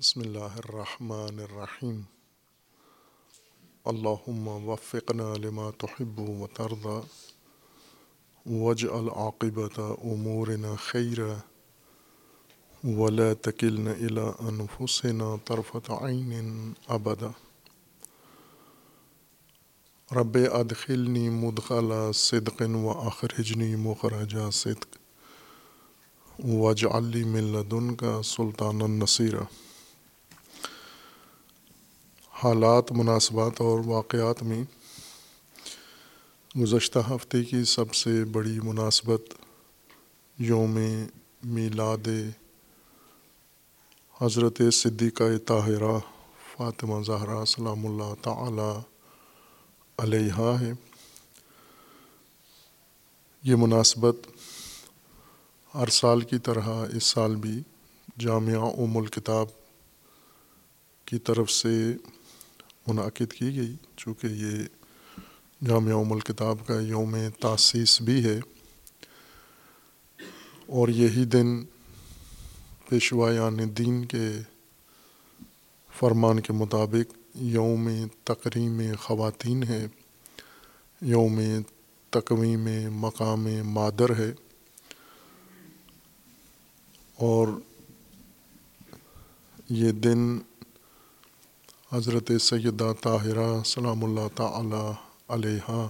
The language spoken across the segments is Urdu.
بسم اللہ الرحمن الرحیم۔ اللہم وفقنا لما تحب و ترضى واجعل عاقبت امورنا خیرا۔ ولا تکلنا الى انفسنا طرفت عین ابدا۔ رب ادخلنی مدخل صدق و اخرجنی مخرج صدق۔ واجعل لی من لدن کا سلطان النصیرہ حالات، مناسبات اور واقعات میں گزشتہ ہفتے کی سب سے بڑی مناسبت یوم میلاد حضرت صدیقہ طاہرہ فاطمہ زہرا سلام اللہ تعالی علیہ ہے۔ یہ مناسبت ہر سال کی طرح اس سال بھی جامعہ ام الکتاب کی طرف سے منعقد کی گئی، چونکہ یہ جامعہ ام الکتاب کا یوم تاسیس بھی ہے۔ اور یہی دن پیشوایان دین کے فرمان کے مطابق یوم تقریم خواتین ہے۔ یوم تقویم مقام مادر ہے۔ اور یہ دن حضرت سیدہ طاہرہ سلام اللہ تعالی علیہ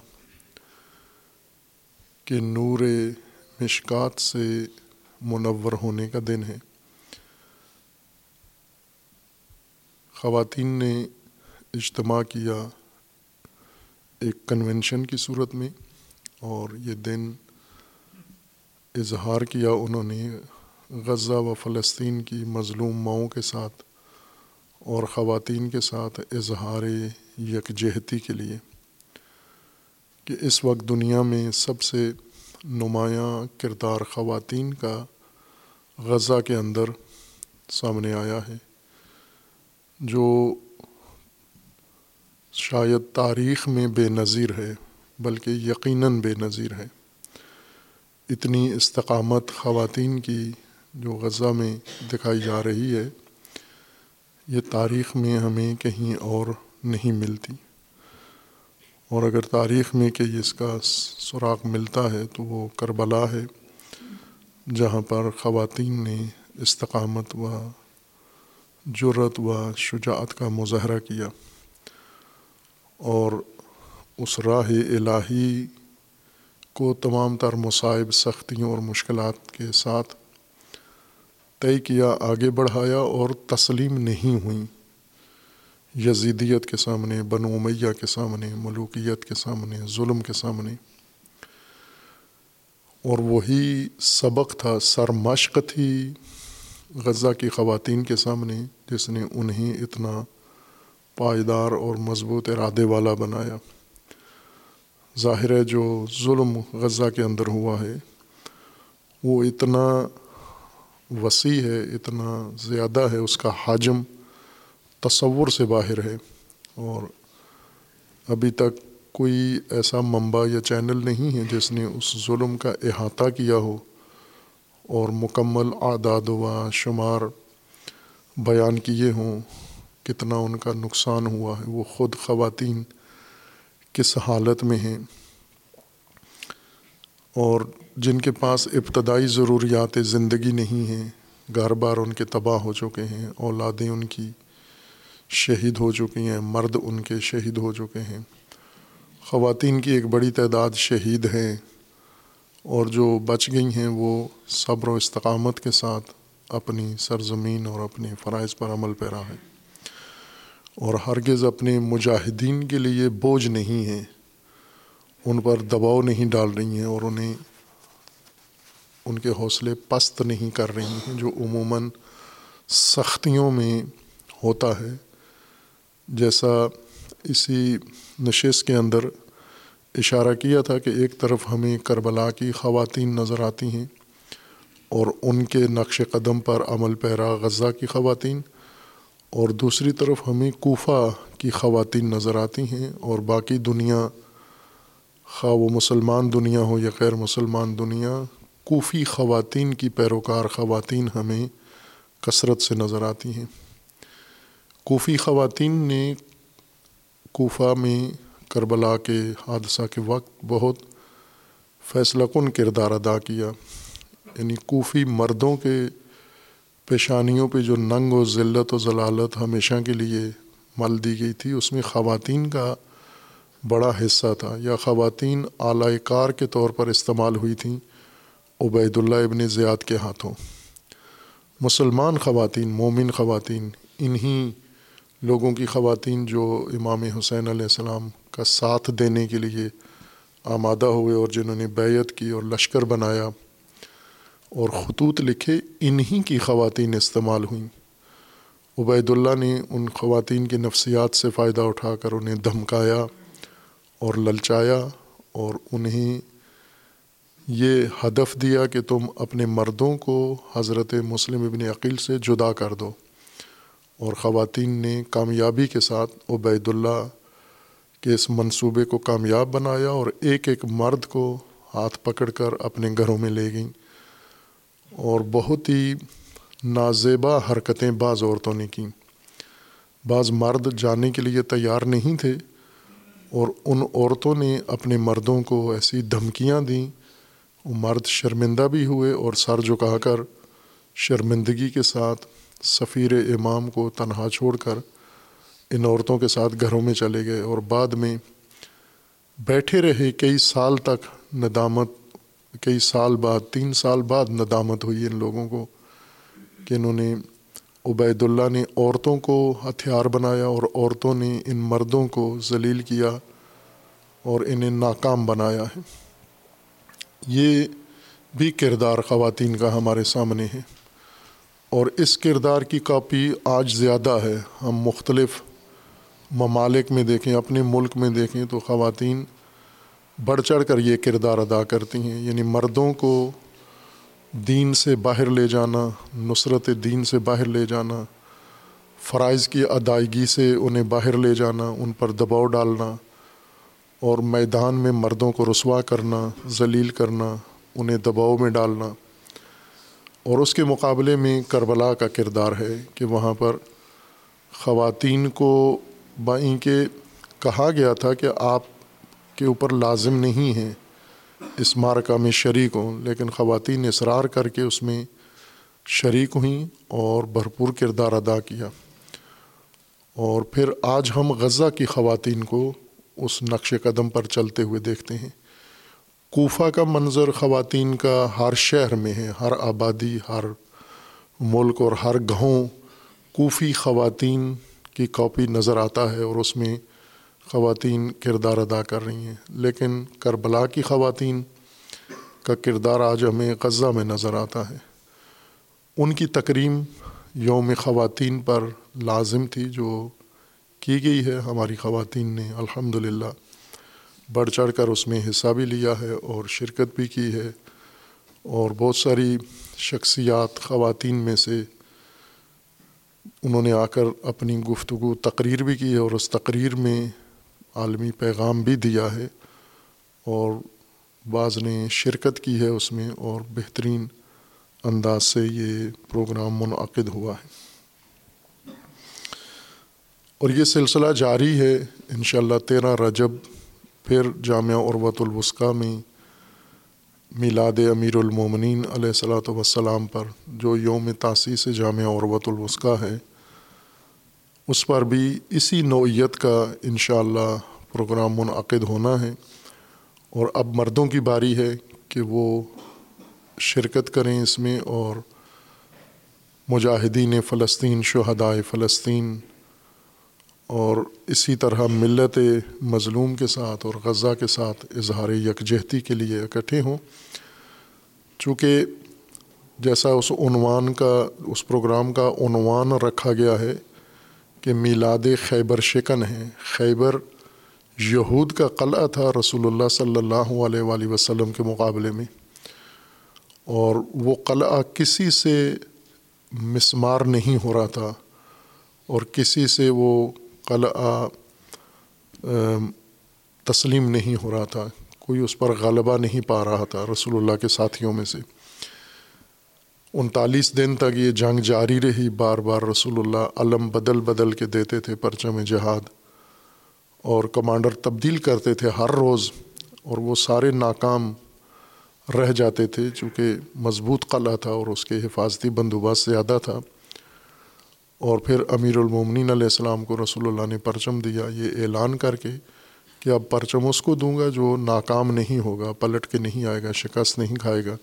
کے نور مشکات سے منور ہونے کا دن ہے۔ خواتین نے اجتماع کیا ایک کنونشن کی صورت میں اور یہ دن اظہار کیا انہوں نے۔ غزہ و فلسطین کی مظلوم ماؤں کے ساتھ اور خواتین کے ساتھ اظہار یکجہتی کے لیے کہ اس وقت دنیا میں سب سے نمایاں کردار خواتین کا غزہ کے اندر سامنے آیا ہے، جو شاید تاریخ میں بے نظیر ہے، بلکہ یقیناً بے نظیر ہے۔ اتنی استقامت خواتین کی جو غزہ میں دکھائی جا رہی ہے یہ تاریخ میں ہمیں کہیں اور نہیں ملتی۔ اور اگر تاریخ میں کہ اس کا سراغ ملتا ہے تو وہ کربلا ہے، جہاں پر خواتین نے استقامت و جرت و شجاعت کا مظاہرہ کیا۔ اور اس راہ الہی کو تمام تر مصائب، سختیوں اور مشکلات کے ساتھ طے کیا، آگے بڑھایا اور تسلیم نہیں ہوئیں۔ یزیدیت کے سامنے، بنو امیہ کے سامنے، ملوکیت کے سامنے، ظلم کے سامنے۔ اور وہی سبق تھا سر مشق تھی غزہ کی خواتین کے سامنے، جس نے انہیں اتنا پائیدار اور مضبوط ارادے والا بنایا۔ ظاہر ہے، جو ظلم غزہ کے اندر ہوا ہے، وہ اتنا وسیع ہے، اتنا زیادہ ہے، اس کا حجم تصور سے باہر ہے۔ اور ابھی تک کوئی ایسا منبع یا چینل نہیں ہے جس نے اس ظلم کا احاطہ کیا ہو۔ اور مکمل اعداد و شمار بیان کیے ہوں، کتنا ان کا نقصان ہوا ہے۔ وہ خود خواتین کس حالت میں ہیں؟ اور جن کے پاس ابتدائی ضروریات زندگی نہیں ہیں، گھر بار ان کے تباہ ہو چکے ہیں، اولادیں ان کی شہید ہو چکی ہیں، مرد ان کے شہید ہو چکے ہیں۔ خواتین کی ایک بڑی تعداد شہید ہیں اور جو بچ گئی ہیں وہ صبر و استقامت کے ساتھ اپنی سرزمین اور اپنے فرائض پر عمل پیرا ہے۔ اور ہرگز اپنے مجاہدین کے لیے بوجھ نہیں ہیں۔ ان پر دباؤ نہیں ڈال رہی ہیں اور انہیں ان کے حوصلے پست نہیں کر رہی ہیں، جو عموماً سختیوں میں ہوتا ہے۔ جیسا اسی نشست کے اندر اشارہ کیا تھا کہ ایک طرف ہمیں کربلا کی خواتین نظر آتی ہیں اور ان کے نقش قدم پر عمل پیرا غزہ کی خواتین، اور دوسری طرف ہمیں کوفہ کی خواتین نظر آتی ہیں اور باقی دنیا، خواہ و مسلمان دنیا ہو یا غیر مسلمان دنیا کوفی خواتین کی پیروکار خواتین ہمیں کثرت سے نظر آتی ہیں۔ کوفی خواتین نے کوفہ میں کربلا کے حادثہ کے وقت بہت فیصلہ کن کردار ادا کیا۔ یعنی کوفی مردوں کے پیشانیوں پہ جو ننگ و ذلت و ضلالت ہمیشہ کے لیے مل دی گئی تھی، اس میں خواتین کا بڑا حصہ تھا۔ یا خواتین اعلی کار کے طور پر استعمال ہوئی تھیں۔ عبید اللہ ابن زیاد کے ہاتھوں۔ مسلمان خواتین، مومن خواتین، انہی لوگوں کی خواتین جو امام حسین علیہ السلام کا ساتھ دینے کے لیے آمادہ ہوئے اور جنہوں نے بیعت کی اور لشکر بنایا اور خطوط لکھے، انہی کی خواتین استعمال ہوئیں۔ عبید اللہ نے ان خواتین کی نفسیات سے فائدہ اٹھا کر انہیں دھمکایا اور للچایا اور انہیں یہ ہدف دیا کہ تم اپنے مردوں کو حضرت مسلم ابن عقیل سے جدا کر دو۔ اور خواتین نے کامیابی کے ساتھ عبید اللہ کے اس منصوبے کو کامیاب بنایا اور ایک ایک مرد کو ہاتھ پکڑ کر اپنے گھروں میں لے گئیں۔ اور بہت ہی نازیبا حرکتیں بعض عورتوں نے کیں۔ بعض مرد جانے کے لیے تیار نہیں تھے اور ان عورتوں نے اپنے مردوں کو ایسی دھمکیاں دیں وہ مرد شرمندہ بھی ہوئے اور سر جھکا کر شرمندگی کے ساتھ سفیر امام کو تنہا چھوڑ کر ان عورتوں کے ساتھ گھروں میں چلے گئے اور بعد میں بیٹھے رہے کئی سال تک ندامت، کئی سال بعد، تین سال بعد ندامت ہوئی ان لوگوں کو کہ انہوں نے عبید اللہ نے عورتوں کو ہتھیار بنایا اور عورتوں نے ان مردوں کو ذلیل کیا اور انہیں ناکام بنایا ہے۔ یہ بھی کردار خواتین کا ہمارے سامنے ہے اور اس کردار کی کاپی آج زیادہ ہے۔ ہم مختلف ممالک میں دیکھیں، اپنے ملک میں دیکھیں تو خواتین بڑھ چڑھ کر یہ کردار ادا کرتی ہیں۔ یعنی مردوں کو دین سے باہر لے جانا، نصرت دین سے باہر لے جانا، فرائض کی ادائیگی سے انہیں باہر لے جانا، ان پر دباؤ ڈالنا اور میدان میں مردوں کو رسوا کرنا، ذلیل کرنا، انہیں دباؤ میں ڈالنا۔ اور اس کے مقابلے میں کربلا کا کردار ہے کہ وہاں پر خواتین کو بائیں کے کہا گیا تھا کہ آپ کے اوپر لازم نہیں ہیں، اس مارکہ میں شریک ہوں۔ لیکن خواتین اصرار کر کے اس میں شریک ہوئیں اور بھرپور کردار ادا کیا۔ اور پھر آج ہم غزہ کی خواتین کو اس نقش قدم پر چلتے ہوئے دیکھتے ہیں۔ کوفہ کا منظر خواتین کا ہر شہر میں ہے، ہر آبادی، ہر ملک اور ہر گاؤں کوفی خواتین کی کاپی نظر آتا ہے اور اس میں خواتین کردار ادا کر رہی ہیں۔ لیکن کربلا کی خواتین کا کردار آج ہمیں غزہ میں نظر آتا ہے۔ ان کی تقریم یوم خواتین پر لازم تھی، جو کی گئی ہے ہماری خواتین نے؟ الحمد للہ بڑھ چڑھ کر اس میں حصہ بھی لیا ہے اور شرکت بھی کی ہے اور بہت ساری شخصیات خواتین میں سے انہوں نے آ کر اپنی گفتگو، تقریر بھی کی ہے اور اس تقریر میں عالمی پیغام بھی دیا ہے اور بعض نے شرکت کی ہے اس میں اور بہترین انداز سے یہ پروگرام منعقد ہوا ہے۔ اور یہ سلسلہ جاری ہے انشاءاللہ تیرہ رجب، پھر جامعہ عروۃ الوسقہ میں میلاد امیر المومنین علیہ صلاۃ وسلام پر جو یوم تاسیس جامعہ عروۃ الوسقہ ہے، اس پر بھی اسی نوعیت کا انشاءاللہ پروگرام منعقد ہونا ہے۔ اور اب مردوں کی باری ہے کہ وہ شرکت کریں اس میں اور مجاہدین فلسطین شہدائے فلسطین اور اسی طرح ملت مظلوم کے ساتھ اور غزہ کے ساتھ اظہار یکجہتی کے لیے اکٹھے ہوں۔ چونکہ جیسا اس عنوان کا، اس پروگرام کا عنوان رکھا گیا ہے کہ میلاد خیبر شکن ہے۔ خیبر یہود کا قلعہ تھا رسول اللہ صلی اللہ علیہ وآلہ وسلم کے مقابلے میں۔ اور وہ قلعہ کسی سے مسمار نہیں ہو رہا تھا اور کسی سے وہ قلعہ تسلیم نہیں ہو رہا تھا۔ کوئی اس پر غلبہ نہیں پا رہا تھا رسول اللہ کے ساتھیوں میں سے۔ انتالیس دن تک یہ جنگ جاری رہی۔ بار بار رسول اللہ علم بدل بدل کے دیتے تھے پرچم جہاد۔ اور کمانڈر تبدیل کرتے تھے ہر روز۔ اور وہ سارے ناکام رہ جاتے تھے چونکہ مضبوط قلعہ تھا اور اس کے حفاظتی بندوبست زیادہ تھا۔ اور پھر امیر المومنین علیہ السلام کو رسول اللہ نے پرچم دیا، یہ اعلان کر کے کہ اب پرچم اس کو دوں گا جو ناکام نہیں ہوگا، پلٹ کے نہیں آئے گا، شکست نہیں کھائے گا۔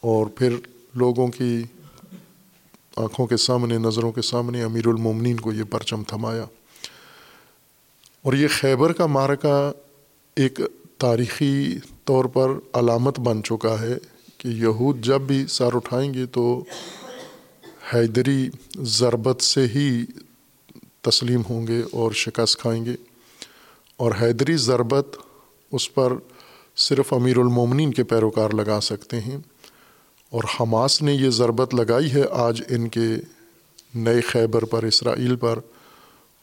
اور پھر لوگوں کی آنکھوں کے سامنے، نظروں کے سامنے امیر المومنین کو یہ پرچم تھمایا۔ اور یہ خیبر کا مارکہ ایک تاریخی طور پر علامت بن چکا ہے کہ یہود جب بھی سر اٹھائیں گے تو حیدری ضربت سے ہی تسلیم ہوں گے اور شکست کھائیں گے۔ اور حیدری ضربت اس پر صرف امیر المومنین کے پیروکار لگا سکتے ہیں۔ اور حماس نے یہ ضربت لگائی ہے آج ان کے نئے خیبر پر، اسرائیل پر،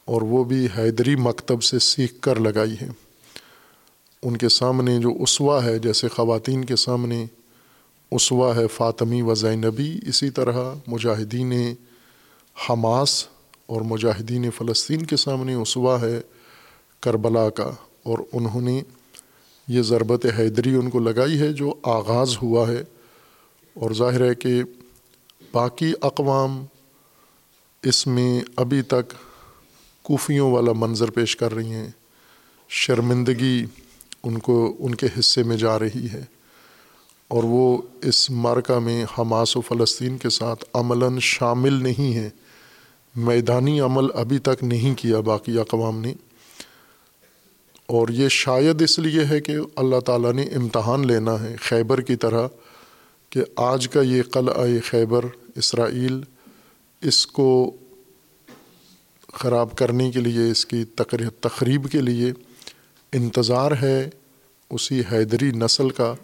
اور وہ بھی حیدری مکتب سے سیکھ کر لگائی ہے۔ ان کے سامنے جو اسوا ہے، جیسے خواتین کے سامنے اسوا ہے فاطمی و زینبی، اسی طرح مجاہدین حماس اور مجاہدین فلسطین کے سامنے اسوا ہے کربلا کا، اور انہوں نے یہ ضربت حیدری ان کو لگائی ہے جو آغاز ہوا ہے۔ اور ظاہر ہے کہ باقی اقوام اس میں ابھی تک کوفیوں والا منظر پیش کر رہی ہیں، شرمندگی ان کو، ان کے حصے میں جا رہی ہے۔ اور وہ اس مارکہ میں حماس و فلسطین کے ساتھ عملاً شامل نہیں ہیں۔ میدانی عمل ابھی تک نہیں کیا باقی اقوام نے۔ اور یہ شاید اس لیے ہے کہ اللہ تعالیٰ نے امتحان لینا ہے خیبر کی طرح کہ آج کا یہ قلعہ خیبر اسرائیل اس کو خراب کرنے کے لیے، اس کی تقریب کے لیے انتظار ہے۔ اسی حیدری نسل کا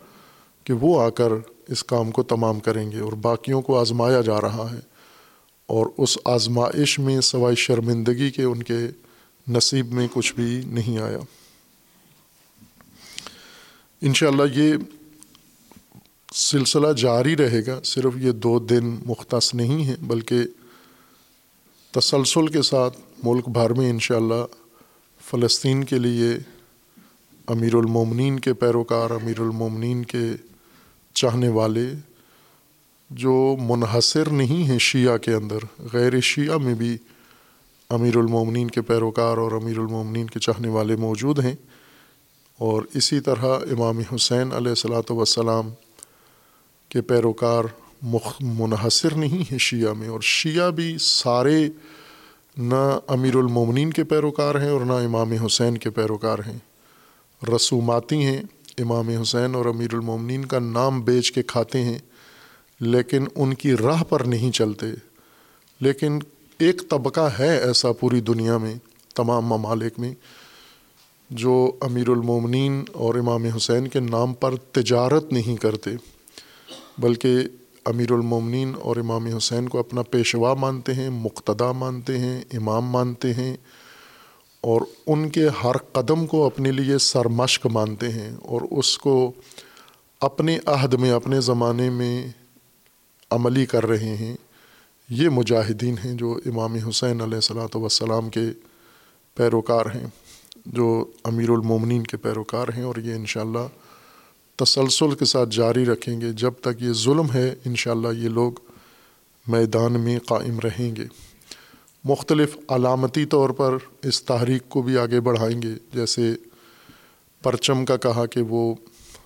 کہ وہ آ کر اس کام کو تمام کریں گے اور باقیوں کو آزمایا جا رہا ہے اور اس آزمائش میں سوائے شرمندگی کے ان کے نصیب میں کچھ بھی نہیں آیا۔ انشاءاللہ یہ سلسلہ جاری رہے گا، صرف یہ دو دن مختص نہیں ہیں، بلکہ تسلسل کے ساتھ ملک بھر میں انشاءاللہ فلسطین کے لیے امیر المومنین کے پیروکار امیر المومنین کے چاہنے والے جو منحصر نہیں ہیں شیعہ کے اندر، غیر شیعہ میں بھی امیر المومنین کے پیروکار اور امیر المومنین کے چاہنے والے موجود ہیں۔ اور اسی طرح امام حسین علیہ السلاۃ وسلام کے پیروکار مخ، منحصر نہیں ہیں شیعہ میں، اور شیعہ بھی سارے نہ امیر المومنین کے پیروکار ہیں اور نہ امام حسین کے پیروکار ہیں۔ رسوماتی ہیں۔ امام حسین اور امیر المومنین کا نام بیچ کے کھاتے ہیں، لیکن ان کی راہ پر نہیں چلتے۔ لیکن ایک طبقہ ہے ایسا پوری دنیا میں، تمام ممالک میں، جو امیر المومنین اور امام حسین کے نام پر تجارت نہیں کرتے، بلکہ امیر المومنین اور امام حسین کو اپنا پیشوا مانتے ہیں، مقتدا مانتے ہیں، امام مانتے ہیں۔ اور ان کے ہر قدم کو اپنے لیے سرمشق مانتے ہیں اور اس کو اپنے عہد میں، اپنے زمانے میں عملی کر رہے ہیں۔ یہ مجاہدین ہیں جو امام حسین علیہ السلاۃ وسلام کے پیروکار ہیں، جو امیر المومنین کے پیروکار ہیں اور یہ انشاءاللہ تسلسل کے ساتھ جاری رکھیں گے۔ جب تک یہ ظلم ہے، انشاءاللہ یہ لوگ میدان میں قائم رہیں گے۔ مختلف علامتی طور پر اس تحریک کو بھی آگے بڑھائیں گے۔ جیسے پرچم کا کہا کہ وہ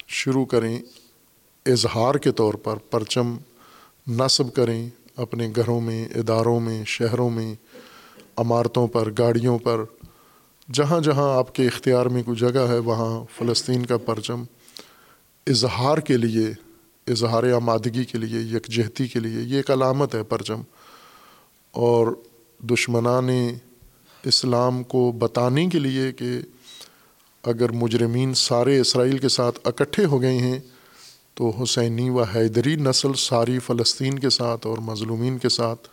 شروع کریں اظہار کے طور پر، پرچم نصب کریں اپنے گھروں میں، اداروں میں، شہروں میں، عمارتوں پر، گاڑیوں پر۔ جہاں جہاں آپ کے اختیار میں کوئی جگہ ہے، وہاں فلسطین کا پرچم اظہار کے لیے، اظہار آمادگی کے لیے، یکجہتی کے لیے یہ ایک علامت ہے پرچم۔ اور دشمنان اسلام کو بتانے کے لیے کہ اگر مجرمین سارے اسرائیل کے ساتھ اکٹھے ہو گئے ہیں، تو حسینی و حیدری نسل ساری فلسطین کے ساتھ اور مظلومین کے ساتھ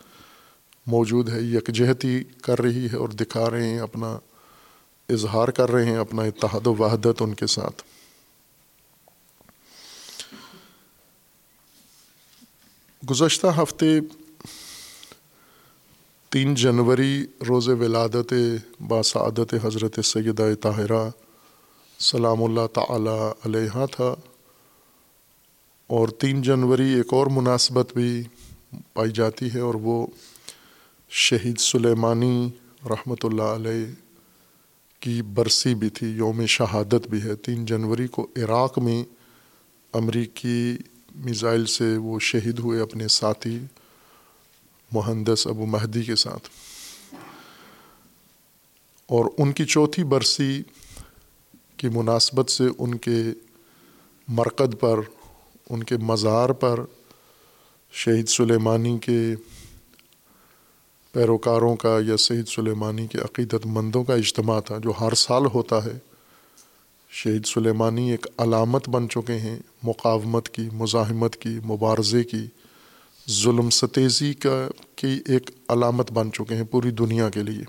موجود ہے، یکجہتی کر رہی ہے اور دکھا رہے ہیں، اپنا اظہار کر رہے ہیں، اپنا اتحاد و وحدت ان کے ساتھ۔ گزشتہ ہفتے تین جنوری روز ولادت باسعادت حضرت سیدہ طاہرہ سلام اللہ تعالی علیہ تھا۔ اور تین جنوری ایک اور مناسبت بھی پائی جاتی ہے اور وہ شہید سلیمانی رحمۃ اللہ علیہ کی برسی بھی تھی، یوم شہادت بھی ہے۔ تین جنوری کو عراق میں امریکی میزائل سے وہ شہید ہوئے اپنے ساتھی مہندس ابو مہدی کے ساتھ۔ اور ان کی چوتھی برسی کی مناسبت سے ان کے مرکز پر، ان کے مزار پر شہید سلیمانی کے پیروکاروں کا یا سید سلیمانی کے عقیدت مندوں کا اجتماع تھا، جو ہر سال ہوتا ہے۔ شہید سلیمانی ایک علامت بن چکے ہیں، مقاومت کی، مزاحمت کی، مبارزے کی۔ ظلم ستیزی کا کی ایک علامت بن چکے ہیں پوری دنیا کے لیے۔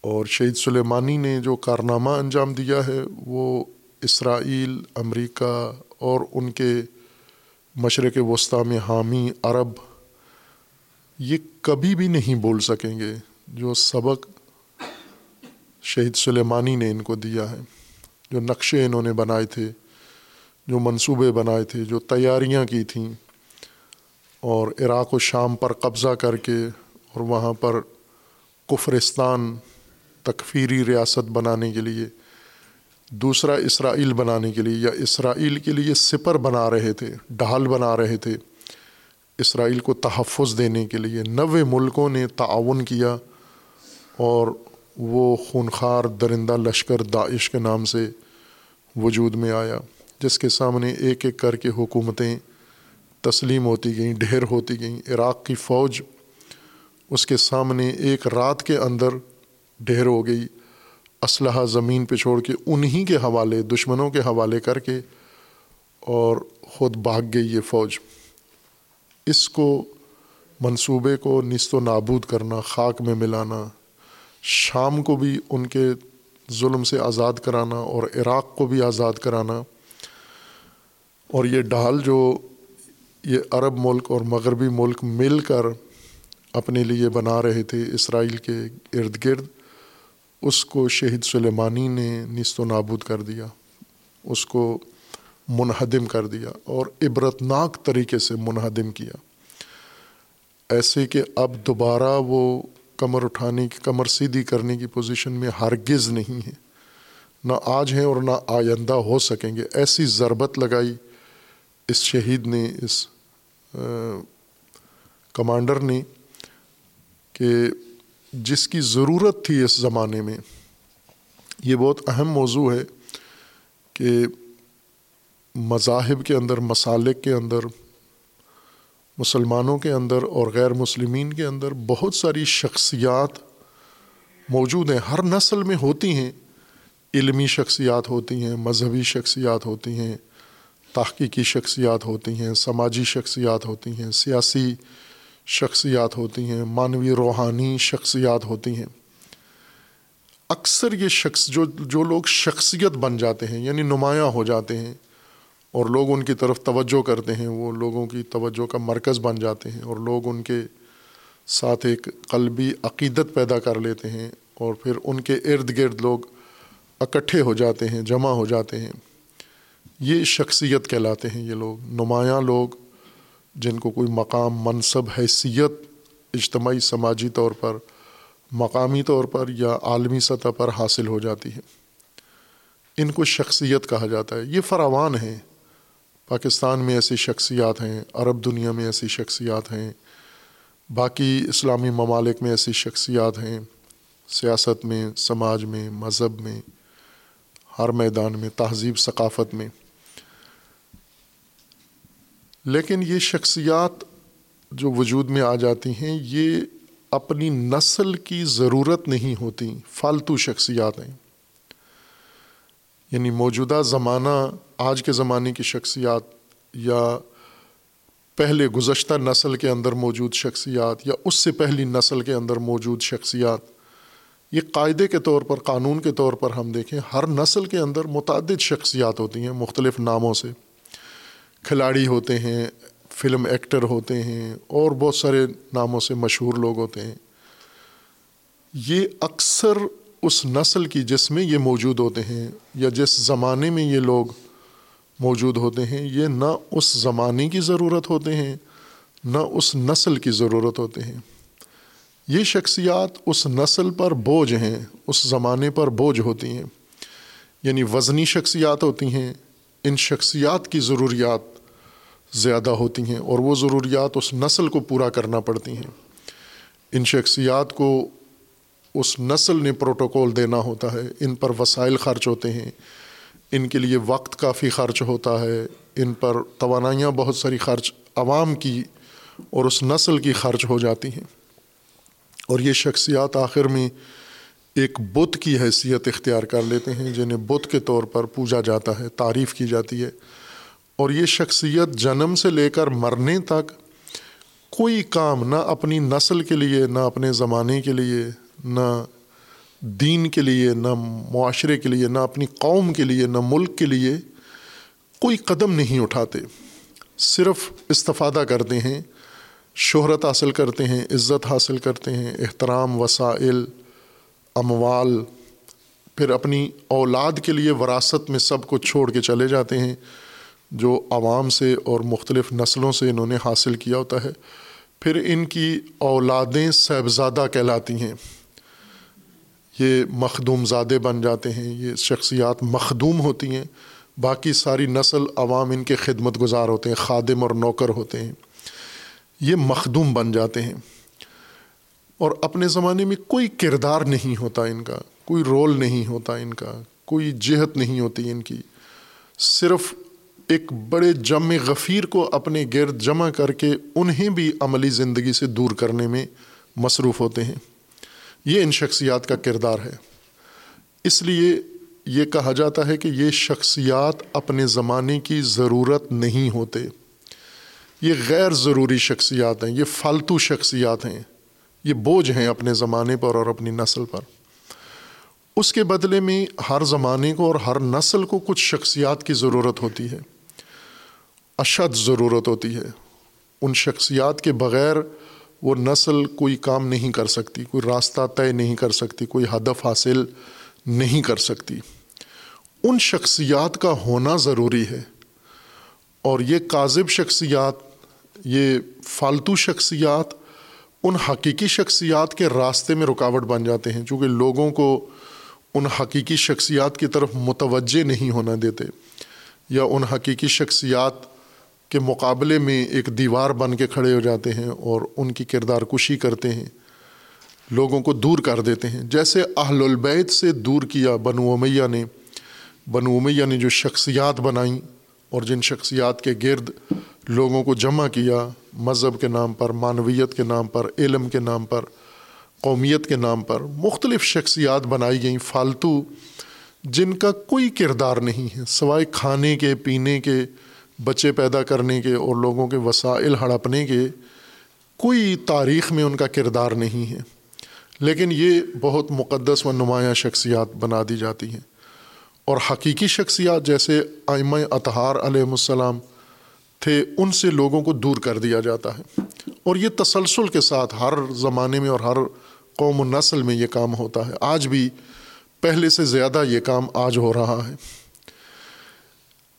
اور شہید سلیمانی نے جو کارنامہ انجام دیا ہے، وہ اسرائیل، امریکہ اور ان کے مشرق وسطیٰ میں حامی عرب، یہ کبھی بھی نہیں بول سکیں گے جو سبق شہید سلیمانی نے ان کو دیا ہے، جو نقشے انہوں نے بنائے تھے۔ جو منصوبے بنائے تھے، جو تیاریاں کی تھیں، اور عراق و شام پر قبضہ کر کے اور وہاں پر کفرستان تکفیری ریاست بنانے کے لیے، دوسرا اسرائیل بنانے کے لیے، یا اسرائیل کے لیے سپر بنا رہے تھے، ڈھال بنا رہے تھے اسرائیل کو تحفظ دینے کے لیے، نوے ملکوں نے تعاون کیا اور وہ خونخوار درندہ لشکر داعش کے نام سے وجود میں آیا۔ جس کے سامنے ایک ایک کر کے حکومتیں تسلیم ہوتی گئیں، ڈھیر ہوتی گئیں، عراق کی فوج اس کے سامنے ایک رات کے اندر ڈھیر ہو گئی، اسلحہ زمین پہ چھوڑ کے انہی کے حوالے، دشمنوں کے حوالے کر کے اور خود بھاگ گئی یہ فوج۔ اس کو منصوبے کو نست و نابود کرنا، خاک میں ملانا، شام کو بھی ان کے ظلم سے آزاد کرانا اور عراق کو بھی آزاد کرانا اور یہ ڈھال جو یہ عرب ملک اور مغربی ملک مل کر اپنے لیے بنا رہے تھے اسرائیل کے ارد گرد، اس کو شہید سلیمانی نے نست و نابود کر دیا، اس کو منہدم کر دیا اور عبرتناک طریقے سے منہدم کیا۔ ایسے کہ اب دوبارہ وہ کمر اٹھانے کی، کمر سیدھی کرنے کی پوزیشن میں ہرگز نہیں ہے۔ نہ آج ہیں اور نہ آئندہ ہو سکیں گے۔ ایسی ضربت لگائی اس شہید نے، اس کمانڈر نے کہ جس کی ضرورت تھی اس زمانے میں، یہ بہت اہم موضوع ہے کہ مذاہب کے اندر، مسالک کے اندر، مسلمانوں کے اندر اور غیر مسلمین کے اندر بہت ساری شخصیات موجود ہیں۔ ہر نسل میں ہوتی ہیں، علمی شخصیات ہوتی ہیں، مذہبی شخصیات ہوتی ہیں۔ تحقیقی شخصیات ہوتی ہیں، سماجی شخصیات ہوتی ہیں، سیاسی شخصیات ہوتی ہیں مانوی روحانی شخصیات ہوتی ہیں۔ اکثر یہ شخص جو جو لوگ شخصیت بن جاتے ہیں یعنی نمایاں ہو جاتے ہیں اور لوگ ان کی طرف توجہ کرتے ہیں، وہ لوگوں کی توجہ کا مرکز بن جاتے ہیں اور لوگ ان کے ساتھ ایک قلبی عقیدت پیدا کر لیتے ہیں اور پھر ان کے ارد گرد لوگ اکٹھے ہو جاتے ہیں، جمع ہو جاتے ہیں۔ یہ شخصیت کہلاتے ہیں یہ لوگ، نمایاں لوگ، جن کو کوئی مقام، منصب، حیثیت، اجتماعی، سماجی طور پر، مقامی طور پر یا عالمی سطح پر حاصل ہو جاتی ہے ان کو شخصیت کہا جاتا ہے۔ یہ فراوان ہیں۔ پاکستان میں ایسی شخصیات ہیں، عرب دنیا میں ایسی شخصیات ہیں، باقی اسلامی ممالک میں ایسی شخصیات ہیں۔ سیاست میں، سماج میں، مذہب میں، ہر میدان میں، تہذیب، ثقافت میں۔ لیکن یہ شخصیات جو وجود میں آ جاتی ہیں، یہ اپنی نسل کی ضرورت نہیں ہوتی، فالتو شخصیات ہیں۔ یعنی موجودہ زمانہ، آج کے زمانے کی شخصیات یا پہلے گزشتہ نسل کے اندر موجود شخصیات یا اس سے پہلی نسل کے اندر موجود شخصیات، یہ قاعدے کے طور پر، قانون کے طور پر ہم دیکھیں، ہر نسل کے اندر متعدد شخصیات ہوتی ہیں مختلف ناموں سے۔ کھلاڑی ہوتے ہیں، فلم ایکٹر ہوتے ہیں اور بہت سارے ناموں سے مشہور لوگ ہوتے ہیں۔ یہ اکثر اس نسل کی جس میں یہ موجود ہوتے ہیں یا جس زمانے میں یہ لوگ موجود ہوتے ہیں، یہ نہ اس زمانے کی ضرورت ہوتے ہیں، نہ اس نسل کی ضرورت ہوتے ہیں۔ یہ شخصیات اس نسل پر بوجھ ہیں، اس زمانے پر بوجھ ہوتی ہیں۔ یعنی وزنی شخصیات ہوتی ہیں ان شخصیات کی ضروریات زیادہ ہوتی ہیں اور وہ ضروریات اس نسل کو پورا کرنا پڑتی ہیں۔ ان شخصیات کو اس نسل نے پروٹوکول دینا ہوتا ہے، ان پر وسائل خرچ ہوتے ہیں۔ ان کے لیے وقت کافی خرچ ہوتا ہے، ان پر توانائیاں بہت ساری خرچ، عوام کی اور اس نسل کی خرچ ہو جاتی ہیں۔ اور یہ شخصیات آخر میں ایک بت کی حیثیت اختیار کر لیتے ہیں جنہیں بت کے طور پر پوجا جاتا ہے، تعریف کی جاتی ہے۔ اور یہ شخصیت جنم سے لے کر مرنے تک کوئی کام نہ اپنی نسل کے لیے، نہ اپنے زمانے کے لیے، نہ دین کے لیے، نہ معاشرے کے لیے، نہ اپنی قوم کے لیے، نہ ملک کے لیے کوئی قدم نہیں اٹھاتے۔ صرف استفادہ کرتے ہیں، شہرت حاصل کرتے ہیں، عزت حاصل کرتے ہیں، احترام، وسائل اموال، پھر اپنی اولاد کے لیے وراثت میں سب کو چھوڑ کے چلے جاتے ہیں، جو عوام سے اور مختلف نسلوں سے انہوں نے حاصل کیا ہوتا ہے۔ پھر ان کی اولادیں صاحبزادہ کہلاتی ہیں۔ یہ مخدوم زادے بن جاتے ہیں، یہ شخصیات مخدوم ہوتی ہیں۔ باقی ساری نسل عوام ان کے خدمت گزار ہوتے ہیں، خادم اور نوکر ہوتے ہیں۔ یہ مخدوم بن جاتے ہیں۔ اور اپنے زمانے میں کوئی کردار نہیں ہوتا ان کا، کوئی رول نہیں ہوتا ان کا، کوئی جہت نہیں ہوتی ان کی۔ صرف ایک بڑے جم غفیر کو اپنے گرد جمع کر کے انہیں بھی عملی زندگی سے دور کرنے میں مصروف ہوتے ہیں۔ یہ ان شخصیات کا کردار ہے۔ اس لیے یہ کہا جاتا ہے کہ یہ شخصیات اپنے زمانے کی ضرورت نہیں ہوتے۔ یہ غیر ضروری شخصیات ہیں، یہ فالتو شخصیات ہیں۔ یہ بوجھ ہیں اپنے زمانے پر اور اپنی نسل پر۔ اس کے بدلے میں ہر زمانے کو اور ہر نسل کو کچھ شخصیات کی ضرورت ہوتی ہے۔ اشد ضرورت ہوتی ہے۔ ان شخصیات کے بغیر وہ نسل کوئی کام نہیں کر سکتی، کوئی راستہ طے نہیں کر سکتی، کوئی ہدف حاصل نہیں کر سکتی۔ ان شخصیات کا ہونا ضروری ہے۔ اور یہ کاذب شخصیات، یہ فالتو شخصیات ان حقیقی شخصیات کے راستے میں رکاوٹ بن جاتے ہیں، چونکہ لوگوں کو ان حقیقی شخصیات کی طرف متوجہ نہیں ہونا دیتے یا ان حقیقی شخصیات کے مقابلے میں ایک دیوار بن کے کھڑے ہو جاتے ہیں اور ان کی کردار کشی کرتے ہیں، لوگوں کو دور کر دیتے ہیں۔ جیسے اہل البیت سے دور کیا بنو امیہ نے، بنو امیہ نے جو شخصیات بنائیں اور جن شخصیات کے گرد لوگوں کو جمع کیا مذہب کے نام پر، معنویت کے نام پر، علم کے نام پر، قومیت کے نام پر مختلف شخصیات بنائی گئیں، فالتو، جن کا کوئی کردار نہیں ہے، سوائے کھانے کے، پینے کے، بچے پیدا کرنے کے اور لوگوں کے وسائل ہڑپنے کے، کوئی تاریخ میں ان کا کردار نہیں ہے۔ لیکن یہ بہت مقدس و نمایاں شخصیات بنا دی جاتی ہیں۔ اور حقیقی شخصیات جیسے آئمہ اطہار علیہ السلام تھے، ان سے لوگوں کو دور کر دیا جاتا ہے۔ اور یہ تسلسل کے ساتھ ہر زمانے میں اور ہر قوم و نسل میں یہ کام ہوتا ہے۔ آج بھی پہلے سے زیادہ یہ کام آج ہو رہا ہے۔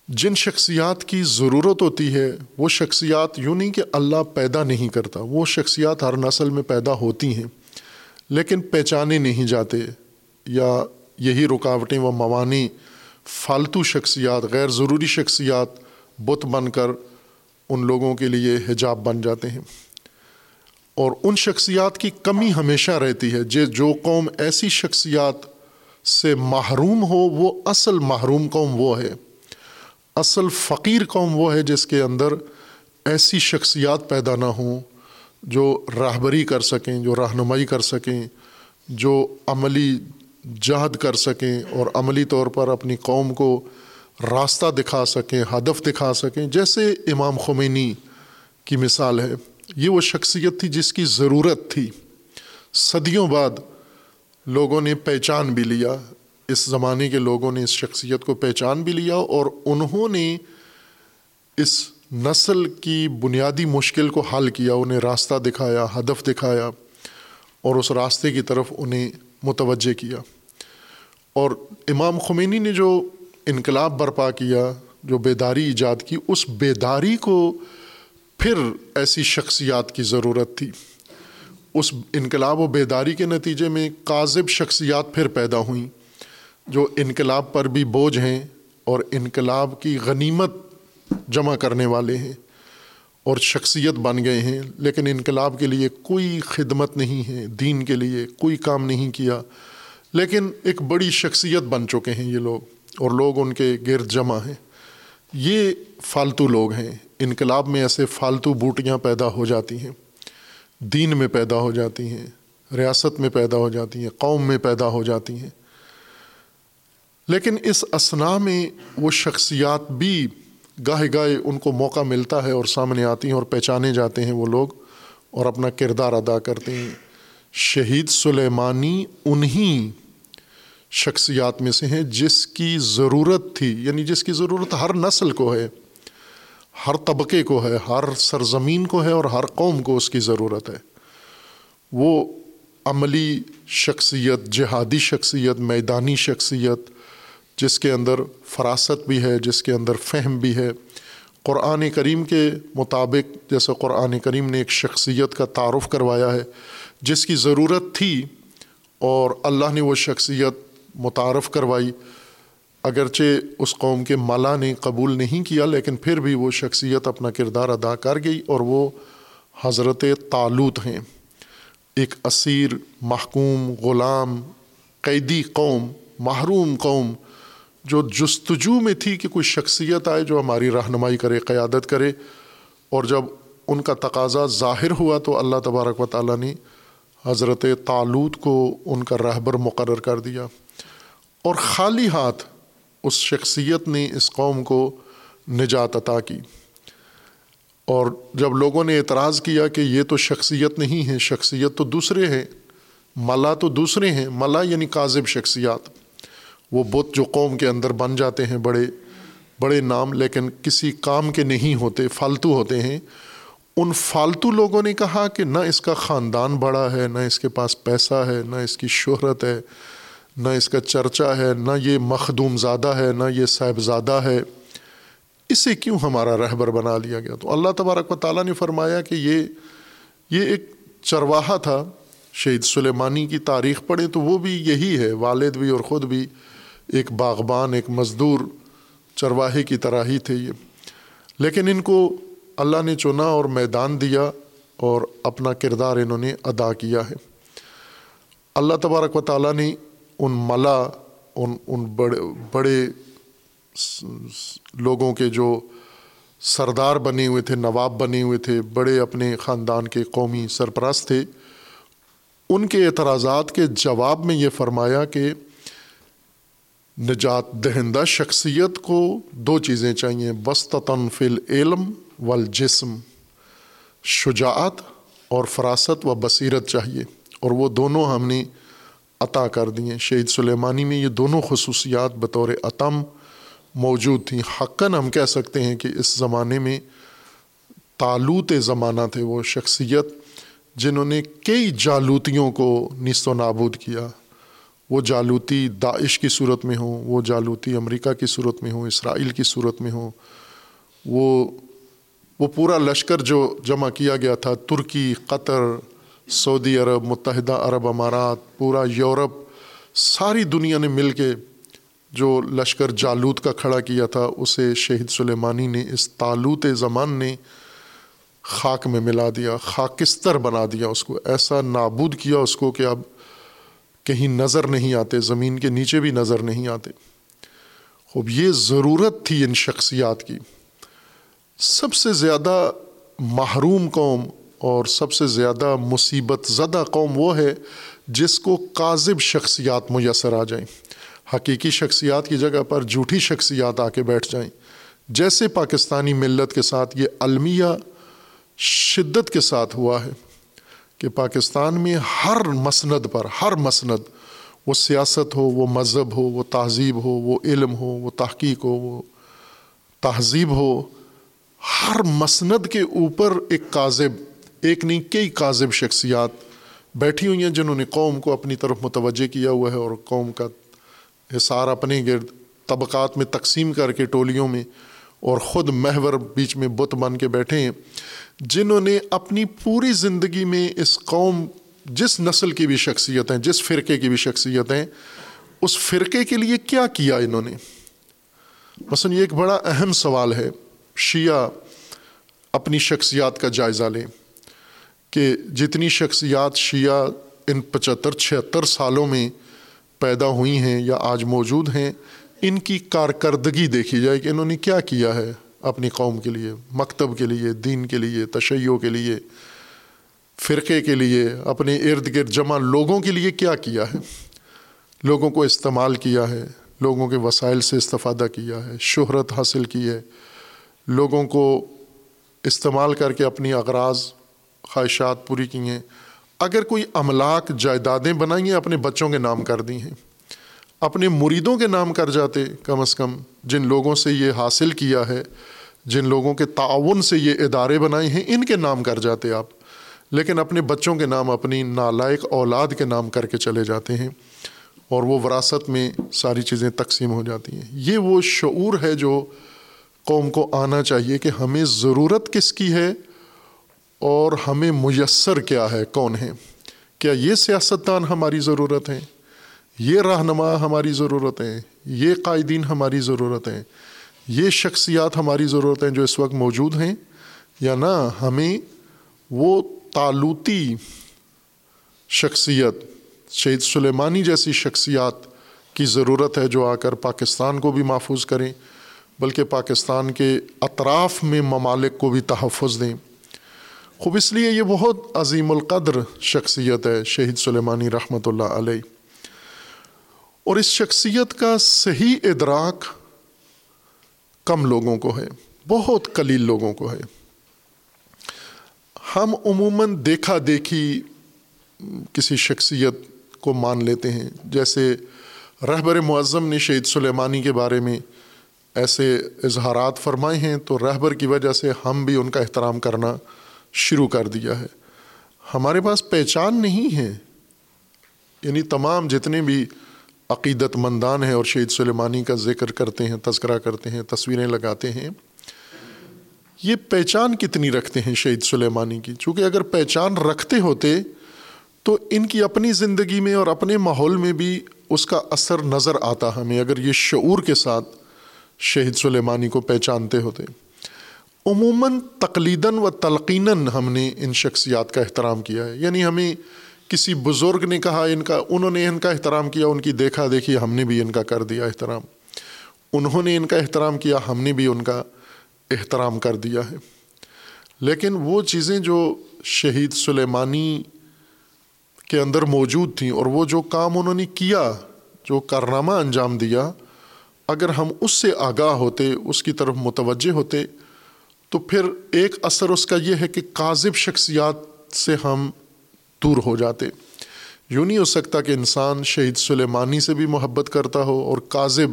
جن شخصیات کی ضرورت ہوتی ہے، وہ شخصیات یوں نہیں کہ اللہ پیدا نہیں کرتا، وہ شخصیات ہر نسل میں پیدا ہوتی ہیں، لیکن پہچانے نہیں جاتے یا یہی رکاوٹیں و موانع فالتو شخصیات، غیر ضروری شخصیات بت بن کر ان لوگوں کے لیے حجاب بن جاتے ہیں۔ اور ان شخصیات کی کمی ہمیشہ رہتی ہے۔ جو قوم ایسی شخصیات سے محروم ہو، وہ اصل محروم قوم وہ ہے۔ اصل فقیر قوم وہ ہے جس کے اندر ایسی شخصیات پیدا نہ ہوں جو راہبری کر سکیں، جو رہنمائی کر سکیں، جو عملی جہد کر سکیں اور عملی طور پر اپنی قوم کو راستہ دکھا سکیں، ہدف دکھا سکیں۔ جیسے امام خمینی کی مثال ہے، یہ وہ شخصیت تھی جس کی ضرورت تھی۔ صدیوں بعد لوگوں نے پہچان بھی لیا، اس زمانے کے لوگوں نے اس شخصیت کو پہچان بھی لیا اور انہوں نے اس نسل کی بنیادی مشکل کو حل کیا، انہیں راستہ دکھایا، ہدف دکھایا اور اس راستے کی طرف انہیں متوجہ کیا۔ اور امام خمینی نے جو انقلاب برپا کیا، جو بیداری ایجاد کی، اس بیداری کو پھر ایسی شخصیات کی ضرورت تھی۔ اس انقلاب و بیداری کے نتیجے میں کاذب شخصیات پھر پیدا ہوئیں، جو انقلاب پر بھی بوجھ ہیں اور انقلاب کی غنیمت جمع کرنے والے ہیں اور شخصیت بن گئے ہیں۔ لیکن انقلاب کے لیے کوئی خدمت نہیں ہے، دین کے لیے کوئی کام نہیں کیا۔ لیکن ایک بڑی شخصیت بن چکے ہیں یہ لوگ۔ اور لوگ ان کے گرد جمع ہیں۔ یہ فالتو لوگ ہیں۔ انقلاب میں ایسے فالتو بوٹیاں پیدا ہو جاتی ہیں۔ دین میں پیدا ہو جاتی ہیں۔ ریاست میں پیدا ہو جاتی ہیں۔ قوم میں پیدا ہو جاتی ہیں۔ لیکن اس اسنا میں وہ شخصیات بھی گاہے گاہے ان کو موقع ملتا ہے اور سامنے آتی ہیں اور پہچانے جاتے ہیں وہ لوگ اور اپنا کردار ادا کرتے ہیں۔ شہید سلیمانی انہیں شخصیات میں سے ہیں جس کی ضرورت تھی یعنی جس کی ضرورت ہر نسل کو ہے، ہر طبقے کو ہے، ہر سرزمین کو ہے اور ہر قوم کو اس کی ضرورت ہے۔ وہ عملی شخصیت، جہادی شخصیت، میدانی شخصیت، جس کے اندر فراست بھی ہے، جس کے اندر فہم بھی ہے۔ قرآن کریم کے مطابق جیسے قرآن کریم نے ایک شخصیت کا تعارف کروایا ہے، جس کی ضرورت تھی اور اللہ نے وہ شخصیت متعارف کروائی۔ اگرچہ اس قوم کے مالا نے قبول نہیں کیا، لیکن پھر بھی وہ شخصیت اپنا کردار ادا کر گئی اور وہ حضرت تعلوت ہیں۔ ایک اسیر، محکوم، غلام، قیدی قوم، محروم قوم، جو جستجو میں تھی کہ کوئی شخصیت آئے جو ہماری رہنمائی کرے، قیادت کرے۔ اور جب ان کا تقاضا ظاہر ہوا تو اللہ تبارک و تعالیٰ نے حضرت تعلود کو ان کا رہبر مقرر کر دیا۔ اور خالی ہاتھ اس شخصیت نے اس قوم کو نجات عطا کی۔ اور جب لوگوں نے اعتراض کیا کہ یہ تو شخصیت نہیں ہے، شخصیت تو دوسرے ہیں، ملا تو دوسرے ہیں، ملا یعنی کاذب شخصیات۔ وہ بت جو قوم کے اندر بن جاتے ہیں، بڑے بڑے نام، لیکن کسی کام کے نہیں ہوتے، فالتو ہوتے ہیں۔ ان فالتو لوگوں نے کہا کہ نہ اس کا خاندان بڑا ہے، نہ اس کے پاس پیسہ ہے، نہ اس کی شہرت ہے نہ اس کا چرچا ہے، نہ یہ مخدوم زادہ ہے، نہ یہ صاحبزادہ ہے۔ اسے کیوں ہمارا رہبر بنا لیا گیا؟ تو اللہ تبارک و تعالیٰ نے فرمایا کہ یہ یہ ایک چرواہا تھا۔ شہید سلیمانی کی تاریخ پڑھیں تو وہ بھی یہی ہے، والد بھی اور خود بھی ایک باغبان، ایک مزدور چرواہے کی طرح ہی تھے یہ۔ لیکن ان کو اللہ نے چنا اور میدان دیا اور اپنا کردار انہوں نے ادا کیا ہے۔ اللہ تبارک و تعالیٰ نے ان ملا، ان ان بڑے بڑے لوگوں کے جو سردار بنے ہوئے تھے، نواب بنے ہوئے تھے، بڑے اپنے خاندان کے قومی سرپرست تھے، ان کے اعتراضات کے جواب میں یہ فرمایا کہ نجات دہندہ شخصیت کو دو چیزیں چاہیے بستتاً فل علم والجسم، شجاعت اور فراست و بصیرت چاہیے۔ اور وہ دونوں ہم نے عطا کر دیے۔ شہید سلیمانی میں یہ دونوں خصوصیات بطور عتم موجود تھیں۔ حقاً ہم کہہ سکتے ہیں کہ اس زمانے میں تعلوت زمانہ تھے وہ شخصیت جنہوں نے کئی جالوتیوں کو نیست و نابود کیا۔ وہ جالوتی داعش کی صورت میں ہوں، وہ جالوتی امریکہ کی صورت میں ہوں، اسرائیل کی صورت میں ہوں۔ وہ وہ پورا لشکر جو جمع کیا گیا تھا، ترکی، قطر سعودی عرب، متحدہ عرب امارات، پورا یورپ، ساری دنیا نے مل کے جو لشکر جالوت کا کھڑا کیا تھا، اسے شہید سلیمانی نے، اس تالوت زمان نے خاک میں ملا دیا، خاکستر بنا دیا اس کو۔ ایسا نابود کیا اس کو کہ اب کہیں نظر نہیں آتے، زمین کے نیچے بھی نظر نہیں آتے۔ خوب، یہ ضرورت تھی ان شخصیات کی۔ سب سے زیادہ محروم قوم اور سب سے زیادہ مصیبت زدہ قوم وہ ہے جس کو کاذب شخصیات میسر آ جائیں۔ حقیقی شخصیات کی جگہ پر جھوٹی شخصیات آ کے بیٹھ جائیں۔ جیسے پاکستانی ملت کے ساتھ یہ المیہ شدت کے ساتھ ہوا ہے کہ پاکستان میں ہر مسند پر، ہر مسند وہ سیاست ہو، وہ مذہب ہو، وہ تہذیب ہو، وہ علم ہو، وہ تحقیق ہو، وہ تہذیب ہو، ہر مسند کے اوپر ایک کاذب ایک نہیں، کئی کاذب شخصیات بیٹھی ہوئی ہیں جنہوں نے قوم کو اپنی طرف متوجہ کیا ہوا ہے اور قوم کا حصار اپنے گرد طبقات میں تقسیم کر کے ٹولیوں میں اور خود محور بیچ میں بت بن کے بیٹھے ہیں، جنہوں نے اپنی پوری زندگی میں اس قوم، جس نسل کی بھی شخصیت ہیں، جس فرقے کی بھی شخصیت ہیں، اس فرقے کے لیے کیا کیا انہوں نے؟ مثلاً یہ ایک بڑا اہم سوال ہے، شیعہ اپنی شخصیات کا جائزہ لیں۔ کہ جتنی شخصیات شیعہ ان پچہتر، چھہتر سالوں میں پیدا ہوئی ہیں یا آج موجود ہیں، ان کی کارکردگی دیکھی جائے کہ انہوں نے کیا کیا ہے اپنی قوم کے لیے، مکتب کے لیے، دین کے لیے تشیعوں کے لیے، فرقے کے لیے، اپنے ارد گرد جمع لوگوں کے لیے کیا کیا ہے؟ لوگوں کو استعمال کیا ہے، لوگوں کے وسائل سے استفادہ کیا ہے، شہرت حاصل کی ہے، لوگوں کو استعمال کر کے اپنی اغراض خواہشات پوری کی ہیں۔ اگر کوئی املاک جائیدادیں بنائی ہیں اپنے بچوں کے نام کر دی ہیں۔ اپنے مریدوں کے نام کر جاتے کم از کم، جن لوگوں سے یہ حاصل کیا ہے، جن لوگوں کے تعاون سے یہ ادارے بنائے ہیں، ان کے نام کر جاتے آپ۔ لیکن اپنے بچوں کے نام، اپنی نالائق اولاد کے نام کر کے چلے جاتے ہیں۔ اور وہ وراثت میں ساری چیزیں تقسیم ہو جاتی ہیں۔ یہ وہ شعور ہے جو قوم کو آنا چاہیے کہ ہمیں ضرورت کس کی ہے اور ہمیں میسر کیا ہے کون ہے کیا یہ سیاستدان ہماری ضرورت ہیں؟ یہ رہنما ہماری ضرورت ہیں؟ یہ قائدین ہماری ضرورت ہیں؟ یہ شخصیات ہماری ضرورت ہیں جو اس وقت موجود ہیں؟ یا نہ ہمیں وہ تعلوتی شخصیت، شہید سلیمانی جیسی شخصیات کی ضرورت ہے جو آ کر پاکستان کو بھی محفوظ کریں، بلکہ پاکستان کے اطراف میں ممالک کو بھی تحفظ دیں۔ خوب اس لیے یہ بہت عظیم القدر شخصیت ہے، شہید سلیمانی رحمۃ اللہ علیہ۔ اور اس شخصیت کا صحیح ادراک کم لوگوں کو ہے، بہت قلیل لوگوں کو ہے۔ ہم عموماً دیکھا دیکھی کسی شخصیت کو مان لیتے ہیں، جیسے رہبر معظم نے شہید سلیمانی کے بارے میں ایسے اظہارات فرمائے ہیں، تو رہبر کی وجہ سے ہم بھی ان کا احترام کرنا شروع کر دیا ہے۔ ہمارے پاس پہچان نہیں ہے۔ یعنی تمام جتنے بھی عقیدت مندان ہیں اور شہید سلیمانی کا ذکر کرتے ہیں، تذکرہ کرتے ہیں، تصویریں لگاتے ہیں، یہ پہچان کتنی رکھتے ہیں شہید سلیمانی کی؟ چونکہ اگر پہچان رکھتے ہوتے تو ان کی اپنی زندگی میں اور اپنے ماحول میں بھی اس کا اثر نظر آتا ہمیں۔ اگر یہ شعور کے ساتھ شہید سلیمانی کو پہچانتے ہوتے۔ عموماً تقلیداً و تلقیناً ہم نے ان شخصیات کا احترام کیا ہے۔ یعنی ہمیں کسی بزرگ نے کہا ان کا، انہوں نے ان کا احترام کیا، ان کی دیکھا دیکھی ہم نے بھی ان کا کر دیا احترام۔ انہوں نے ان کا احترام کیا، ہم نے بھی ان کا احترام کر دیا ہے۔ لیکن وہ چیزیں جو شہید سلیمانی کے اندر موجود تھیں اور وہ جو کام انہوں نے کیا، جو کارنامہ انجام دیا، اگر ہم اس سے آگاہ ہوتے، اس کی طرف متوجہ ہوتے تو پھر ایک اثر اس کا یہ ہے کہ کاذب شخصیات سے ہم دور ہو جاتے۔ یوں نہیں ہو سکتا کہ انسان شہید سلیمانی سے بھی محبت کرتا ہو اور کاذب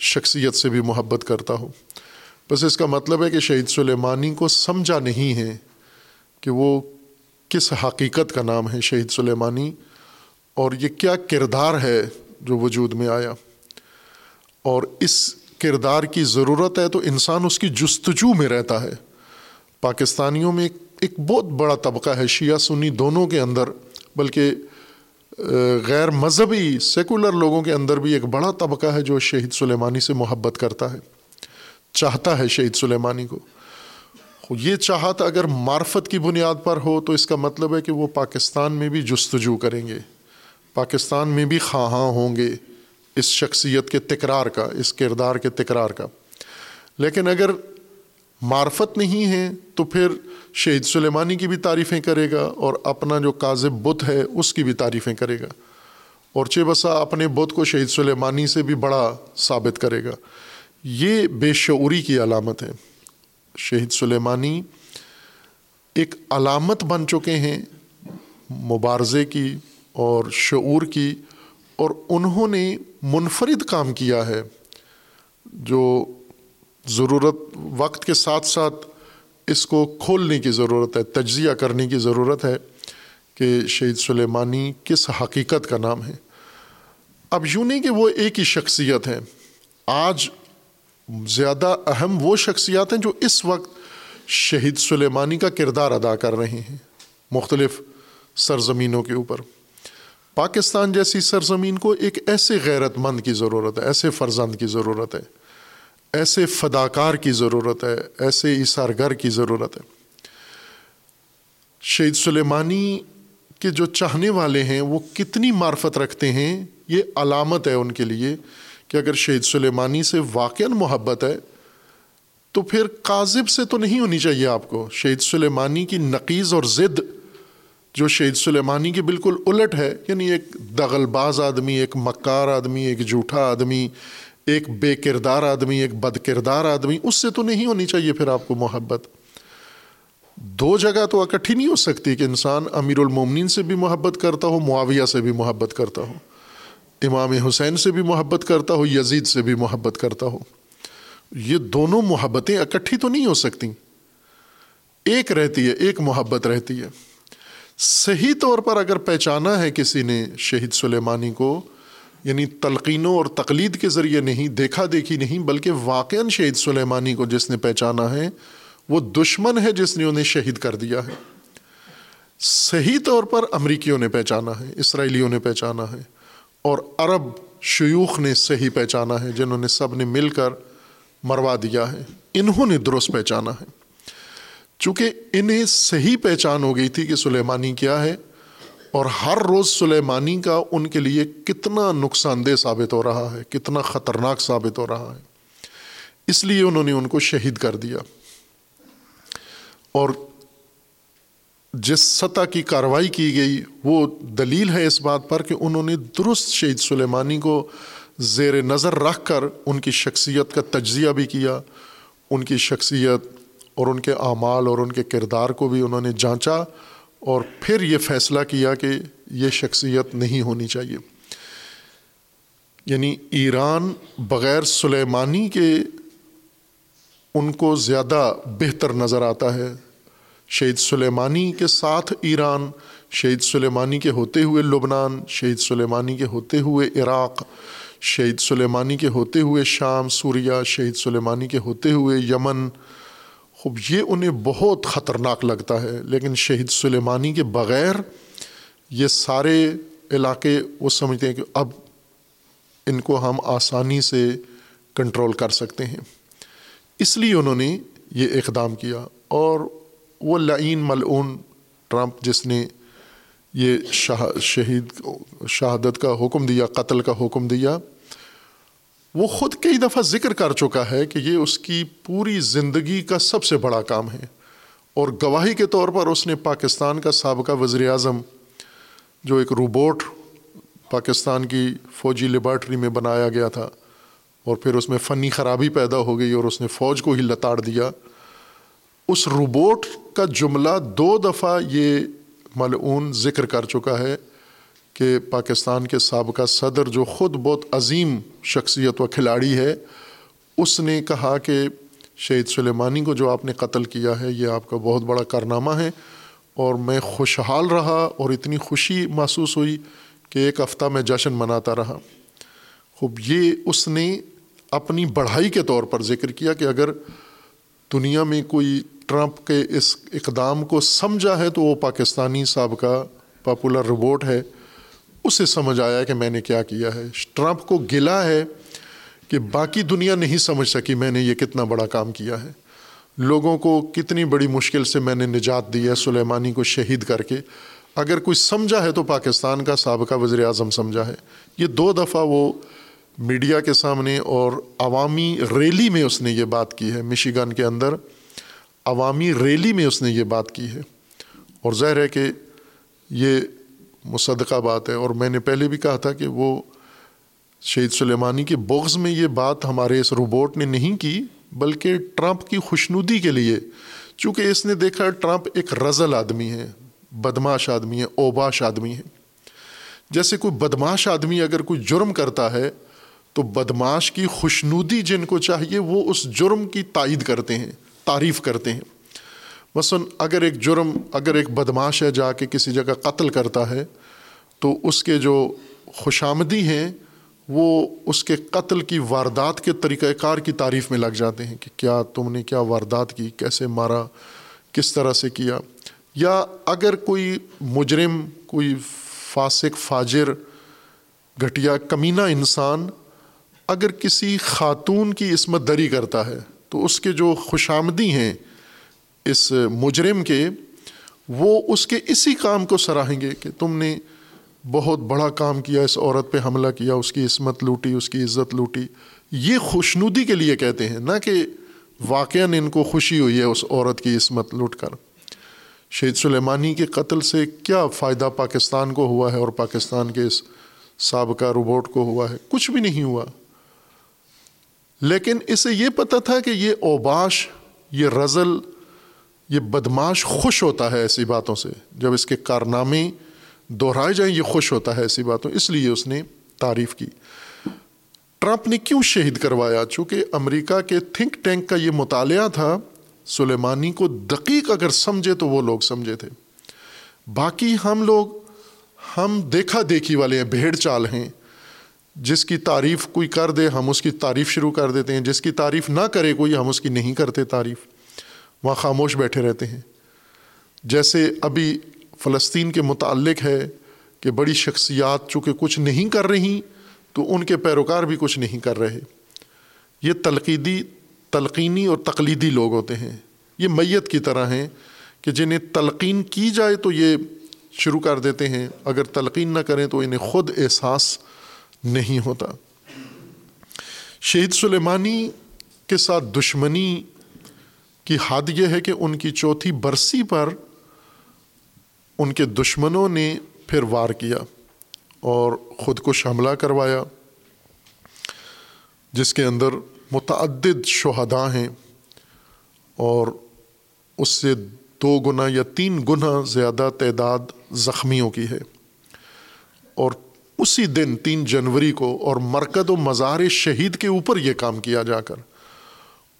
شخصیت سے بھی محبت کرتا ہو۔ بس اس کا مطلب ہے کہ شہید سلیمانی کو سمجھا نہیں ہے کہ وہ کس حقیقت کا نام ہے شہید سلیمانی اور یہ کیا کردار ہے جو وجود میں آیا۔ اور اس کردار کی ضرورت ہے تو انسان اس کی جستجو میں رہتا ہے۔ پاکستانیوں میں ایک بہت بڑا طبقہ ہے، شیعہ سنی دونوں کے اندر، بلکہ غیر مذہبی سیکولر لوگوں کے اندر بھی ایک بڑا طبقہ ہے جو شہید سلیمانی سے محبت کرتا ہے۔ چاہتا ہے شہید سلیمانی کو۔ یہ چاہت اگر معرفت کی بنیاد پر ہو تو اس کا مطلب ہے کہ وہ پاکستان میں بھی جستجو کریں گے۔ پاکستان میں بھی خواہاں ہوں گے۔ اس شخصیت کے تکرار کا، اس کردار کے تکرار کا۔ لیکن اگر معرفت نہیں ہے تو پھر شہید سلیمانی کی بھی تعریفیں کرے گا اور اپنا جو کاذب بت ہے اس کی بھی تعریفیں کرے گا۔ اور چے بسا اپنے بت کو شہید سلیمانی سے بھی بڑا ثابت کرے گا۔ یہ بے شعوری کی علامت ہے۔ شہید سلیمانی ایک علامت بن چکے ہیں، مبارزے کی اور شعور کی اور انہوں نے منفرد کام کیا ہے جو ضرورت وقت کے ساتھ ساتھ اس کو کھولنے کی ضرورت ہے، تجزیہ کرنے کی ضرورت ہے کہ شہید سلیمانی کس حقیقت کا نام ہے۔ اب یوں نہیں کہ وہ ایک ہی شخصیت ہے آج زیادہ اہم وہ شخصیات ہیں جو اس وقت شہید سلیمانی کا کردار ادا کر رہے ہیں، مختلف سرزمینوں کے اوپر۔ پاکستان جیسی سرزمین کو ایک ایسے غیرت مند کی ضرورت ہے، ایسے فرزند کی ضرورت ہے، ایسے فداکار کی ضرورت ہے، ایسے اثارگر کی ضرورت ہے۔ شہید سلیمانی کے جو چاہنے والے ہیں، وہ کتنی معرفت رکھتے ہیں، یہ علامت ہے ان کے لیے کہ اگر شہید سلیمانی سے واقع محبت ہے، تو پھر کاذب سے تو نہیں ہونی چاہیے آپ کو۔ شہید سلیمانی کی نقیز اور ضد جو شہید سلیمانی کی بالکل الٹ ہے یعنی ایک دغل باز آدمی، ایک مکار آدمی، ایک جھوٹا آدمی، ایک بے کردار آدمی، ایک بد کردار آدمی، اس سے تو نہیں ہونی چاہیے پھر آپ کو محبت۔ دو جگہ تو اکٹھی نہیں ہو سکتی کہ انسان امیر المومنین سے بھی محبت کرتا ہو، معاویہ سے بھی محبت کرتا ہو، امام حسین سے بھی محبت کرتا ہو، یزید سے بھی محبت کرتا ہو۔ یہ دونوں محبتیں اکٹھی تو نہیں ہو سکتی۔ ایک رہتی ہے، ایک محبت رہتی ہے۔ صحیح طور پر اگر پہچانا ہے کسی نے شہید سلیمانی کو یعنی تلقینوں اور تقلید کے ذریعے نہیں، دیکھا دیکھی نہیں، بلکہ واقع شہید سلیمانی کو جس نے پہچانا ہے، وہ دشمن ہے جس نے انہیں شہید کر دیا ہے۔ صحیح طور پر امریکیوں نے پہچانا ہے، اسرائیلیوں نے پہچانا ہے، اور عرب شیوخ نے صحیح پہچانا ہے، جنہوں نے سب نے مل کر مروا دیا ہے، انہوں نے درست پہچانا ہے۔ چونکہ انہیں صحیح پہچان ہو گئی تھی کہ سلیمانی کیا ہے، اور ہر روز سلیمانی کا ان کے لیے کتنا نقصان دہ ثابت ہو رہا ہے، کتنا خطرناک ثابت ہو رہا ہے۔ اس لیے انہوں نے ان کو شہید کر دیا۔ اور جس سطح کی کارروائی کی گئی، وہ دلیل ہے اس بات پر کہ انہوں نے درست شہید سلیمانی کو زیر نظر رکھ کر ان کی شخصیت کا تجزیہ بھی کیا، ان کی شخصیت اور ان کے اعمال اور ان کے کردار کو بھی انہوں نے جانچا اور پھر یہ فیصلہ کیا کہ یہ شخصیت نہیں ہونی چاہیے۔ یعنی ایران بغیر سلیمانی کے ان کو زیادہ بہتر نظر آتا ہے۔ شہید سلیمانی کے ساتھ ایران، شہید سلیمانی کے ہوتے ہوئے لبنان، شہید سلیمانی کے ہوتے ہوئے عراق، شہید سلیمانی کے ہوتے ہوئے شام سوریا شہید سلیمانی کے ہوتے ہوئے یمن خوب، یہ انہیں بہت خطرناک لگتا ہے، لیکن شہید سلیمانی کے بغیر یہ سارے علاقے وہ سمجھتے ہیں کہ اب ان کو ہم آسانی سے کنٹرول کر سکتے ہیں۔ اس لیے انہوں نے یہ اقدام کیا اور وہ لعین ملعون ٹرمپ، جس نے یہ شہید، شہادت کا حکم دیا، قتل کا حکم دیا وہ خود کئی دفعہ ذکر کر چکا ہے کہ یہ اس کی پوری زندگی کا سب سے بڑا کام ہے۔ اور گواہی کے طور پر اس نے پاکستان کا سابقہ وزیر اعظم جو ایک روبوٹ پاکستان کی فوجی لیبارٹری میں بنایا گیا تھا، اور پھر اس میں فنی خرابی پیدا ہو گئی اور اس نے فوج کو ہی لتاڑ دیا۔ اس روبوٹ کا جملہ دو دفعہ یہ ملعون ذکر کر چکا ہے۔ کہ پاکستان کے سابقہ صدر جو خود بہت عظیم شخصیت و کھلاڑی ہے، اس نے کہا کہ شہید سلیمانی کو جو آپ نے قتل کیا ہے، یہ آپ کا بہت بڑا کارنامہ ہے اور میں خوشحال رہا اور اتنی خوشی محسوس ہوئی کہ ایک ہفتہ میں جشن مناتا رہا۔ خوب، یہ اس نے اپنی بڑھائی کے طور پر ذکر کیا کہ اگر دنیا میں کوئی ٹرمپ کے اس اقدام کو سمجھا ہے تو وہ پاکستانی سابقہ پاپولر روبوٹ ہے۔ اسے سمجھ آیا کہ میں نے کیا کیا ہے۔ ٹرمپ کو گلا ہے کہ باقی دنیا نہیں سمجھ سکی میں نے یہ کتنا بڑا کام کیا ہے۔ لوگوں کو کتنی بڑی مشکل سے میں نے نجات دی ہے سلیمانی کو شہید کر کے۔ اگر کوئی سمجھا ہے تو پاکستان کا سابقہ وزیر اعظم سمجھا ہے۔ یہ دو دفعہ وہ میڈیا کے سامنے اور عوامی ریلی میں اس نے یہ بات کی ہے۔ مشیگن کے اندر عوامی ریلی میں اس نے یہ بات کی ہے۔ اور ظاہر ہے کہ یہ مصدقہ بات ہے اور میں نے پہلے بھی کہا تھا کہ وہ شہید سلیمانی کے بغض میں یہ بات ہمارے اس روبوٹ نے نہیں کی، بلکہ ٹرمپ کی خوشنودی کے لیے۔ چونکہ اس نے دیکھا ٹرمپ ایک رزل آدمی ہے، بدماش آدمی ہے، اوباش آدمی ہے۔ جیسے کوئی بدماش آدمی اگر کوئی جرم کرتا ہے، تو بدماش کی خوشنودی جن کو چاہیے، وہ اس جرم کی تائید کرتے ہیں، تعریف کرتے ہیں۔ مثلاً اگر ایک جرم، اگر ایک بدماش ہے جا کے کسی جگہ قتل کرتا ہے، تو اس کے جو خوشامدی ہیں، وہ اس کے قتل کی واردات کے طریقۂ کار کی تعریف میں لگ جاتے ہیں کہ کیا تم نے کیا واردات کی، کیسے مارا، کس طرح سے کیا۔ یا اگر کوئی مجرم، کوئی فاسق، فاجر، گھٹیا، کمینہ انسان اگر کسی خاتون کی عصمت دری کرتا ہے، تو اس کے جو خوش آمدی ہیں اس مجرم کے وہ اس کے اسی کام کو سراہیں گے کہ تم نے بہت بڑا کام کیا، اس عورت پہ حملہ کیا، اس کی عصمت لوٹی، اس کی عزت لوٹی۔ یہ خوشنودی کے لیے کہتے ہیں، نہ کہ واقع ان کو خوشی ہوئی ہے اس عورت کی عصمت لوٹ کر۔ شہید سلیمانی کے قتل سے کیا فائدہ پاکستان کو ہوا ہے اور پاکستان کے اس سابقہ روبوٹ کو ہوا ہے؟ کچھ بھی نہیں ہوا۔ لیکن اسے یہ پتہ تھا کہ یہ اوباش، یہ رزل یہ بدماش خوش ہوتا ہے ایسی باتوں سے۔ جب اس کے کارنامے دہرائے جائیں، یہ خوش ہوتا ہے ایسی باتوں۔ اس لیے اس نے تعریف کی۔ ٹرمپ نے کیوں شہید کروایا؟ چونکہ امریکہ کے تھنک ٹینک کا یہ مطالعہ تھا، سلیمانی کو دقیق اگر سمجھے تو وہ لوگ سمجھے تھے۔ باقی ہم لوگ، ہم دیکھا دیکھی والے ہیں، بھیڑ چال ہیں۔ جس کی تعریف کوئی کر دے، ہم اس کی تعریف شروع کر دیتے ہیں۔ جس کی تعریف نہ کرے، کوئی ہم اس کی نہیں کرتے تعریف۔ وہاں خاموش بیٹھے رہتے ہیں۔ جیسے ابھی فلسطین کے متعلق ہے کہ بڑی شخصیات چونکہ کچھ نہیں کر رہی، تو ان کے پیروکار بھی کچھ نہیں کر رہے۔ یہ تلقیدی، تلقینی اور تقلیدی لوگ ہوتے ہیں۔ یہ میت کی طرح ہیں کہ جنہیں تلقین کی جائے تو یہ شروع کر دیتے ہیں۔ اگر تلقین نہ کریں تو انہیں خود احساس نہیں ہوتا۔ شہید سلیمانی کے ساتھ دشمنی کی حد یہ ہے کہ ان کی چوتھی برسی پر ان کے دشمنوں نے پھر وار کیا اور خود کو حملہ کروایا، جس کے اندر متعدد شہداء ہیں اور اس سے دو گنا یا تین گنا زیادہ تعداد زخمیوں کی ہے۔ اور اسی دن تین جنوری کو اور مرکز و مزار شہید کے اوپر یہ کام کیا جا کر۔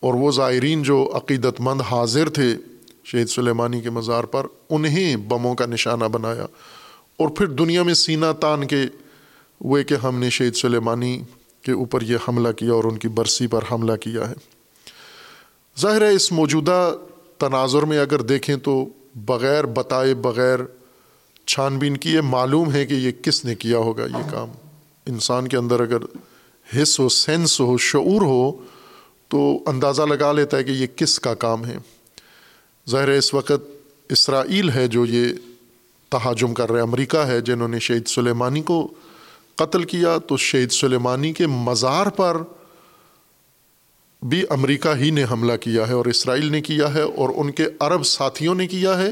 اور وہ زائرین جو عقیدت مند حاضر تھے شہید سلیمانی کے مزار پر، انہیں بموں کا نشانہ بنایا۔ اور پھر دنیا میں سینہ تان کے ہوئے کہ ہم نے شہید سلیمانی کے اوپر یہ حملہ کیا اور ان کی برسی پر حملہ کیا ہے۔ ظاہر ہے اس موجودہ تناظر میں اگر دیکھیں تو بغیر بتائے بغیر چھان بین کیے معلوم ہے کہ یہ کس نے کیا ہوگا یہ کام۔ انسان کے اندر اگر حص ہو سینس ہو، شعور ہو تو اندازہ لگا لیتا ہے کہ یہ کس کا کام ہے۔ ظاہر اس وقت اسرائیل ہے جو یہ تہاجم کر رہے، امریکہ ہے جنہوں نے شہید سلیمانی کو قتل کیا۔ تو شہید سلیمانی کے مزار پر بھی امریکہ ہی نے حملہ کیا ہے اور اسرائیل نے کیا ہے اور ان کے عرب ساتھیوں نے کیا ہے۔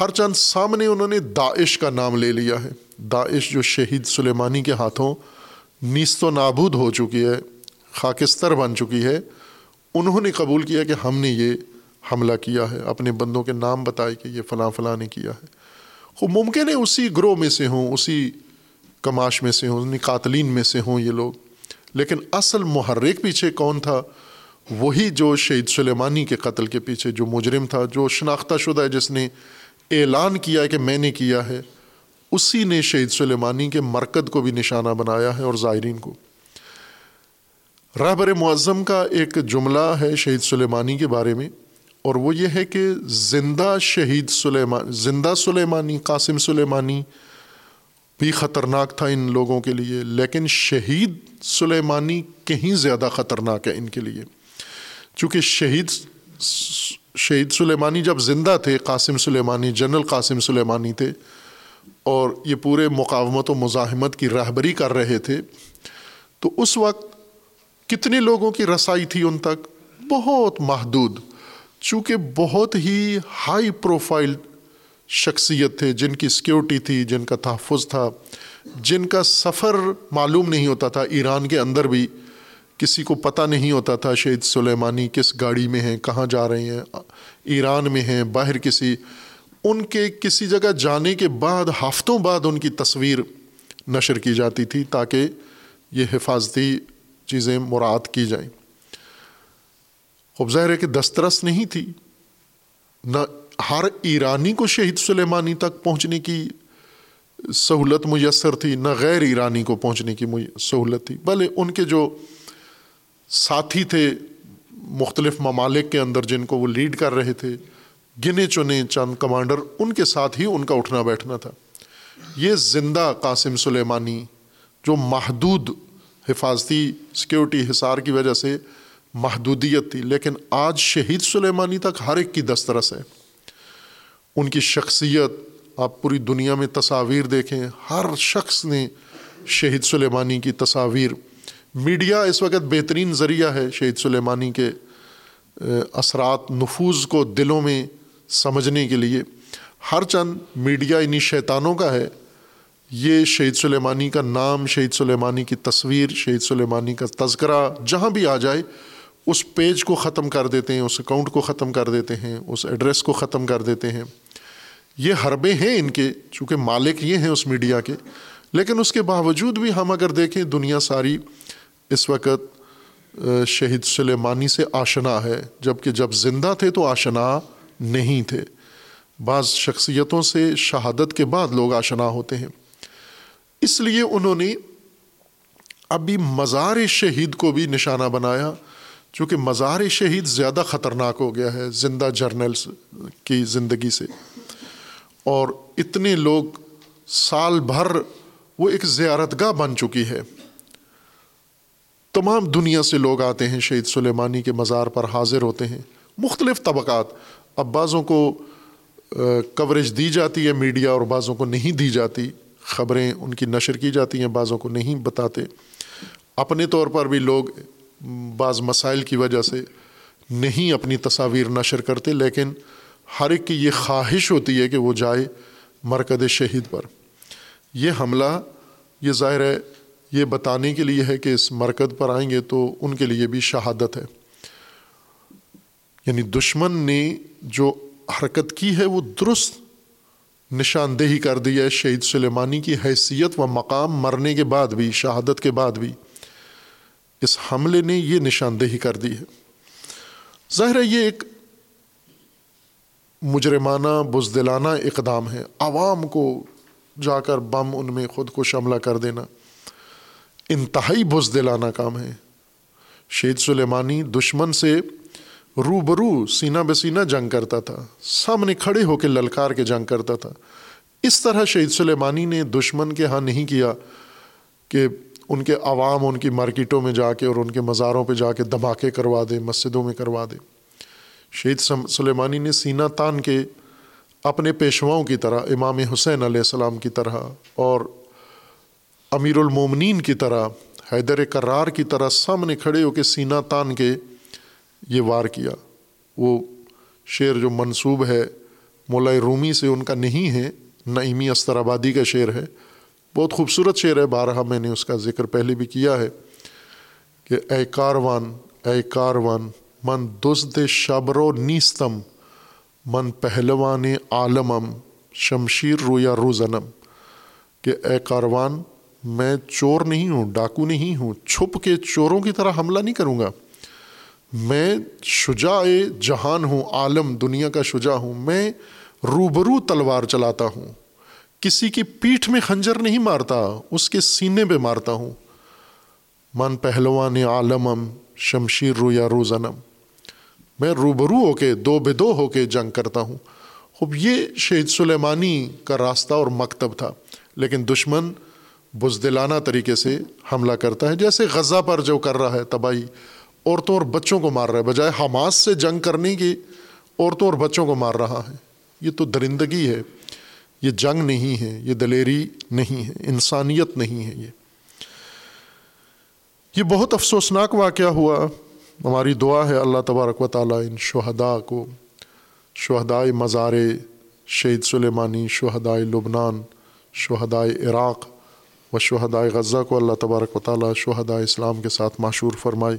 ہر چند سامنے انہوں نے داعش کا نام لے لیا ہے۔ داعش جو شہید سلیمانی کے ہاتھوں نیست و نابود ہو چکی ہے۔ خاکستر بن چکی ہے، انہوں نے قبول کیا کہ ہم نے یہ حملہ کیا ہے، اپنے بندوں کے نام بتائے کہ یہ فلاں فلاں نے کیا ہے۔ خوب ممکن ہے اسی گروہ میں سے ہوں، اسی کماش میں سے ہوں قاتلین میں سے ہوں یہ لوگ۔ لیکن اصل محرک پیچھے کون تھا؟ وہی جو شہید سلیمانی کے قتل کے پیچھے جو مجرم تھا، جو شناختہ شدہ ہے، جس نے اعلان کیا کہ میں نے کیا ہے، اسی نے شہید سلیمانی کے مرکز کو بھی نشانہ بنایا ہے اور زائرین کو۔ رہبر معظم کا ایک جملہ ہے شہید سلیمانی کے بارے میں، اور وہ یہ ہے کہ زندہ شہید سلیمان زندہ سلیمانی، قاسم سلیمانی بھی خطرناک تھا ان لوگوں کے لیے، لیکن شہید سلیمانی کہیں زیادہ خطرناک ہے ان کے لیے۔ چونکہ شہید شہید سلیمانی جب زندہ تھے، Qasem Soleimani, general Qasem Soleimani تھے، اور یہ پورے مقاومت و مزاحمت کی رہبری کر رہے تھے، تو اس وقت کتنے لوگوں کی رسائی تھی ان تک؟ بہت محدود۔ چونکہ بہت ہی ہائی پروفائل شخصیت تھے، جن کی سیکورٹی تھی، جن کا تحفظ تھا، جن کا سفر معلوم نہیں ہوتا تھا۔ ایران کے اندر بھی کسی کو پتہ نہیں ہوتا تھا شہید سلیمانی کس گاڑی میں ہیں، کہاں جا رہے ہیں، ایران میں ہیں، باہر کسی۔ ان کے کسی جگہ جانے کے بعد، ہفتوں بعد ان کی تصویر نشر کی جاتی تھی تاکہ یہ حفاظتی چیزیں مراد کی جائیں۔ خوب ظاہر ہے کہ دسترس نہیں تھی۔ نہ ہر ایرانی کو شہید سلیمانی تک پہنچنے کی سہولت میسر تھی، نہ غیر ایرانی کو پہنچنے کی سہولت تھی۔ بھلے ان کے جو ساتھی تھے مختلف ممالک کے اندر جن کو وہ لیڈ کر رہے تھے، گنے چنے چند کمانڈر، ان کے ساتھ ہی ان کا اٹھنا بیٹھنا تھا۔ یہ زندہ قاسم سلیمانی جو محدود حفاظتی سیکیورٹی حصار کی وجہ سے محدودیت تھی، لیکن آج شہید سلیمانی تک ہر ایک کی دسترس ہے۔ ان کی شخصیت آپ پوری دنیا میں تصاویر دیکھیں، ہر شخص نے شہید سلیمانی کی تصاویر۔ میڈیا اس وقت بہترین ذریعہ ہے شہید سلیمانی کے اثرات، نفوذ کو دلوں میں سمجھنے کے لیے۔ ہر چند میڈیا انہیں شیطانوں کا ہے۔ یہ شہید سلیمانی کا نام، شہید سلیمانی کی تصویر، شہید سلیمانی کا تذکرہ جہاں بھی آ جائے، اس پیج کو ختم کر دیتے ہیں، اس اکاؤنٹ کو ختم کر دیتے ہیں، اس ایڈریس کو ختم کر دیتے ہیں۔ یہ حربے ہیں ان کے، چونکہ مالک یہ ہیں اس میڈیا کے۔ لیکن اس کے باوجود بھی ہم اگر دیکھیں، دنیا ساری اس وقت شہید سلیمانی سے آشنا ہے۔ جبکہ جب زندہ تھے تو آشنا نہیں تھے۔ بعض شخصیتوں سے شہادت کے بعد لوگ آشنا ہوتے ہیں۔ اس لیے انہوں نے ابھی مزار شہید کو بھی نشانہ بنایا، چونکہ مزار شہید زیادہ خطرناک ہو گیا ہے زندہ جرنلس کی زندگی سے۔ اور اتنے لوگ سال بھر وہ ایک زیارت گاہ بن چکی ہے۔ تمام دنیا سے لوگ آتے ہیں شہید سلیمانی کے مزار پر حاضر ہوتے ہیں۔ مختلف طبقات، اب بعضوں کو کوریج دی جاتی ہے میڈیا اور بعضوں کو نہیں دی جاتی۔ خبریں ان کی نشر کی جاتی ہیں، بعضوں کو نہیں بتاتے۔ اپنے طور پر بھی لوگ بعض مسائل کی وجہ سے نہیں اپنی تصاویر نشر کرتے، لیکن ہر ایک کی یہ خواہش ہوتی ہے کہ وہ جائے مرکز شہید پر۔ یہ حملہ، یہ ظاہر ہے، یہ بتانے کے لیے ہے کہ اس مرکز پر آئیں گے تو ان کے لیے بھی شہادت ہے۔ یعنی دشمن نے جو حرکت کی ہے، وہ درست نشاندہی کر دی ہے شہید سلیمانی کی حیثیت و مقام مرنے کے بعد بھی، شہادت کے بعد بھی۔ اس حملے نے یہ نشاندہی کر دی ہے۔ ظاہر ہے، یہ ایک مجرمانہ، بزدلانہ اقدام ہے۔ عوام کو جا کر بم ان میں خود کو شملہ کر دینا انتہائی بزدلانہ کام ہے۔ شہید سلیمانی دشمن سے رو برو سینہ بہ سینہ جنگ کرتا تھا۔ سامنے کھڑے ہو کے للکار کے جنگ کرتا تھا۔ اس طرح شہید سلیمانی نے دشمن کے ہاں نہیں کیا کہ ان کے عوام ان کی مارکیٹوں میں جا کے اور ان کے مزاروں پہ جا کے دھماکے کروا دے، مسجدوں میں کروا دے۔ شہید سلیمانی نے سینہ تان کے اپنے پیشواؤں کی طرح، امام حسین علیہ السلام کی طرح اور امیر المومنین کی طرح، حیدر کرار کی طرح سامنے کھڑے ہو کے سینہ تان کے یہ وار کیا۔ وہ شعر جو منصوب ہے مولا رومی سے ان کا نہیں ہے، نعیمی استر آبادی کا شعر ہے۔ بہت خوبصورت شعر ہے، بارہا میں نے اس کا ذکر پہلے بھی کیا ہے کہ اے کاروان اے کاروان، من دزد شبر و نیستم، من پہلوان عالمم، شمشیر رو یا روزنم۔ کہ اے کاروان، میں چور نہیں ہوں، ڈاکو نہیں ہوں، چھپ کے چوروں کی طرح حملہ نہیں کروں گا۔ میں شجاع جہان ہوں، عالم، دنیا کا شجاع ہوں، میں روبرو تلوار چلاتا ہوں۔ کسی کی پیٹھ میں خنجر نہیں مارتا، اس کے سینے پہ مارتا ہوں۔ من پہلوان عالمم شمشیر رو یا روزنم۔ میں روبرو ہو کے، دو بے دو ہو کے جنگ کرتا ہوں۔ خوب، یہ شہید سلیمانی کا راستہ اور مکتب تھا، لیکن دشمن بزدلانہ طریقے سے حملہ کرتا ہے، جیسے غزہ پر جو کر رہا ہے، تباہی۔ عورتوں اور بچوں کو مار رہا ہے، بجائے حماس سے جنگ کرنے کی عورتوں اور بچوں کو مار رہا ہے۔ یہ تو درندگی ہے۔ یہ جنگ نہیں ہے، یہ دلیری نہیں ہے، انسانیت نہیں ہے یہ۔ یہ بہت افسوسناک واقعہ ہوا۔ ہماری دعا ہے اللہ تبارک و تعالیٰ ان شہداء کو شہدائے مزار شہید سلیمانی شہدائے لبنان شہدائے عراق و شہدائے غزہ کو اللہ تبارک و تعالیٰ شہدائے اسلام کے ساتھ معشور فرمائے۔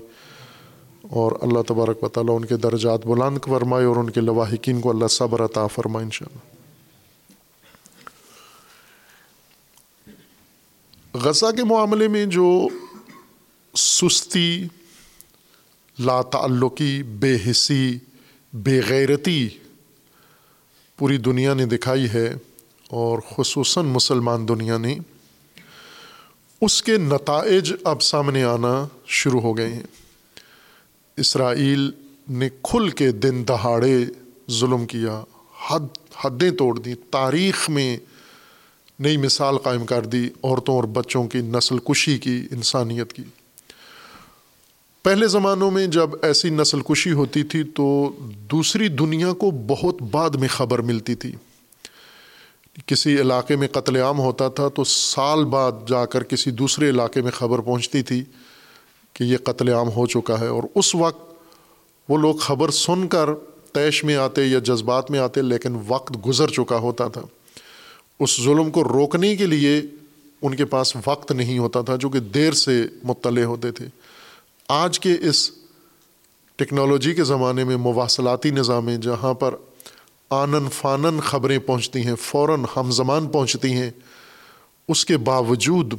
اور اللہ تبارک و تعالیٰ ان کے درجات بلند فرمائے اور ان کے لواحقین کو اللہ صبر عطا فرمائے ان شاء اللہ غزہ کے معاملے میں جو سستی، لا تعلقی، بے حسی، بے غیرتی پوری دنیا نے دکھائی ہے اور خصوصاً مسلمان دنیا نے، اس کے نتائج اب سامنے آنا شروع ہو گئے ہیں۔ اسرائیل نے کھل کے دن دہاڑے ظلم کیا، حد، حدیں توڑ دیں، تاریخ میں نئی مثال قائم کر دی، عورتوں اور بچوں کی نسل کشی کی، انسانیت کی۔ پہلے زمانوں میں جب ایسی نسل کشی ہوتی تھی تو دوسری دنیا کو بہت بعد میں خبر ملتی تھی۔ کسی علاقے میں قتل عام ہوتا تھا تو سال بعد جا کر کسی دوسرے علاقے میں خبر پہنچتی تھی۔ کہ یہ قتل عام ہو چکا ہے اور اس وقت وہ لوگ خبر سن کر تیش میں آتے یا جذبات میں آتے لیکن وقت گزر چکا ہوتا تھا۔ اس ظلم کو روکنے کے لیے ان کے پاس وقت نہیں ہوتا تھا جو کہ دیر سے مطلع ہوتے تھے۔ آج کے اس ٹیکنالوجی کے زمانے میں مواصلاتی نظام جہاں پر آنن فانن خبریں پہنچتی ہیں، فوراً ہم زمان پہنچتی ہیں، اس کے باوجود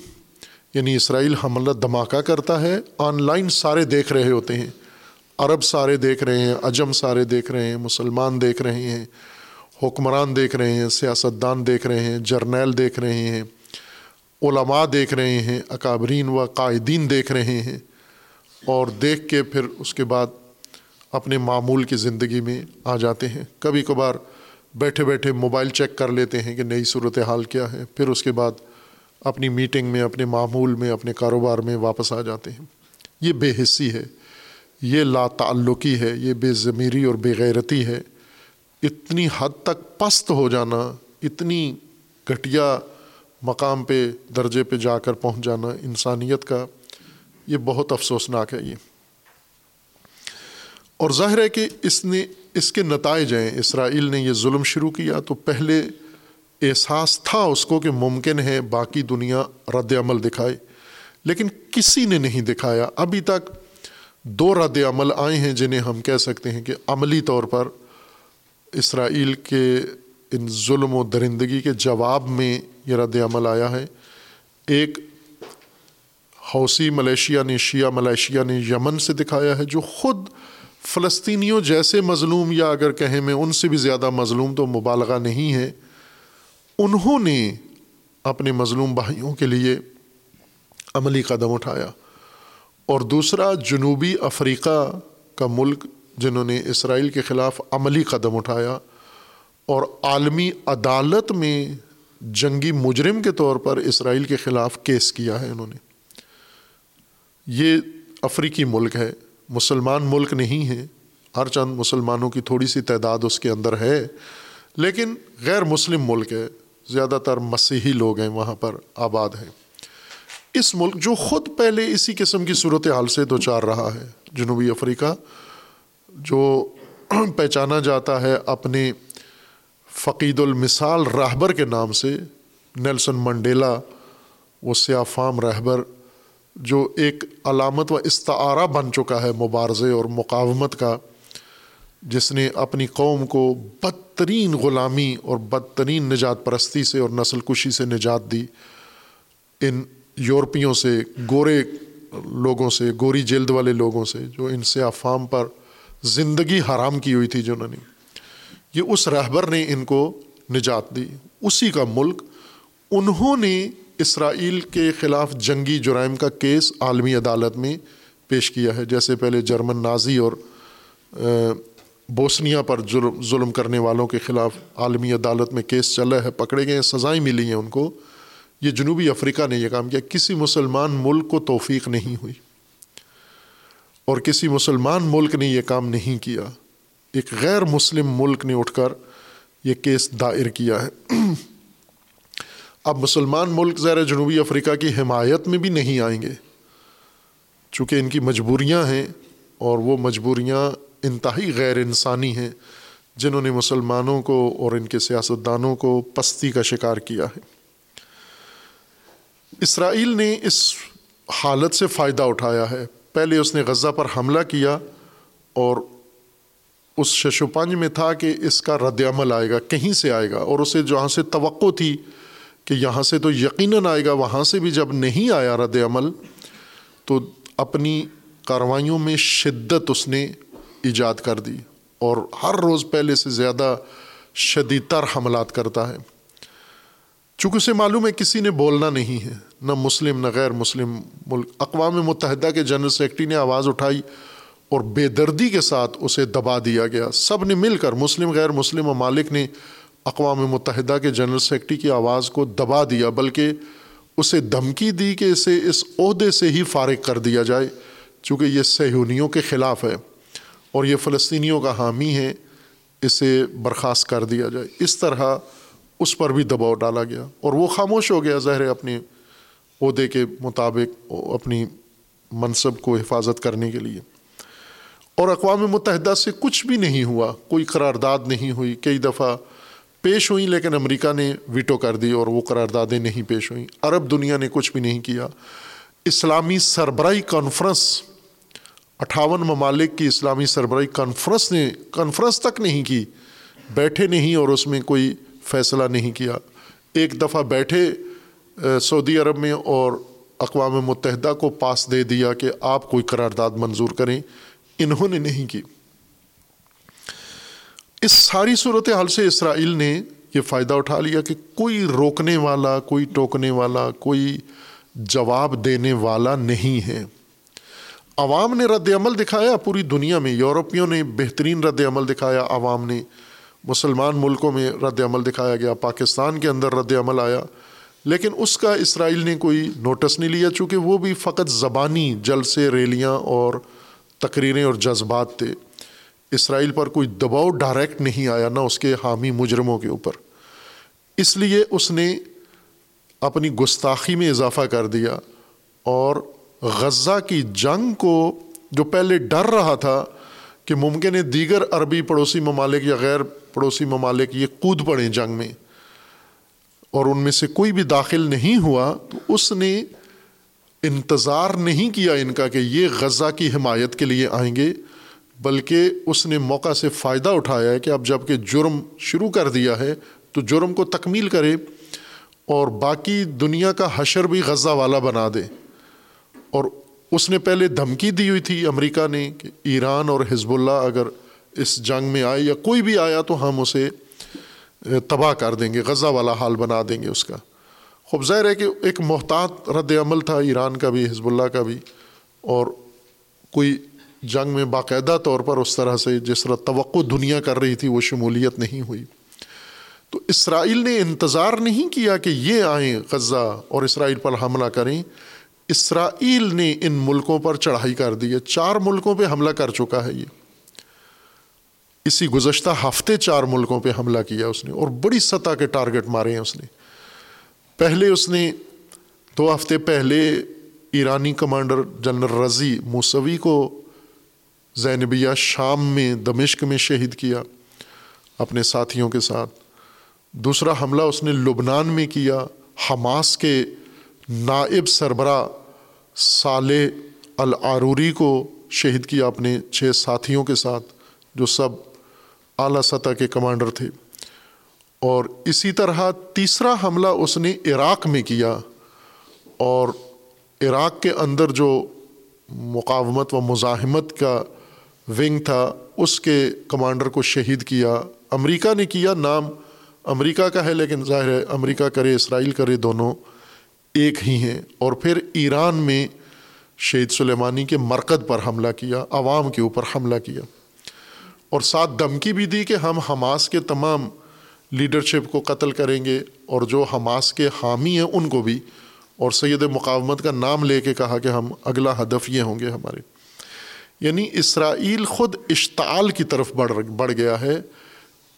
یعنی اسرائیل حملہ دھماکہ کرتا ہے، آن لائن سارے دیکھ رہے ہوتے ہیں۔ عرب سارے دیکھ رہے ہیں، عجم سارے دیکھ رہے ہیں، مسلمان دیکھ رہے ہیں، حکمران دیکھ رہے ہیں، سیاستدان دیکھ رہے ہیں، جرنیل دیکھ رہے ہیں، علماء دیکھ رہے ہیں، اکابرین و قائدین دیکھ رہے ہیں۔ اور دیکھ کے پھر اس کے بعد اپنے معمول کی زندگی میں آ جاتے ہیں۔ کبھی کبھار بیٹھے بیٹھے موبائل چیک کر لیتے ہیں کہ نئی صورت حال کیا ہے۔ پھر اس کے بعد اپنی میٹنگ میں، اپنے معمول میں، اپنے کاروبار میں واپس آ جاتے ہیں۔ یہ بے حصی ہے، یہ لا تعلقی ہے، یہ بے ضمیری اور بے غیرتی ہے۔ اتنی حد تک پست ہو جانا، اتنی گھٹیا مقام پہ، درجے پہ جا کر پہنچ جانا انسانیت کا، یہ بہت افسوسناک ہے یہ۔ اور ظاہر ہے کہ اس نے، اس کے نتائج ہیں۔ اسرائیل نے یہ ظلم شروع کیا تو پہلے احساس تھا اس کو کہ ممکن ہے باقی دنیا رد عمل دکھائے، لیکن کسی نے نہیں دکھایا۔ ابھی تک دو رد عمل آئے ہیں جنہیں ہم کہہ سکتے ہیں کہ عملی طور پر اسرائیل کے ان ظلم و درندگی کے جواب میں یہ رد عمل آیا ہے۔ ایک حوثی ملیشیا نے، شیعہ ملیشیا نے یمن سے دکھایا ہے، جو خود فلسطینیوں جیسے مظلوم یا اگر کہیں میں ان سے بھی زیادہ مظلوم تو مبالغہ نہیں ہے۔ انہوں نے اپنے مظلوم بھائیوں کے لیے عملی قدم اٹھایا اور دوسرا جنوبی افریقہ کا ملک جنہوں نے اسرائیل کے خلاف عملی قدم اٹھایا اور عالمی عدالت میں جنگی مجرم کے طور پر اسرائیل کے خلاف کیس کیا ہے انہوں نے۔ یہ افریقی ملک ہے، مسلمان ملک نہیں ہے۔ ہر چند مسلمانوں کی تھوڑی سی تعداد اس کے اندر ہے، لیکن غیر مسلم ملک ہے۔ زیادہ تر مسیحی لوگ ہیں، وہاں پر آباد ہیں۔ اس ملک جو خود پہلے اسی قسم کی صورت حال سے دو چار رہا ہے، جنوبی افریقہ، جو پہچانا جاتا ہے اپنے فقید المثال رہبر کے نام سے، نیلسن منڈیلا، وہ سیاہ فام رہبر، جو ایک علامت و استعارہ بن چکا ہے مبارزے اور مقاومت کا۔ جس نے اپنی قوم کو بدترین غلامی اور بدترین نجات پرستی سے اور نسل کشی سے نجات دی، ان یورپیوں سے، گورے لوگوں سے، گوری جلد والے لوگوں سے، جو ان سے افام پر زندگی حرام کی ہوئی تھی جنہوں نے، یہ اس رہبر نے ان کو نجات دی۔ اسی کا ملک، انہوں نے اسرائیل کے خلاف جنگی جرائم کا کیس عالمی عدالت میں پیش کیا ہے۔ جیسے پہلے جرمن نازی اور بوسنیا پر جرم ظلم کرنے والوں کے خلاف عالمی عدالت میں کیس چلا ہے، پکڑے گئے ہیں، سزائیں ملی ہیں ان کو۔ یہ جنوبی افریقہ نے یہ کام کیا۔ کسی مسلمان ملک کو توفیق نہیں ہوئی۔ اور کسی مسلمان ملک نے یہ کام نہیں کیا۔ ایک غیر مسلم ملک نے اٹھ کر یہ کیس دائر کیا ہے۔ اب مسلمان ملک زیر جنوبی افریقہ کی حمایت میں بھی نہیں آئیں گے۔ چونکہ ان کی مجبوریاں ہیں اور وہ مجبوریاں انتہائی غیر انسانی ہیں، جنہوں نے مسلمانوں کو اور ان کے سیاستدانوں کو پستی کا شکار کیا ہے۔ اسرائیل نے اس حالت سے فائدہ اٹھایا ہے۔ پہلے اس نے غزہ پر حملہ کیا اور اس شش و پنج میں تھا کہ اس کا رد عمل آئے گا، کہیں سے آئے گا اور اسے جہاں سے توقع تھی کہ یہاں سے تو یقیناً آئے گا، وہاں سے بھی جب نہیں آیا رد عمل تو اپنی کاروائیوں میں شدت اس نے ایجاد کر دی اور ہر روز پہلے سے زیادہ شدید تر حملات کرتا ہے۔ چونکہ اسے معلوم ہے کسی نے بولنا نہیں ہے، نہ مسلم، نہ غیر مسلم۔ ملک، اقوام متحدہ کے جنرل سیکرٹری نے آواز اٹھائی اور بے دردی کے ساتھ اسے دبا دیا گیا۔ سب نے مل کر، مسلم، غیر مسلم ممالک نے اقوام متحدہ کے جنرل سیکرٹری کی آواز کو دبا دیا، بلکہ اسے دھمکی دی کہ اسے اس عہدے سے ہی فارغ کر دیا جائے، چونکہ یہ سہیونیوں کے خلاف ہے۔ اور یہ فلسطینیوں کا حامی ہے اسے برخاست کر دیا جائے۔ اس طرح اس پر بھی دباؤ ڈالا گیا اور وہ خاموش ہو گیا ظاہر اپنے عہدے کے مطابق اپنی منصب کو حفاظت کرنے کے لیے۔ اور اقوام متحدہ سے کچھ بھی نہیں ہوا، کوئی قرارداد نہیں ہوئی، کئی دفعہ پیش ہوئیں، لیکن امریکہ نے ویٹو کر دی اور وہ قراردادیں نہیں پیش ہوئیں۔ عرب دنیا نے کچھ بھی نہیں کیا۔ اسلامی سربراہی کانفرنس اٹھاون ممالک کی اسلامی سربراہی کانفرنس نے کانفرنس تک نہیں کی، بیٹھے نہیں اور اس میں کوئی فیصلہ نہیں کیا۔ ایک دفعہ بیٹھے سعودی عرب میں اور اقوام متحدہ کو پاس دے دیا کہ آپ کوئی قرارداد منظور کریں۔ انہوں نے نہیں کی۔ اس ساری صورت حال سے اسرائیل نے یہ فائدہ اٹھا لیا کہ کوئی روکنے والا، کوئی ٹوکنے والا، کوئی جواب دینے والا نہیں ہے۔ عوام نے رد عمل دکھایا، پوری دنیا میں، یورپیوں نے بہترین رد عمل دکھایا، عوام نے مسلمان ملکوں میں رد عمل دکھایا گیا، پاکستان کے اندر رد عمل آیا۔ لیکن اس کا اسرائیل نے کوئی نوٹس نہیں لیا، چونکہ وہ بھی فقط زبانی جلسے، ریلیاں اور تقریریں اور جذبات تھے۔ اسرائیل پر کوئی دباؤ ڈائریکٹ نہیں آیا، نہ اس کے حامی مجرموں کے اوپر۔ اس لیے اس نے اپنی گستاخی میں اضافہ کر دیا اور غزہ کی جنگ کو جو پہلے ڈر رہا تھا کہ ممکن ہے دیگر عربی پڑوسی ممالک یا غیر پڑوسی ممالک یہ کود پڑیں جنگ میں اور ان میں سے کوئی بھی داخل نہیں ہوا، تو اس نے انتظار نہیں کیا ان کا کہ یہ غزہ کی حمایت کے لیے آئیں گے، بلکہ اس نے موقع سے فائدہ اٹھایا ہے کہ اب جبکہ جرم شروع کر دیا ہے تو جرم کو تکمیل کرے اور باقی دنیا کا حشر بھی غزہ والا بنا دے۔ اور اس نے پہلے دھمکی دی ہوئی تھی امریکہ نے کہ ایران اور حزب اللہ اگر اس جنگ میں آئے یا کوئی بھی آیا تو ہم اسے تباہ کر دیں گے، غزہ والا حال بنا دیں گے اس کا۔ خوب ظاہر ہے کہ ایک محتاط رد عمل تھا ایران کا بھی، حزب اللہ کا بھی۔ اور کوئی جنگ میں باقاعدہ طور پر اس طرح سے جس طرح توقع دنیا کر رہی تھی، وہ شمولیت نہیں ہوئی۔ تو اسرائیل نے انتظار نہیں کیا کہ یہ آئیں غزہ اور اسرائیل پر حملہ کریں۔ اسرائیل نے ان ملکوں پر چڑھائی کر دی ہے۔ چار ملکوں پہ حملہ کر چکا ہے یہ۔ اسی گزشتہ ہفتے چار ملکوں پہ حملہ کیا اس نے اور بڑی سطح کے ٹارگٹ مارے ہیں اس نے۔ پہلے اس نے دو ہفتے پہلے ایرانی کمانڈر جنرل رضی موسوی کو زینبیہ شام میں دمشق میں شہید کیا اپنے ساتھیوں کے ساتھ۔ دوسرا حملہ اس نے لبنان میں کیا۔ حماس کے نائب سربراہ صالح العروری کو شہید کیا اپنے چھ ساتھیوں کے ساتھ، جو سب اعلیٰ سطح کے کمانڈر تھے۔ اور اسی طرح تیسرا حملہ اس نے عراق میں کیا۔ اور عراق کے اندر جو مقاومت و مزاحمت کا ونگ تھا، اس کے کمانڈر کو شہید کیا۔ امریکہ نے کیا نام، امریکہ کا ہے، لیکن ظاہر ہے امریکہ کرے، اسرائیل کرے دونوں۔ ایک ہی ہیں اور پھر ایران میں شہید سلیمانی کے مرکز پر حملہ کیا، عوام کے اوپر حملہ کیا۔ اور ساتھ دھمکی بھی دی کہ ہم حماس کے تمام لیڈرشپ کو قتل کریں گے اور جو حماس کے حامی ہیں ان کو بھی۔ اور سید مقاومت کا نام لے کے کہا کہ ہم اگلا ہدف یہ ہوں گے ہمارے۔ یعنی اسرائیل خود اشتعال کی طرف بڑھ بڑھ گیا ہے۔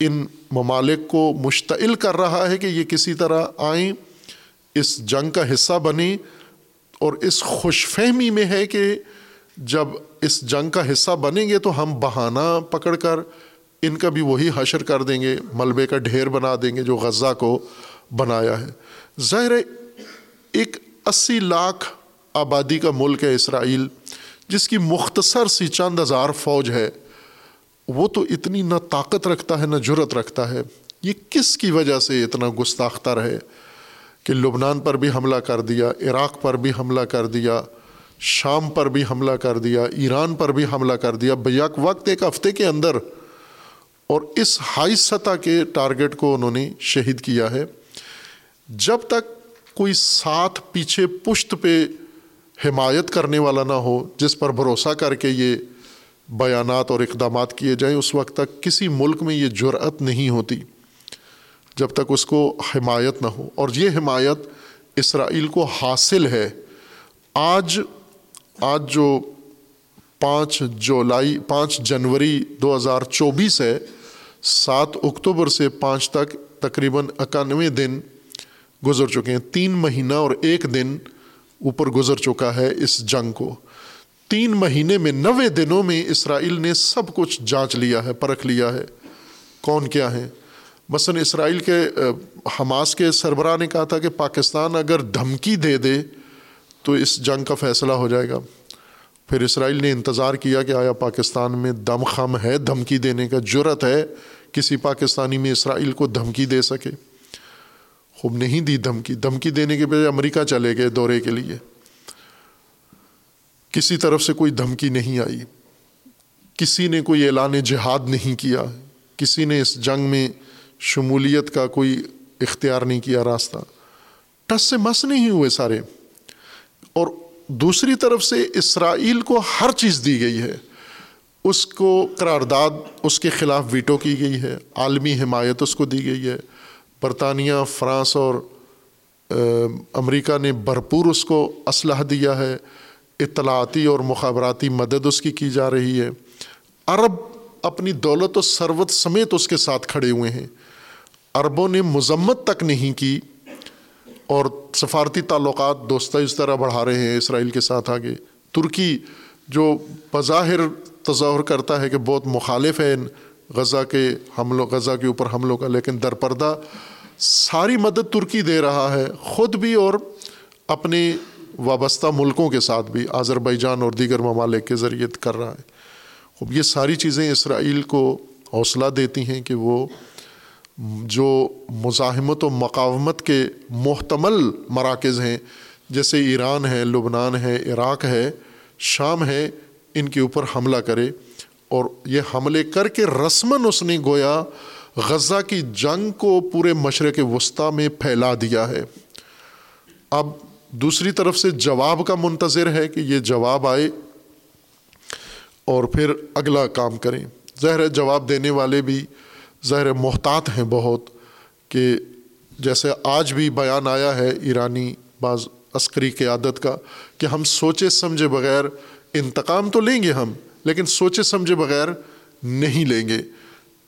ان ممالک کو مشتعل کر رہا ہے کہ یہ کسی طرح آئیں۔ اس جنگ کا حصہ بنیں اور اس خوش فہمی میں ہے کہ جب اس جنگ کا حصہ بنیں گے تو ہم بہانہ پکڑ کر ان کا بھی وہی حشر کر دیں گے، ملبے کا ڈھیر بنا دیں گے جو غزہ کو بنایا ہے۔ ظاہر ایک اسی لاکھ آبادی کا ملک ہے اسرائیل، جس کی مختصر سی چند ہزار فوج ہے۔ وہ تو اتنی نہ طاقت رکھتا ہے، نہ جرت رکھتا ہے۔ یہ کس کی وجہ سے اتنا گستاختہ رہے؟ کہ لبنان پر بھی حملہ کر دیا، عراق پر بھی حملہ کر دیا، شام پر بھی حملہ کر دیا، ایران پر بھی حملہ کر دیا، بیک وقت ایک ہفتے کے اندر اور اس ہائی سطح کے ٹارگٹ کو انہوں نے شہید کیا ہے۔ جب تک کوئی ساتھ پیچھے پشت پہ حمایت کرنے والا نہ ہو، جس پر بھروسہ کر کے یہ بیانات اور اقدامات کیے جائیں، اس وقت تک کسی ملک میں یہ جرأت نہیں ہوتی۔ جب تک اس کو حمایت نہ ہو۔ اور یہ حمایت اسرائیل کو حاصل ہے۔ آج آج جو پانچ جولائی، پانچ جنوری دو ہزار چوبیس ہے، سات اکتوبر سے پانچ تک تقریباً اکانوے دن گزر چکے ہیں۔ تین مہینہ اور ایک دن اوپر گزر چکا ہے اس جنگ کو۔ تین مہینے میں نوے دنوں میں اسرائیل نے سب کچھ جانچ لیا ہے، پرکھ لیا ہے۔ کون کیا ہے مثلاً اسرائیل کے حماس کے سربراہ نے کہا تھا کہ پاکستان اگر دھمکی دے دے تو اس جنگ کا فیصلہ ہو جائے گا۔ پھر اسرائیل نے انتظار کیا کہ آیا پاکستان میں دم خم ہے، دھمکی دینے کا جرت ہے، کسی پاکستانی میں اسرائیل کو دھمکی دے سکے۔ خوب نہیں دی دھمکی دھمکی دینے کے بجائے امریکہ چلے گئے دورے کے لیے۔ کسی طرف سے کوئی دھمکی نہیں آئی۔ کسی نے کوئی اعلان جہاد نہیں کیا۔ کسی نے اس جنگ میں شمولیت کا کوئی اختیار نہیں کیا راستہ۔ ٹس سے مس نہیں ہوئے سارے۔ اور دوسری طرف سے اسرائیل کو ہر چیز دی گئی ہے۔ اس کو قرارداد، اس کے خلاف ویٹو کی گئی ہے۔ عالمی حمایت اس کو دی گئی ہے۔ برطانیہ، فرانس اور امریکہ نے بھرپور اس کو اسلحہ دیا ہے۔ اطلاعاتی اور مخابراتی مدد اس کی کی جا رہی ہے۔ عرب اپنی دولت و ثروت سمیت اس کے ساتھ کھڑے ہوئے ہیں۔ عربوں نے مذمت تک نہیں کی اور سفارتی تعلقات دوستہ اس طرح بڑھا رہے ہیں اسرائیل کے ساتھ آگے۔ ترکی جو بظاہر تظاہر کرتا ہے کہ بہت مخالف ہے غزہ کے حملوں غزہ کے اوپر حملوں کا، لیکن در پردہ ساری مدد ترکی دے رہا ہے، خود بھی اور اپنے وابستہ ملکوں کے ساتھ بھی آذر جان اور دیگر ممالک کے ذریعے کر رہا ہے۔ خوب، یہ ساری چیزیں اسرائیل کو حوصلہ دیتی ہیں کہ وہ جو مزاحمت و مقاومت کے محتمل مراکز ہیں، جیسے ایران ہے، لبنان ہے، عراق ہے، شام ہے، ان کے اوپر حملہ کرے۔ اور یہ حملے کر کے رسماً اس نے گویا غزہ کی جنگ کو پورے مشرق وسطیٰ میں پھیلا دیا ہے۔ اب دوسری طرف سے جواب کا منتظر ہے کہ یہ جواب آئے اور پھر اگلا کام کریں۔ ظاہر جواب دینے والے بھی ظاہر محتاط ہیں بہت کہ جیسے آج بھی بیان آیا ہے ایرانی بعض عسکری قیادت کا کہ ہم سوچے سمجھے بغیر انتقام تو لیں گے ہم، لیکن سوچے سمجھے بغیر نہیں لیں گے۔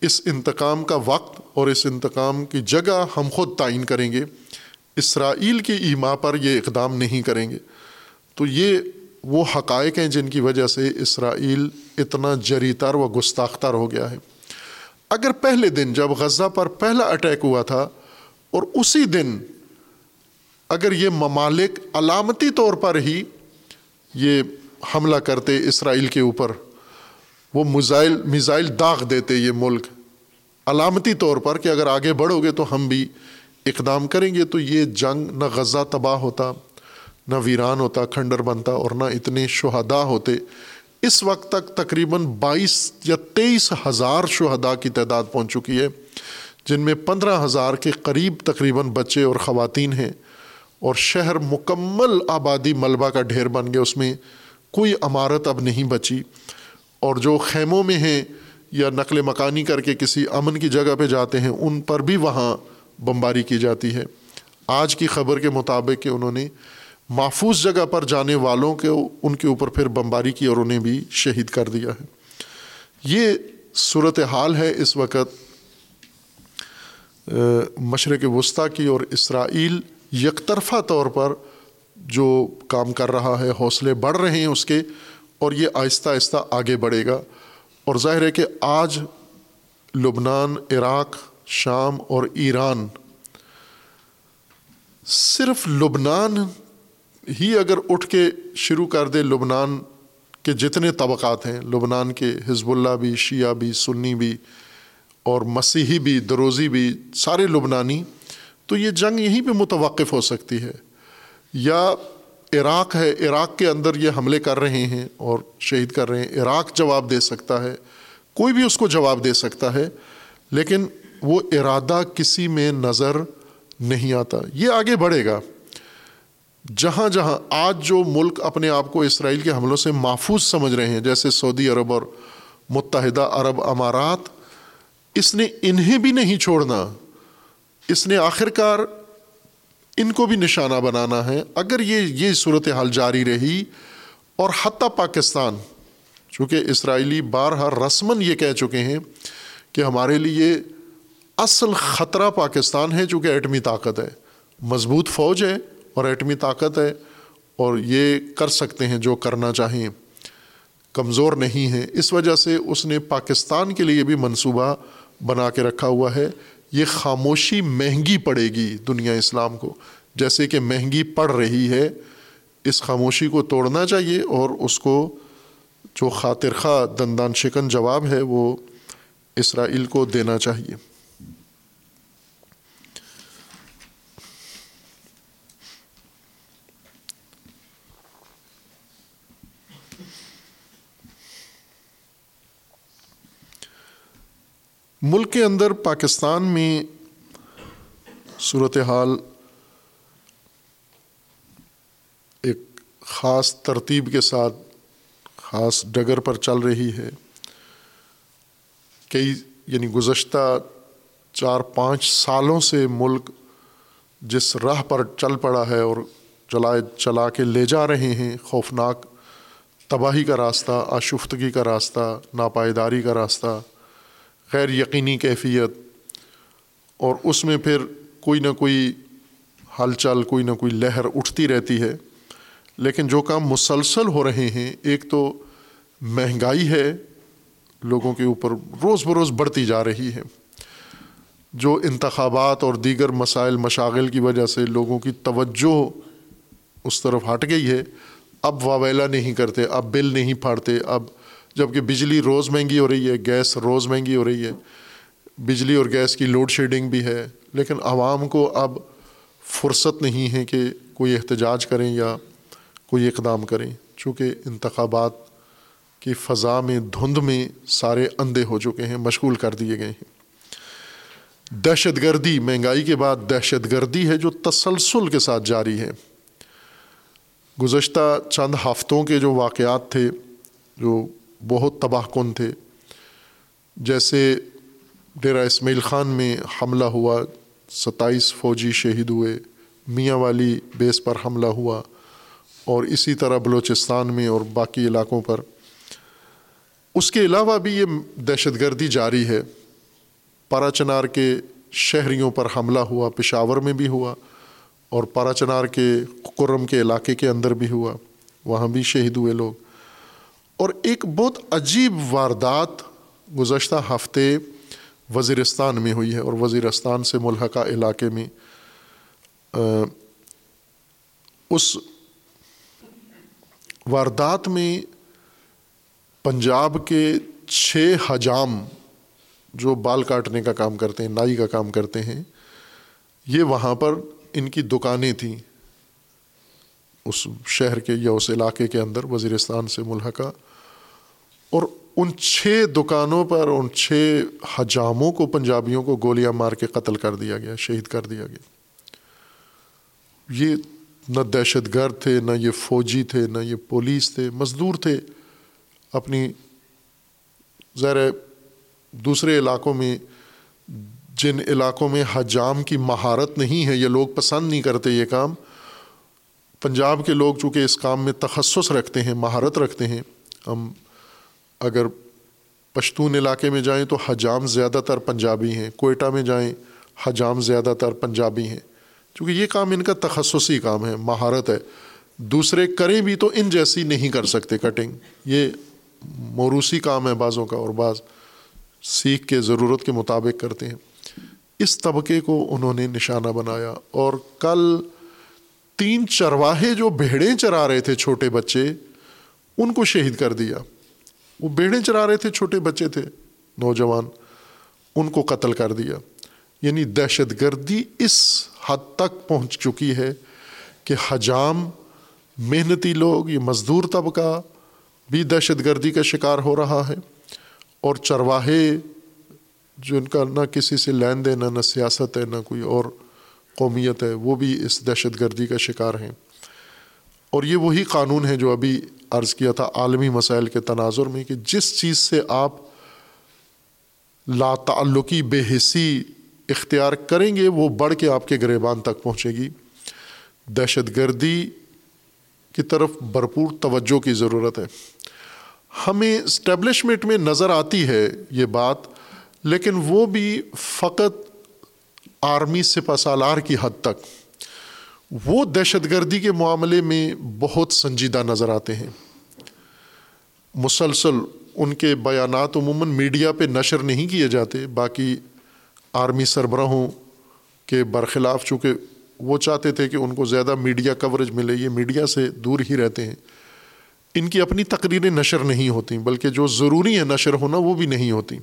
اس انتقام کا وقت اور اس انتقام کی جگہ ہم خود تعین کریں گے۔ اسرائیل کی ایما پر یہ اقدام نہیں کریں گے۔ تو یہ وہ حقائق ہیں جن کی وجہ سے اسرائیل اتنا جری تر و گستاختر ہو گیا ہے۔ اگر پہلے دن جب غزہ پر پہلا اٹیک ہوا تھا اور اسی دن اگر یہ ممالک علامتی طور پر ہی یہ حملہ کرتے اسرائیل کے اوپر، وہ میزائل میزائل داغ دیتے یہ ملک۔ علامتی طور پر کہ اگر آگے بڑھو گے تو ہم بھی اقدام کریں گے، تو یہ جنگ نہ غزہ تباہ ہوتا، نہ ویران ہوتا، کھنڈر بنتا اور نہ اتنے شہدا ہوتے اس وقت تک تقریباً بائیس یا تیئیس ہزار شہدا کی تعداد پہنچ چکی ہے، جن میں پندرہ ہزار کے قریب تقریباً بچے اور خواتین ہیں اور شہر مکمل آبادی ملبہ کا ڈھیر بن گیا، اس میں کوئی عمارت اب نہیں بچی۔ اور جو خیموں میں ہیں یا نقل مکانی کر کے کسی امن کی جگہ پہ جاتے ہیں، ان پر بھی وہاں بمباری کی جاتی ہے۔ آج کی خبر کے مطابق کہ انہوں نے محفوظ جگہ پر جانے والوں کے ان کے اوپر پھر بمباری کی اور انہیں بھی شہید کر دیا ہے۔ یہ صورت حال ہے اس وقت مشرق وسطیٰ کی اور اسرائیل یک طرفہ طور پر جو کام کر رہا ہے، حوصلے بڑھ رہے ہیں اس کے اور یہ آہستہ آہستہ آگے بڑھے گا۔ اور ظاہر ہے کہ آج لبنان، عراق، شام اور ایران صرف لبنان ہی اگر اٹھ کے شروع کر دے لبنان کے جتنے طبقات ہیں، لبنان کے حزب اللہ بھی، شیعہ بھی، سنی بھی اور مسیحی بھی، دروزی بھی، سارے لبنانی، تو یہ جنگ یہیں پہ متوقف ہو سکتی ہے۔ یا عراق ہے، عراق کے اندر یہ حملے کر رہے ہیں اور شہید کر رہے ہیں، عراق جواب دے سکتا ہے۔ کوئی بھی اس کو جواب دے سکتا ہے، لیکن وہ ارادہ کسی میں نظر نہیں آتا۔ یہ آگے بڑھے گا۔ جہاں جہاں آج جو ملک اپنے آپ کو اسرائیل کے حملوں سے محفوظ سمجھ رہے ہیں، جیسے سعودی عرب اور متحدہ عرب امارات، اس نے انہیں بھی نہیں چھوڑنا۔ اس نے آخر کار ان کو بھی نشانہ بنانا ہے۔ اگر یہ یہ صورت حال جاری رہی اور حتیٰ پاکستان، چونکہ اسرائیلی بارہا رسمن یہ کہہ چکے ہیں کہ ہمارے لیے اصل خطرہ پاکستان ہے، چونکہ ایٹمی طاقت ہے۔ مضبوط فوج ہے۔ اور ایٹمی طاقت ہے اور یہ کر سکتے ہیں جو کرنا چاہیں۔ کمزور نہیں ہے اس وجہ سے اس نے پاکستان کے لیے بھی منصوبہ بنا کے رکھا ہوا ہے۔ یہ خاموشی مہنگی پڑے گی دنیا اسلام کو۔ جیسے کہ مہنگی پڑ رہی ہے۔ اس خاموشی کو توڑنا چاہیے اور اس کو جو خاطر خواہ دندان شکن جواب ہے وہ اسرائیل کو دینا چاہیے۔ ملک کے اندر پاکستان میں صورت حال ایک خاص ترتیب کے ساتھ خاص ڈگر پر چل رہی ہے۔ کئی یعنی گزشتہ چار پانچ سالوں سے ملک جس راہ پر چل پڑا ہے اور چلائے چلا کے لے جا رہے ہیں، خوفناک تباہی کا راستہ، آشفتگی کا راستہ، ناپائیداری کا راستہ غیر یقینی کیفیت اور اس میں پھر کوئی نہ کوئی ہلچل، کوئی نہ کوئی لہر اٹھتی رہتی ہے۔ لیکن جو کام مسلسل ہو رہے ہیں، ایک تو مہنگائی ہے، لوگوں کے اوپر روز بروز بڑھتی جا رہی ہے۔ جو انتخابات اور دیگر مسائل، مشاغل کی وجہ سے لوگوں کی توجہ اس طرف ہٹ گئی ہے۔ اب واویلا نہیں کرتے، اب بل نہیں پھاڑتے، اب جبکہ بجلی روز مہنگی ہو رہی ہے، گیس روز مہنگی ہو رہی ہے، بجلی اور گیس کی لوڈ شیڈنگ بھی ہے۔ لیکن عوام کو اب فرصت نہیں ہے کہ کوئی احتجاج کریں یا کوئی اقدام کریں، چونکہ انتخابات کی فضا میں، دھند میں سارے اندھے ہو چکے ہیں، مشغول کر دیے گئے ہیں۔ دہشت گردی، مہنگائی کے بعد دہشت گردی ہے جو تسلسل کے ساتھ جاری ہے۔ گزشتہ چند ہفتوں کے جو واقعات تھے، جو بہت تباہ کن تھے۔ جیسے ڈیرا اسماعیل خان میں حملہ ہوا، ستائیس فوجی شہید ہوئے، میاں والی بیس پر حملہ ہوا اور اسی طرح بلوچستان میں اور باقی علاقوں پر۔ اس کے علاوہ بھی یہ دہشت گردی جاری ہے۔ پارا چنار کے شہریوں پر حملہ ہوا، پشاور میں بھی ہوا اور پارا چنار کے کرم کے علاقے کے اندر بھی ہوا۔ وہاں بھی شہید ہوئے لوگ۔ اور ایک بہت عجیب واردات گزشتہ ہفتے وزیرستان میں ہوئی ہے اور وزیرستان سے ملحقہ علاقے میں اس واردات میں پنجاب کے چھ حجام جو بال کاٹنے کا کام کرتے ہیں، نائی کا کام کرتے ہیں، یہ وہاں پر ان کی دکانیں تھیں۔ اس شہر کے یا اس علاقے کے اندر وزیرستان سے ملحقہ اور ان چھ دکانوں پر، ان چھ حجاموں کو، پنجابیوں کو گولیاں مار کے قتل کر دیا گیا، شہید کر دیا گیا۔ یہ نہ دہشت گرد تھے، نہ یہ فوجی تھے، نہ یہ پولیس تھے، مزدور تھے۔ اپنی ذرا دوسرے علاقوں میں، جن علاقوں میں حجام کی مہارت نہیں ہے، یہ لوگ پسند نہیں کرتے یہ کام۔ پنجاب کے لوگ چونکہ اس کام میں تخصص رکھتے ہیں، مہارت رکھتے ہیں، ہم اگر پشتون علاقے میں جائیں تو حجام زیادہ تر پنجابی ہیں، کوئٹہ میں جائیں حجام زیادہ تر پنجابی ہیں۔ چونکہ یہ کام ان کا تخصصی کام ہے، مہارت ہے۔ دوسرے کریں بھی تو ان جیسی نہیں کر سکتے کٹنگ۔ یہ موروثی کام ہے بعضوں کا اور بعض سیکھ کے ضرورت کے مطابق کرتے ہیں۔ اس طبقے کو انہوں نے نشانہ بنایا اور کل تین چرواہے جو بھیڑیں چرا رہے تھے چھوٹے بچے، ان کو شہید کر دیا۔ وہ بیڑے چرا رہے تھے، چھوٹے بچے تھے، نوجوان، ان کو قتل کر دیا۔ یعنی دہشت گردی اس حد تک پہنچ چکی ہے کہ حجام محنتی لوگ، یہ مزدور طبقہ بھی دہشت گردی کا شکار ہو رہا ہے اور چرواہے جن کا نہ کسی سے لین دین ہے نہ سیاست ہے، نہ کوئی اور قومیت ہے، وہ بھی اس دہشت گردی کا شکار ہیں۔ اور یہ وہی قانون ہے جو ابھی عرض کیا تھا عالمی مسائل کے تناظر میں کہ جس چیز سے آپ لا تعلقی بے حصی اختیار کریں گے، وہ بڑھ کے آپ کے گریبان تک پہنچے گی۔ دہشت گردی کی طرف بھرپور توجہ کی ضرورت ہے۔ ہمیں اسٹیبلشمنٹ میں نظر آتی ہے یہ بات، لیکن وہ بھی فقط آرمی سپا سالار کی حد تک۔ وہ دہشت گردی کے معاملے میں بہت سنجیدہ نظر آتے ہیں۔ مسلسل ان کے بیانات عموماً میڈیا پہ نشر نہیں کیے جاتے، باقی آرمی سربراہوں کے برخلاف، چونکہ وہ چاہتے تھے کہ ان کو زیادہ میڈیا کوریج ملے، یہ میڈیا سے دور ہی رہتے ہیں۔ ان کی اپنی تقریریں نشر نہیں ہوتیں، بلکہ جو ضروری ہے نشر ہونا، وہ بھی نہیں ہوتی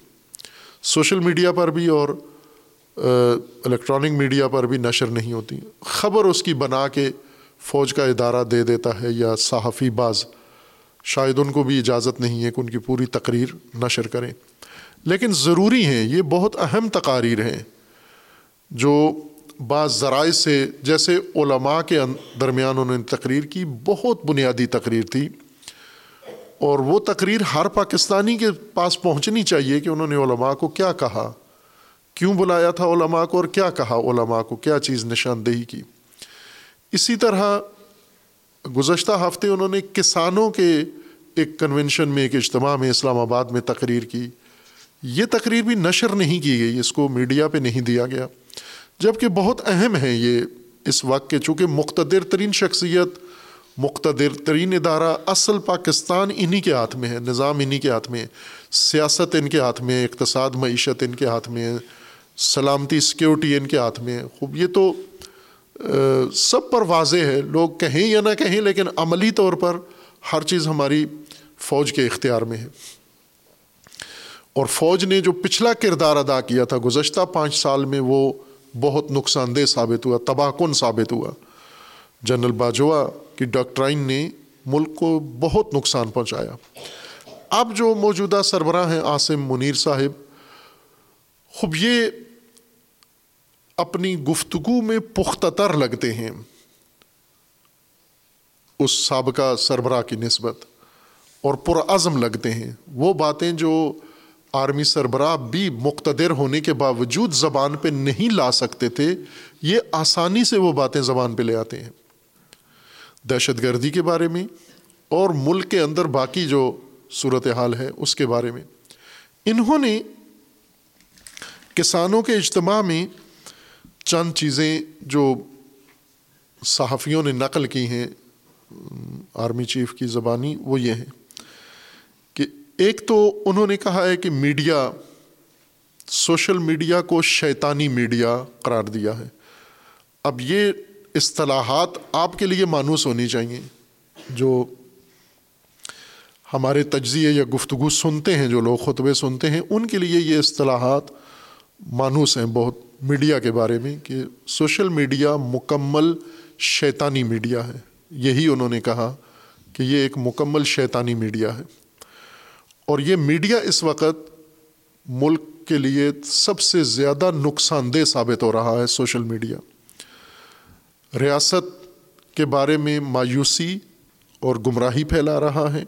سوشل میڈیا پر بھی اور الیکٹرانک میڈیا پر بھی نشر نہیں ہوتی۔ خبر اس کی بنا کے فوج کا ادارہ دے دیتا ہے یا صحافی باز۔ شاید ان کو بھی اجازت نہیں ہے کہ ان کی پوری تقریر نشر کریں۔ لیکن ضروری ہیں، یہ بہت اہم تقاریر ہیں۔ جو بعض ذرائع سے، جیسے علماء کے درمیان انہوں نے تقریر کی، بہت بنیادی تقریر تھی۔ اور وہ تقریر ہر پاکستانی کے پاس پہنچنی چاہیے کہ انہوں نے علماء کو کیا کہا۔ کیوں بلایا تھا علماء کو اور کیا کہا علماء کو؟ کیا چیز نشاندہی کی؟ اسی طرح گزشتہ ہفتے انہوں نے کسانوں کے ایک کنونشن میں، ایک اجتماع میں اسلام آباد میں تقریر کی۔ یہ تقریر بھی نشر نہیں کی گئی، اس کو میڈیا پہ نہیں دیا گیا۔ جبکہ بہت اہم ہے یہ اس وقت کے چونکہ مقتدر ترین شخصیت، مقتدر ترین ادارہ اصل پاکستان انہی کے ہاتھ میں ہے، نظام انہی کے ہاتھ میں ہے، سیاست ان کے ہاتھ میں ہے، اقتصاد، معیشت ان کے ہاتھ میں ہے۔ سلامتی، سیکیورٹی ان کے ہاتھ میں ہے۔ خوب، یہ تو سب پر واضح ہے۔ لوگ کہیں یا نہ کہیں، لیکن عملی طور پر ہر چیز ہماری فوج کے اختیار میں ہے۔ اور فوج نے جو پچھلا کردار ادا کیا تھا، گزشتہ پانچ سال میں وہ بہت نقصان دہ ثابت ہوا، تباہ کن ثابت ہوا۔ جنرل باجوہ کی ڈاکٹرائن نے ملک کو بہت نقصان پہنچایا۔ اب جو موجودہ سربراہ ہیں، عاصم منیر صاحب، خوب، یہ اپنی گفتگو میں پختہ تر لگتے ہیں۔ اس سابقہ سربراہ کی نسبت اور پرعزم لگتے ہیں۔ وہ باتیں جو آرمی سربراہ بھی مقتدر ہونے کے باوجود زبان پہ نہیں لا سکتے تھے، یہ آسانی سے وہ باتیں زبان پہ لے آتے ہیں۔ دہشت گردی کے بارے میں اور ملک کے اندر باقی جو صورت حال ہے اس کے بارے میں۔ انہوں نے کسانوں کے اجتماع میں چند چیزیں جو صحافیوں نے نقل کی ہیں، آرمی چیف کی زبانی، وہ یہ ہیں کہ ایک تو انہوں نے کہا ہے کہ میڈیا، سوشل میڈیا کو شیطانی میڈیا قرار دیا ہے۔ اب یہ اصطلاحات آپ کے لیے مانوس ہونی چاہیے، جو ہمارے تجزیے یا گفتگو سنتے ہیں، جو لوگ خطبے سنتے ہیں، ان کے لیے یہ اصطلاحات مانوس ہیں، بہت میڈیا کے بارے میں کہ سوشل میڈیا مکمل شیطانی میڈیا ہے۔ یہی انہوں نے کہا کہ یہ ایک مکمل شیطانی میڈیا ہے۔ اور یہ میڈیا اس وقت ملک کے لیے سب سے زیادہ نقصان دہ ثابت ہو رہا ہے سوشل میڈیا۔ ریاست کے بارے میں مایوسی اور گمراہی پھیلا رہا ہے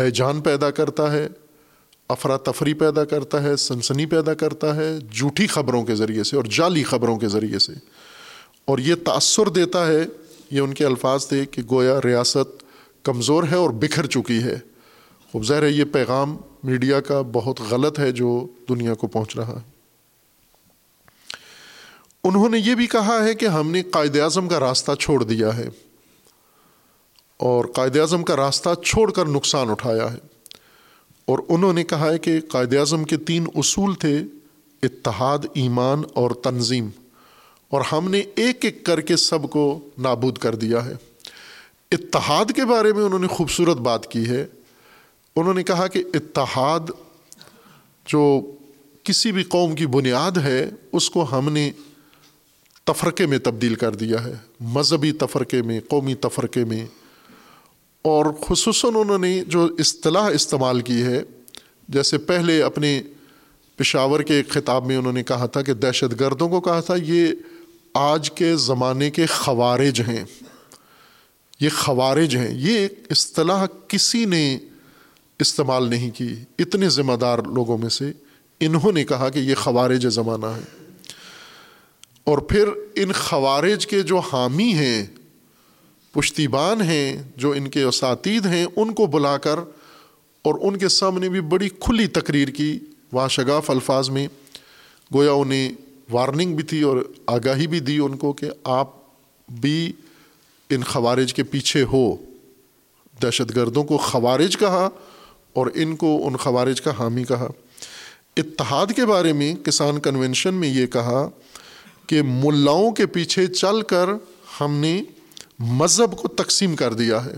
ہے جان پیدا کرتا ہے افراتفری پیدا کرتا ہے، سنسنی پیدا کرتا ہے جھوٹی خبروں کے ذریعے سے اور جعلی خبروں کے ذریعے سے۔ اور یہ تأثر دیتا ہے، یہ ان کے الفاظ تھے کہ گویا ریاست کمزور ہے اور بکھر چکی ہے۔ خوب ظاہر ہے، یہ پیغام میڈیا کا بہت غلط ہے جو دنیا کو پہنچ رہا ہے۔ انہوں نے یہ بھی کہا ہے کہ ہم نے قائد اعظم کا راستہ چھوڑ دیا ہے۔ اور قائد اعظم کا راستہ چھوڑ کر نقصان اٹھایا ہے۔ اور انہوں نے کہا ہے کہ قائد اعظم کے تین اصول تھے، اتحاد، ایمان اور تنظیم۔ اور ہم نے ایک ایک کر کے سب کو نابود کر دیا ہے۔ اتحاد کے بارے میں انہوں نے خوبصورت بات کی ہے۔ انہوں نے کہا کہ اتحاد جو کسی بھی قوم کی بنیاد ہے، اس کو ہم نے تفرقے میں تبدیل کر دیا ہے۔ مذہبی تفرقے میں، قومی تفرقے میں۔ اور خصوصاً انہوں نے جو اصطلاح استعمال کی ہے، جیسے پہلے اپنے پشاور کے ایک خطاب میں انہوں نے کہا تھا کہ دہشت گردوں کو کہا تھا، یہ آج کے زمانے کے خوارج ہیں۔ یہ خوارج ہیں۔ یہ اصطلاح کسی نے استعمال نہیں کی۔ اتنے ذمہ دار لوگوں میں سے انہوں نے کہا کہ یہ خوارج زمانہ ہے۔ اور پھر ان خوارج کے جو حامی ہیں پشتیبان ہیں جو ان کے اساتید ہیں، ان کو بلا کر اور ان کے سامنے بھی بڑی کھلی تقریر کی واشگاف الفاظ میں۔ گویا انہیں وارننگ بھی تھی اور آگاہی بھی دی ان کو کہ آپ بھی ان خوارج کے پیچھے ہو۔ دہشت گردوں کو خوارج کہا اور ان کو ان خوارج کا حامی کہا۔ اتحاد کے بارے میں کسان کنونشن میں یہ کہا کہ ملاؤں کے پیچھے چل کر ہم نے مذہب کو تقسیم کر دیا ہے۔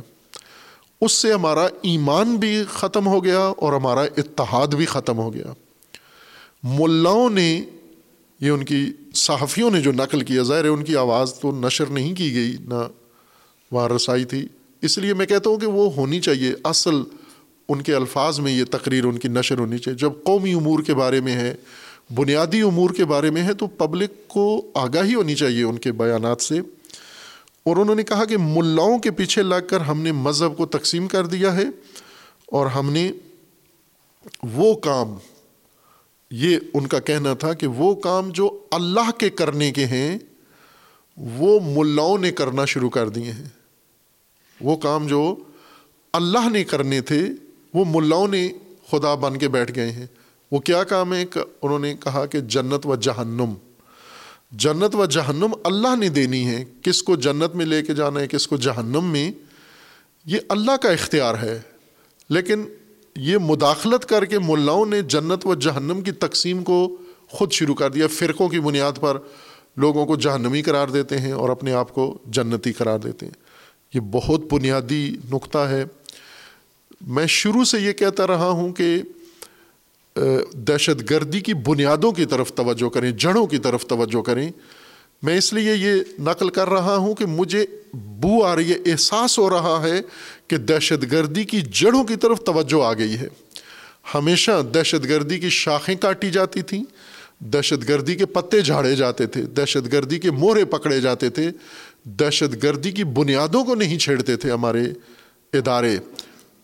اس سے ہمارا ایمان بھی ختم ہو گیا اور ہمارا اتحاد بھی ختم ہو گیا۔ ملاؤں نے یہ ان کی، صحافیوں نے جو نقل کیا، ظاہر ہے ان کی آواز تو نشر نہیں کی گئی، نہ وہاں رسائی تھی۔ اس لیے میں کہتا ہوں کہ وہ ہونی چاہیے۔ اصل ان کے الفاظ میں یہ تقریر، ان کی نشر ہونی چاہیے۔ جب قومی امور کے بارے میں ہے، بنیادی امور کے بارے میں ہے، تو پبلک کو آگاہی ہونی چاہیے ان کے بیانات سے۔ اور انہوں نے کہا کہ ملاؤں کے پیچھے لگ کر ہم نے مذہب کو تقسیم کر دیا ہے اور ہم نے وہ کام، یہ ان کا کہنا تھا کہ وہ کام جو اللہ کے کرنے کے ہیں، وہ ملاؤں نے کرنا شروع کر دیے ہیں۔ وہ کام جو اللہ نے کرنے تھے، وہ ملاؤں نے خدا بن کے بیٹھ گئے ہیں۔ وہ کیا کام ہے؟ انہوں نے کہا کہ جنت و جہنم۔ جنت و جہنم اللہ نے دینی ہے کس کو جنت میں لے کے جانا ہے، کس کو جہنم میں، یہ اللہ کا اختیار ہے۔ لیکن یہ مداخلت کر کے ملاؤں نے جنت و جہنم کی تقسیم کو خود شروع کر دیا، فرقوں کی بنیاد پر لوگوں کو جہنمی قرار دیتے ہیں اور اپنے آپ کو جنتی قرار دیتے ہیں۔ یہ بہت بنیادی نقطہ ہے۔ میں شروع سے یہ کہتا رہا ہوں کہ دہشت گردی کی بنیادوں کی طرف توجہ کریں، جڑوں کی طرف توجہ کریں۔ میں اس لیے یہ نقل کر رہا ہوں کہ مجھے بو آ رہی ہے، احساس ہو رہا ہے کہ دہشت گردی کی جڑوں کی طرف توجہ آ گئی ہے۔ ہمیشہ دہشت گردی کی شاخیں کاٹی جاتی تھیں، دہشت گردی کے پتے جھاڑے جاتے تھے، دہشت گردی کے مورے پکڑے جاتے تھے۔ دہشت گردی کی بنیادوں کو نہیں چھیڑتے تھے ہمارے ادارے۔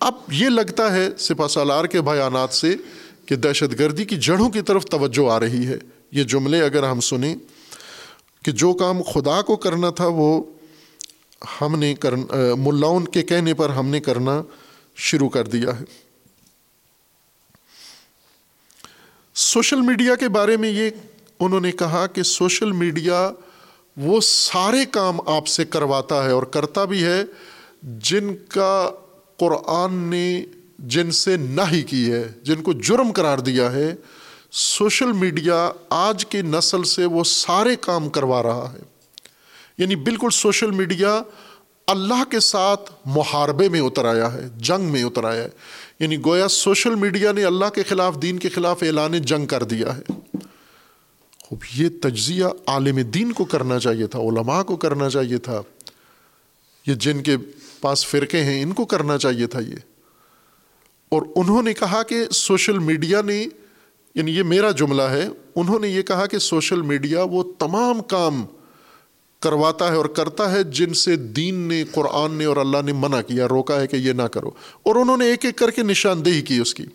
اب یہ لگتا ہے سپا سالار کے بیانات سے کہ دہشت گردی کی جڑوں کی طرف توجہ آ رہی ہے۔ یہ جملے اگر ہم سنیں کہ جو کام خدا کو کرنا تھا وہ ہم نے کر ملاؤں کے کہنے پر ہم نے کرنا شروع کر دیا ہے۔ سوشل میڈیا کے بارے میں یہ انہوں نے کہا کہ سوشل میڈیا وہ سارے کام آپ سے کرواتا ہے اور کرتا بھی ہے جن کا قرآن نے جن سے نہ ہی کی ہے، جن کو جرم قرار دیا ہے، سوشل میڈیا آج کی نسل سے وہ سارے کام کروا رہا ہے۔ یعنی بالکل سوشل میڈیا اللہ کے ساتھ محاربے میں اتر آیا ہے، جنگ میں اتر آیا ہے۔ یعنی گویا سوشل میڈیا نے اللہ کے خلاف، دین کے خلاف اعلان جنگ کر دیا ہے۔ خوب، یہ تجزیہ عالم دین کو کرنا چاہیے تھا، علماء کو کرنا چاہیے تھا۔ یہ جن کے پاس فرقے ہیں، ان کو کرنا چاہیے تھا یہ۔ اور انہوں نے کہا کہ سوشل میڈیا نے یعنی یہ میرا جملہ ہے، انہوں نے یہ کہا کہ سوشل میڈیا وہ تمام کام کرواتا ہے اور کرتا ہے جن سے دین نے، قرآن نے اور اللہ نے منع کیا، روکا ہے کہ یہ نہ کرو۔ اور انہوں نے ایک ایک کر کے نشاندہی کی اس کی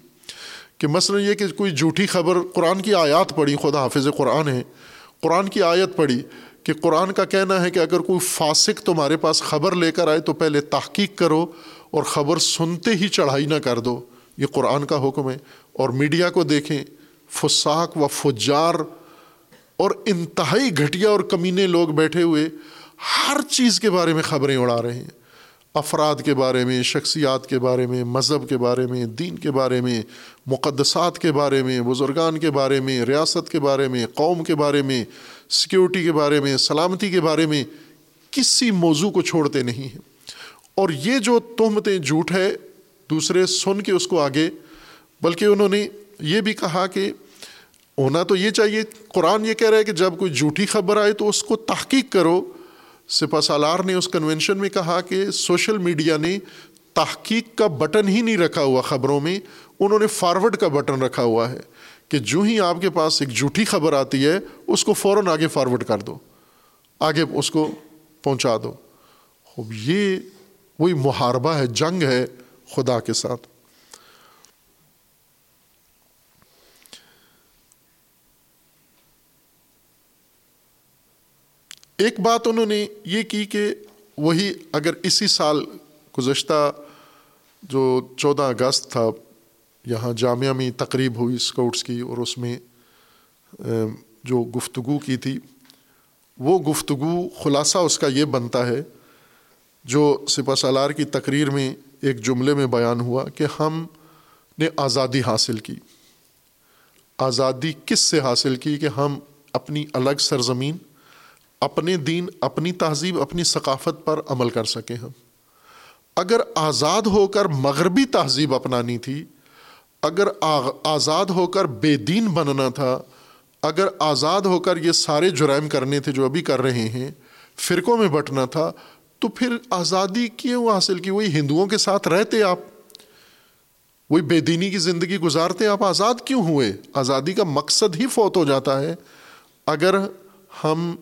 کہ مثلا یہ کہ کوئی جھوٹی خبر، قرآن کی آیات پڑھی، خدا حافظ قرآن ہے، قرآن کی آیت پڑھی کہ قرآن کا کہنا ہے کہ اگر کوئی فاسق تمہارے پاس خبر لے کر آئے تو پہلے تحقیق کرو اور خبر سنتے ہی چڑھائی نہ کر دو یہ قرآن کا حکم ہے اور میڈیا کو دیکھیں فساق و فجار اور انتہائی گھٹیا اور کمینے لوگ بیٹھے ہوئے ہر چیز کے بارے میں خبریں اڑا رہے ہیں افراد کے بارے میں شخصیات کے بارے میں مذہب کے بارے میں دین کے بارے میں مقدسات کے بارے میں بزرگان کے بارے میں ریاست کے بارے میں قوم کے بارے میں سیکیورٹی کے بارے میں سلامتی کے بارے میں کسی موضوع کو چھوڑتے نہیں ہیں اور یہ جو تہمتیں جھوٹ ہے، دوسرے سن کے اس کو آگے، بلکہ انہوں نے یہ بھی کہا کہ ہونا تو یہ چاہیے، قرآن یہ کہہ رہا ہے کہ جب کوئی جھوٹی خبر آئے تو اس کو تحقیق کرو۔ سپا سالار نے اس کنونشن میں کہا کہ سوشل میڈیا نے تحقیق کا بٹن ہی نہیں رکھا ہوا خبروں میں، انہوں نے فارورڈ کا بٹن رکھا ہوا ہے کہ جو ہی آپ کے پاس ایک جھوٹی خبر آتی ہے، اس کو فوراً آگے فارورڈ کر دو، آگے اس کو پہنچا دو۔ خوب، یہ وہی محاربہ ہے، جنگ ہے خدا کے ساتھ۔ ایک بات انہوں نے یہ کی کہ وہی اگر اسی سال گزشتہ جو چودہ اگست تھا، یہاں جامعہ میں تقریب ہوئی اسکاؤٹس کی اور اس میں جو گفتگو کی تھی، وہ گفتگو خلاصہ اس کا یہ بنتا ہے جو سپا سالار کی تقریر میں ایک جملے میں بیان ہوا کہ ہم نے آزادی حاصل کی۔ آزادی کس سے حاصل کی کہ ہم اپنی الگ سرزمین، اپنے دین، اپنی تہذیب، اپنی ثقافت پر عمل کر سکیں ہم۔ اگر آزاد ہو کر مغربی تہذیب اپنانی تھی، اگر آزاد ہو کر بے دین بننا تھا، اگر آزاد ہو کر یہ سارے جرائم کرنے تھے جو ابھی کر رہے ہیں، فرقوں میں بٹنا تھا تو پھر آزادی کیوں حاصل کی؟ وہی ہندوؤں کے ساتھ رہتے آپ۔ وہی بے دینی کی زندگی گزارتے آپ۔ آزاد کیوں ہوئے؟ آزادی کا مقصد ہی فوت ہو جاتا ہے۔ اگر ہم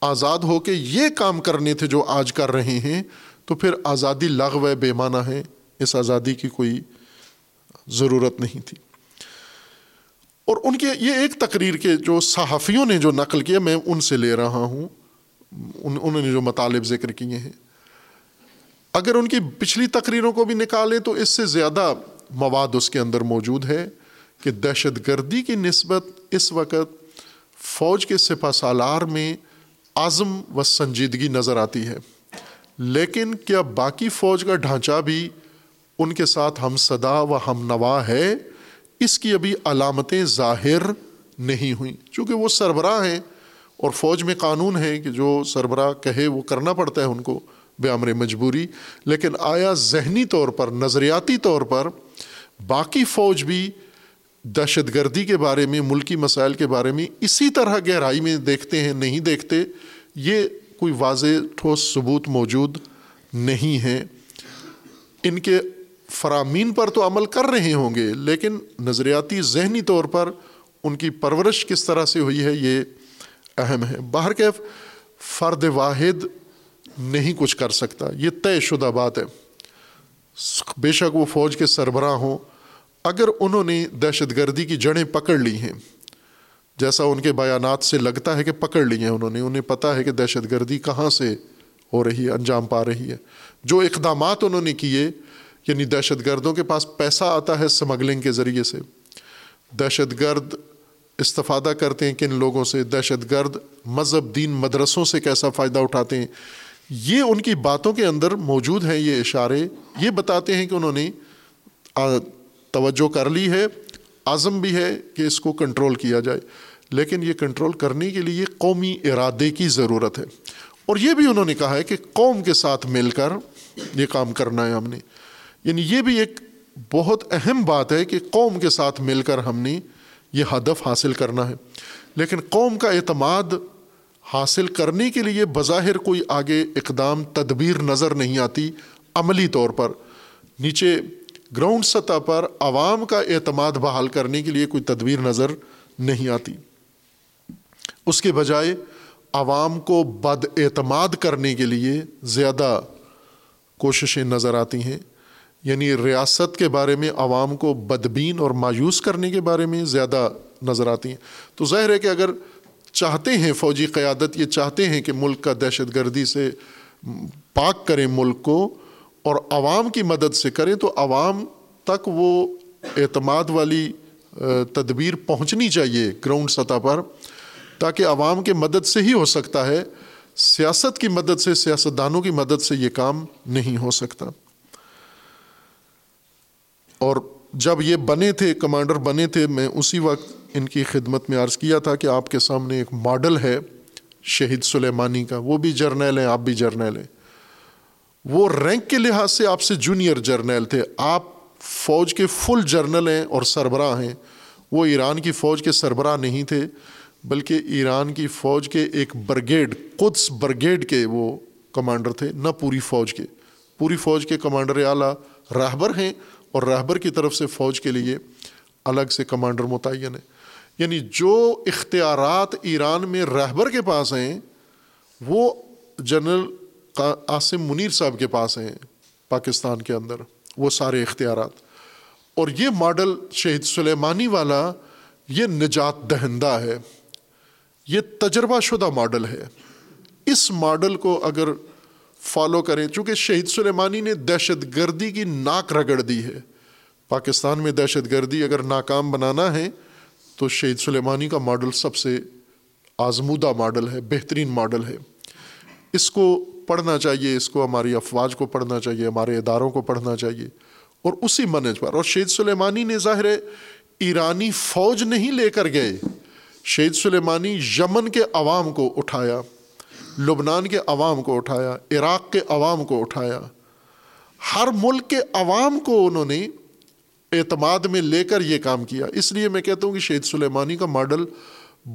آزاد ہو کے یہ کام کرنے تھے جو آج کر رہے ہیں، تو پھر آزادی لغو ہے، بے معنی ہے۔ اس آزادی کی کوئی ضرورت نہیں تھی۔ اور ان کے یہ ایک تقریر کے جو صحافیوں نے جو نقل کیا، میں ان سے لے رہا ہوں۔ انہوں نے جو مطالب ذکر کیے ہیں۔ اگر ان کی پچھلی تقریروں کو بھی نکالیں تو اس سے زیادہ مواد اس کے اندر موجود ہے کہ دہشت گردی کی نسبت اس وقت فوج کے سپہ سالار میں عزم و سنجیدگی نظر آتی ہے۔ لیکن کیا باقی فوج کا ڈھانچہ بھی ان کے ساتھ ہم صدا و ہم نوا ہے؟ اس کی ابھی علامتیں ظاہر نہیں ہوئیں۔ چونکہ وہ سربراہ ہیں اور فوج میں قانون ہے کہ جو سربراہ کہے وہ کرنا پڑتا ہے ان کو بے امر مجبوری، لیکن آیا ذہنی طور پر، نظریاتی طور پر باقی فوج بھی دہشت گردی کے بارے میں، ملکی مسائل کے بارے میں اسی طرح گہرائی میں دیکھتے ہیں، نہیں دیکھتے، یہ کوئی واضح ٹھوس ثبوت موجود نہیں ہے۔ ان کے فرامین پر تو عمل کر رہے ہوں گے، لیکن نظریاتی ذہنی طور پر ان کی پرورش کس طرح سے ہوئی ہے، یہ اہم ہے باہر کے فرد واحد نہیں کچھ کر سکتا۔ یہ طے شدہ بات ہے۔ بے شک وہ فوج کے سربراہ ہوں۔ اگر انہوں نے دہشت گردی کی جڑیں پکڑ لی ہیں، جیسا ان کے بیانات سے لگتا ہے کہ پکڑ لی ہیں انہوں نے، انہیں پتہ ہے کہ دہشت گردی کہاں سے ہو رہی ہے، انجام پا رہی ہے۔ جو اقدامات انہوں نے کیے یعنی دہشت گردوں کے پاس پیسہ آتا ہے اسمگلنگ کے ذریعے سے۔ دہشت گرد استفادہ کرتے ہیں کن لوگوں سے دہشت گرد، مذہب دین مدرسوں سے کیسا فائدہ اٹھاتے ہیں؟ یہ ان کی باتوں کے اندر موجود ہیں، یہ اشارے، یہ بتاتے ہیں کہ انہوں نے توجہ کر لی ہے، عزم بھی ہے کہ اس کو کنٹرول کیا جائے۔ لیکن یہ کنٹرول کرنے کے لیے قومی ارادے کی ضرورت ہے۔ اور یہ بھی انہوں نے کہا ہے کہ قوم کے ساتھ مل کر یہ کام کرنا ہے ہم نے۔ یعنی یہ بھی ایک بہت اہم بات ہے کہ قوم کے ساتھ مل کر ہم نے یہ ہدف حاصل کرنا ہے۔ لیکن قوم کا اعتماد حاصل کرنے کے لیے بظاہر کوئی آگے اقدام، تدبیر نظر نہیں آتی عملی طور پر۔ نیچے گراؤنڈ سطح پر عوام کا اعتماد بحال کرنے کے لیے کوئی تدبیر نظر نہیں آتی۔ اس کے بجائے عوام کو بد اعتماد کرنے کے لیے زیادہ کوششیں نظر آتی ہیں۔ یعنی ریاست کے بارے میں، عوام کو بدبین اور مایوس کرنے کے بارے میں زیادہ نظر آتی ہیں۔ تو ظاہر ہے کہ اگر چاہتے ہیں فوجی قیادت، یہ چاہتے ہیں کہ ملک کا دہشت گردی سے پاک کریں ملک کو اور عوام کی مدد سے کریں تو عوام تک وہ اعتماد والی تدبیر پہنچنی چاہیے گراؤنڈ سطح پر، تاکہ عوام کے مدد سے ہی ہو سکتا ہے۔ سیاست کی مدد سے، سیاستدانوں کی مدد سے یہ کام نہیں ہو سکتا۔ اور جب یہ بنے تھے، کمانڈر بنے تھے، میں اسی وقت ان کی خدمت میں عرض کیا تھا کہ آپ کے سامنے ایک ماڈل ہے شہید سلیمانی کا۔ وہ بھی جرنیل ہیں، آپ بھی جرنیل ہیں۔ وہ رینک کے لحاظ سے آپ سے جونیئر جرنیل تھے۔ آپ فوج کے فل جرنل ہیں اور سربراہ ہیں۔ وہ ایران کی فوج کے سربراہ نہیں تھے، بلکہ ایران کی فوج کے ایک برگیڈ، قدس برگیڈ کے وہ کمانڈر تھے، نہ پوری فوج کے۔ پوری فوج کے کمانڈر اعلیٰ راہبر ہیں۔ اور رہبر کی طرف سے فوج کے لیے الگ سے کمانڈر متعین ہے یعنی جو اختیارات ایران میں رہبر کے پاس ہیں، وہ جنرل عاصم منیر صاحب کے پاس ہیں پاکستان کے اندر، وہ سارے اختیارات۔ اور یہ ماڈل شہید سلیمانی والا، یہ نجات دہندہ ہے۔ یہ تجربہ شدہ ماڈل ہے۔ اس ماڈل کو اگر فالو کریں۔ چونکہ شہید سلیمانی نے دہشت گردی کی ناک رگڑ دی ہے۔ پاکستان میں دہشت گردی اگر ناکام بنانا ہے، تو شہید سلیمانی کا ماڈل سب سے آزمودہ ماڈل ہے، بہترین ماڈل ہے۔ اس کو پڑھنا چاہیے، اس کو ہماری افواج کو پڑھنا چاہیے، ہمارے اداروں کو پڑھنا چاہیے۔ اور اسی منج پر، اور شہید سلیمانی نے ظاہر ایرانی فوج نہیں لے کر گئے۔ شہید سلیمانی یمن کے عوام کو اٹھایا۔ لبنان کے عوام کو اٹھایا، عراق کے عوام کو اٹھایا۔ ہر ملک کے عوام کو انہوں نے اعتماد میں لے کر یہ کام کیا۔ اس لیے میں کہتا ہوں کہ شہید سلیمانی کا ماڈل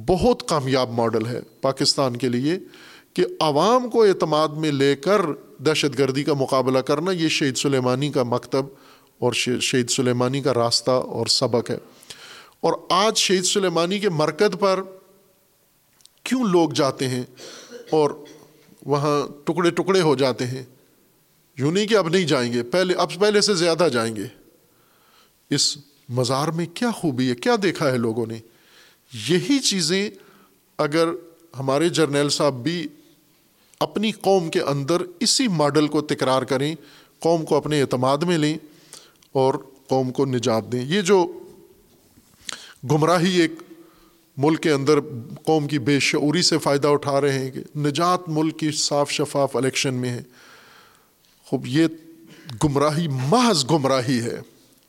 بہت کامیاب ماڈل ہے پاکستان کے لیے کہ عوام کو اعتماد میں لے کر دہشت گردی کا مقابلہ کرنا یہ شہید سلیمانی کا مکتب اور شہید سلیمانی کا راستہ اور سبق ہے۔ اور آج شہید سلیمانی کے مرکز پر کیوں لوگ جاتے ہیں؟ اور وہاں ٹکڑے ٹکڑے ہو جاتے ہیں۔ یوں نہیں کہ اب نہیں جائیں گے، پہلے، اب پہلے سے زیادہ جائیں گے۔ اس مزار میں کیا خوبی ہے، کیا دیکھا ہے لوگوں نے۔ یہی چیزیں اگر ہمارے جرنیل صاحب بھی اپنی قوم کے اندر اسی ماڈل کو تکرار کریں، قوم کو اپنے اعتماد میں لیں اور قوم کو نجات دیں۔ یہ جو گمراہی ایک ملک کے اندر قوم کی بے شعوری سے فائدہ اٹھا رہے ہیں کہ نجات ملک کی صاف شفاف الیکشن میں ہے۔ خوب، یہ گمراہی، محض گمراہی ہے۔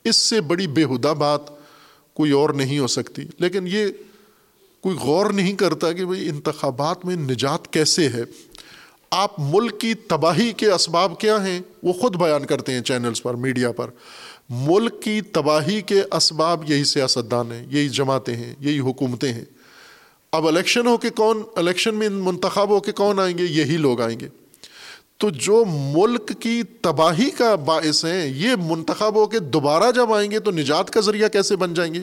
اس سے بڑی بےحدہ بات کوئی اور نہیں ہو سکتی۔ لیکن یہ کوئی غور نہیں کرتا کہ بھائی انتخابات میں نجات کیسے ہے۔ آپ ملک کی تباہی کے اسباب کیا ہیں؟ وہ خود بیان کرتے ہیں چینلز پر، میڈیا پر۔ ملک کی تباہی کے اسباب یہی سیاستدان ہیں، یہی جماعتیں ہیں، یہی حکومتیں ہیں۔ اب الیکشن ہو کے کون، الیکشن میں منتخب ہو کے کون آئیں گے، یہی لوگ آئیں گے۔ تو جو ملک کی تباہی کا باعث ہیں، یہ منتخب ہو کے دوبارہ جب آئیں گے تو نجات کا ذریعہ کیسے بن جائیں گے؟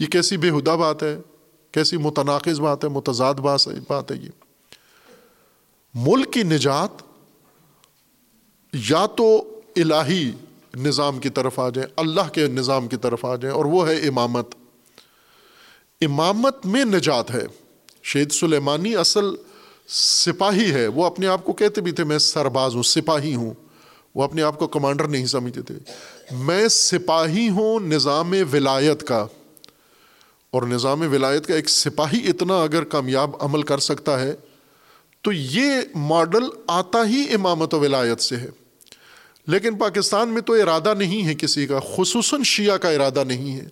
یہ کیسی بےحدہ بات ہے، کیسی متناقض بات ہے، متضاد بات ہے یہ۔ ملک کی نجات یا تو الہی نظام کی طرف آ جائیں، اللہ کے نظام کی طرف آ جائیں، اور وہ ہے امامت۔ امامت میں نجات ہے۔ شہید سلیمانی اصل سپاہی ہے۔ وہ اپنے آپ کو کہتے بھی تھے، میں سرباز ہوں، سپاہی ہوں۔ وہ اپنے آپ کو کمانڈر نہیں سمجھتے تھے۔ میں سپاہی ہوں نظام ولایت کا۔ اور نظام ولایت کا ایک سپاہی اتنا اگر کامیاب عمل کر سکتا ہے، تو یہ ماڈل آتا ہی امامت و ولایت سے ہے۔ لیکن پاکستان میں تو ارادہ نہیں ہے کسی کا، خصوصاً شیعہ کا ارادہ نہیں ہے۔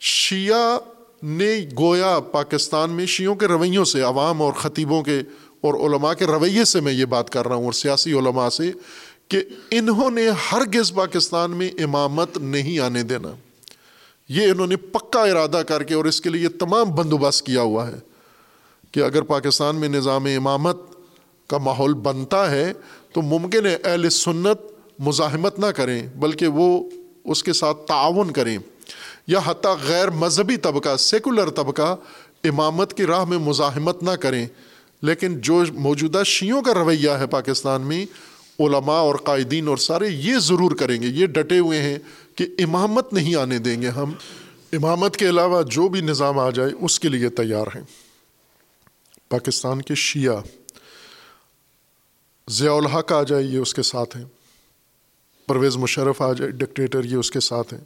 شیعہ نے گویا پاکستان میں شیعوں کے رویوں سے، عوام اور خطیبوں کے اور علماء کے رویے سے میں یہ بات کر رہا ہوں اور سیاسی علماء سے کہ انہوں نے ہر گز پاکستان میں امامت نہیں آنے دینا۔ یہ انہوں نے پکا ارادہ کر کے اور اس کے لیے تمام بندوبست کیا ہوا ہے کہ اگر پاکستان میں نظام امامت کا ماحول بنتا ہے تو ممکن ہے اہل سنت مزاحمت نہ کریں، بلکہ وہ اس کے ساتھ تعاون کریں۔ یا حتیٰ غیر مذہبی طبقہ سیکولر طبقہ امامت کی راہ میں مزاحمت نہ کریں۔ لیکن جو موجودہ شیعوں کا رویہ ہے پاکستان میں، علماء اور قائدین اور سارے یہ ضرور کریں گے، یہ ڈٹے ہوئے ہیں کہ امامت نہیں آنے دیں گے ہم۔ امامت کے علاوہ جو بھی نظام آ جائے، اس کے لیے تیار ہیں۔ پاکستان کے شیعہ، ضیاء الحق آ جائے، یہ اس کے ساتھ ہیں۔ پرویز مشرف آ جائے ڈکٹیٹر یہ اس کے ساتھ ہیں۔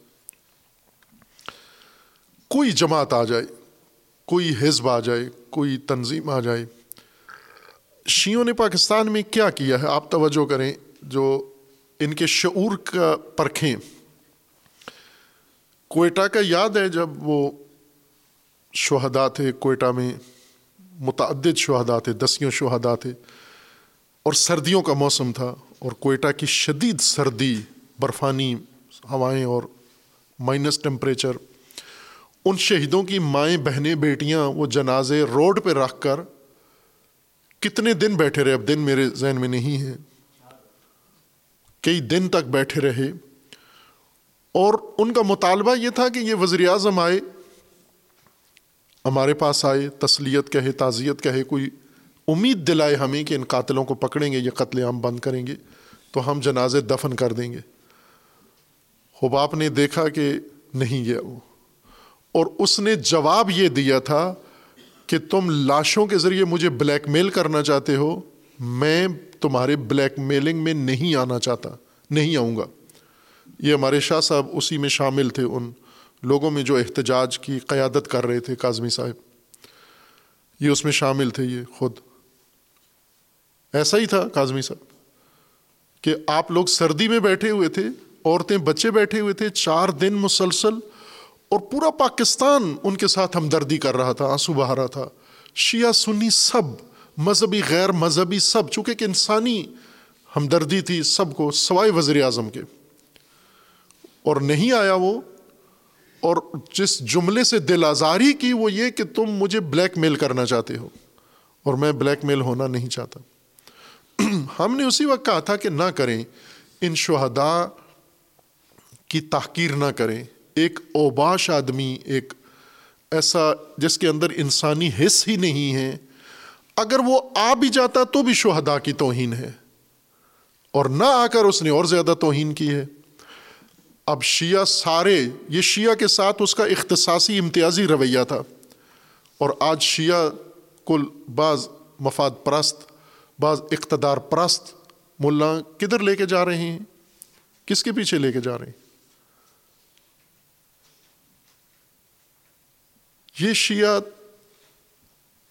کوئی جماعت آ جائے، کوئی حزب آ جائے، کوئی تنظیم آ جائے۔ شیعوں نے پاکستان میں کیا کیا ہے؟ آپ توجہ کریں، جو ان کے شعور کا پرکھیں۔ کوئٹہ کا یاد ہے جب وہ شہدا تھے، کوئٹہ میں متعدد شہدا تھے، دسیوں شہدا تھے اور سردیوں کا موسم تھا۔ اور کوئٹہ کی شدید سردی، برفانی ہوائیں اور مائنس ٹمپریچر ان شہیدوں کی مائیں، بہنیں، بیٹیاں وہ جنازے روڈ پہ رکھ کر کتنے دن بیٹھے رہے؟ اب دن میرے ذہن میں نہیں ہے۔ کئی دن تک بیٹھے رہے۔ اور ان کا مطالبہ یہ تھا کہ یہ وزیر اعظم آئے، ہمارے پاس آئے، تسلیت کہے، تعزیت کہے، کوئی امید دلائے ہمیں کہ ان قاتلوں کو پکڑیں گے یہ قتل عام بند کریں گے، تو ہم جنازے دفن کر دیں گے۔ حباب نے دیکھا کہ نہیں گیا وہ۔ اور اس نے جواب یہ دیا تھا کہ تم لاشوں کے ذریعے مجھے بلیک میل کرنا چاہتے ہو، میں تمہارے بلیک میلنگ میں نہیں آنا چاہتا، نہیں آؤں گا۔ یہ ہمارے شاہ صاحب اسی میں شامل تھے، ان لوگوں میں جو احتجاج کی قیادت کر رہے تھے، کاظمی صاحب۔ یہ اس میں شامل تھے، یہ خود۔ ایسا ہی تھا کاظمی صاحب، کہ آپ لوگ سردی میں بیٹھے ہوئے تھے، عورتیں بچے بیٹھے ہوئے تھے، چار دن مسلسل، اور پورا پاکستان ان کے ساتھ ہمدردی کر رہا تھا، آنسو بہا رہا تھا۔ شیعہ، سنی سب، مذہبی، غیر مذہبی سب، چونکہ کہ انسانی ہمدردی تھی سب کو، سوائے وزیر اعظم کے۔ اور نہیں آیا وہ، اور جس جملے سے دل آزاری کی وہ یہ کہ تم مجھے بلیک میل کرنا چاہتے ہو، اور میں بلیک میل ہونا نہیں چاہتا۔ ہم نے اسی وقت کہا تھا کہ نہ کریں، ان شہداء کی تحقیر نہ کریں۔ ایک اوباش آدمی، ایک ایسا جس کے اندر انسانی حص ہی نہیں ہے، اگر وہ آ بھی جاتا تو بھی شہدا کی توہین ہے۔ اور نہ آ کر اس نے اور زیادہ توہین کی ہے۔ اب شیعہ سارے، یہ شیعہ کے ساتھ اس کا اختصاصی امتیازی رویہ تھا۔ اور آج شیعہ کل بعض مفاد پرست بعض اقتدار پرست ملا کدھر لے کے جا رہے ہیں؟ کس کے پیچھے لے کے جا رہے ہیں؟ یہ شیعہ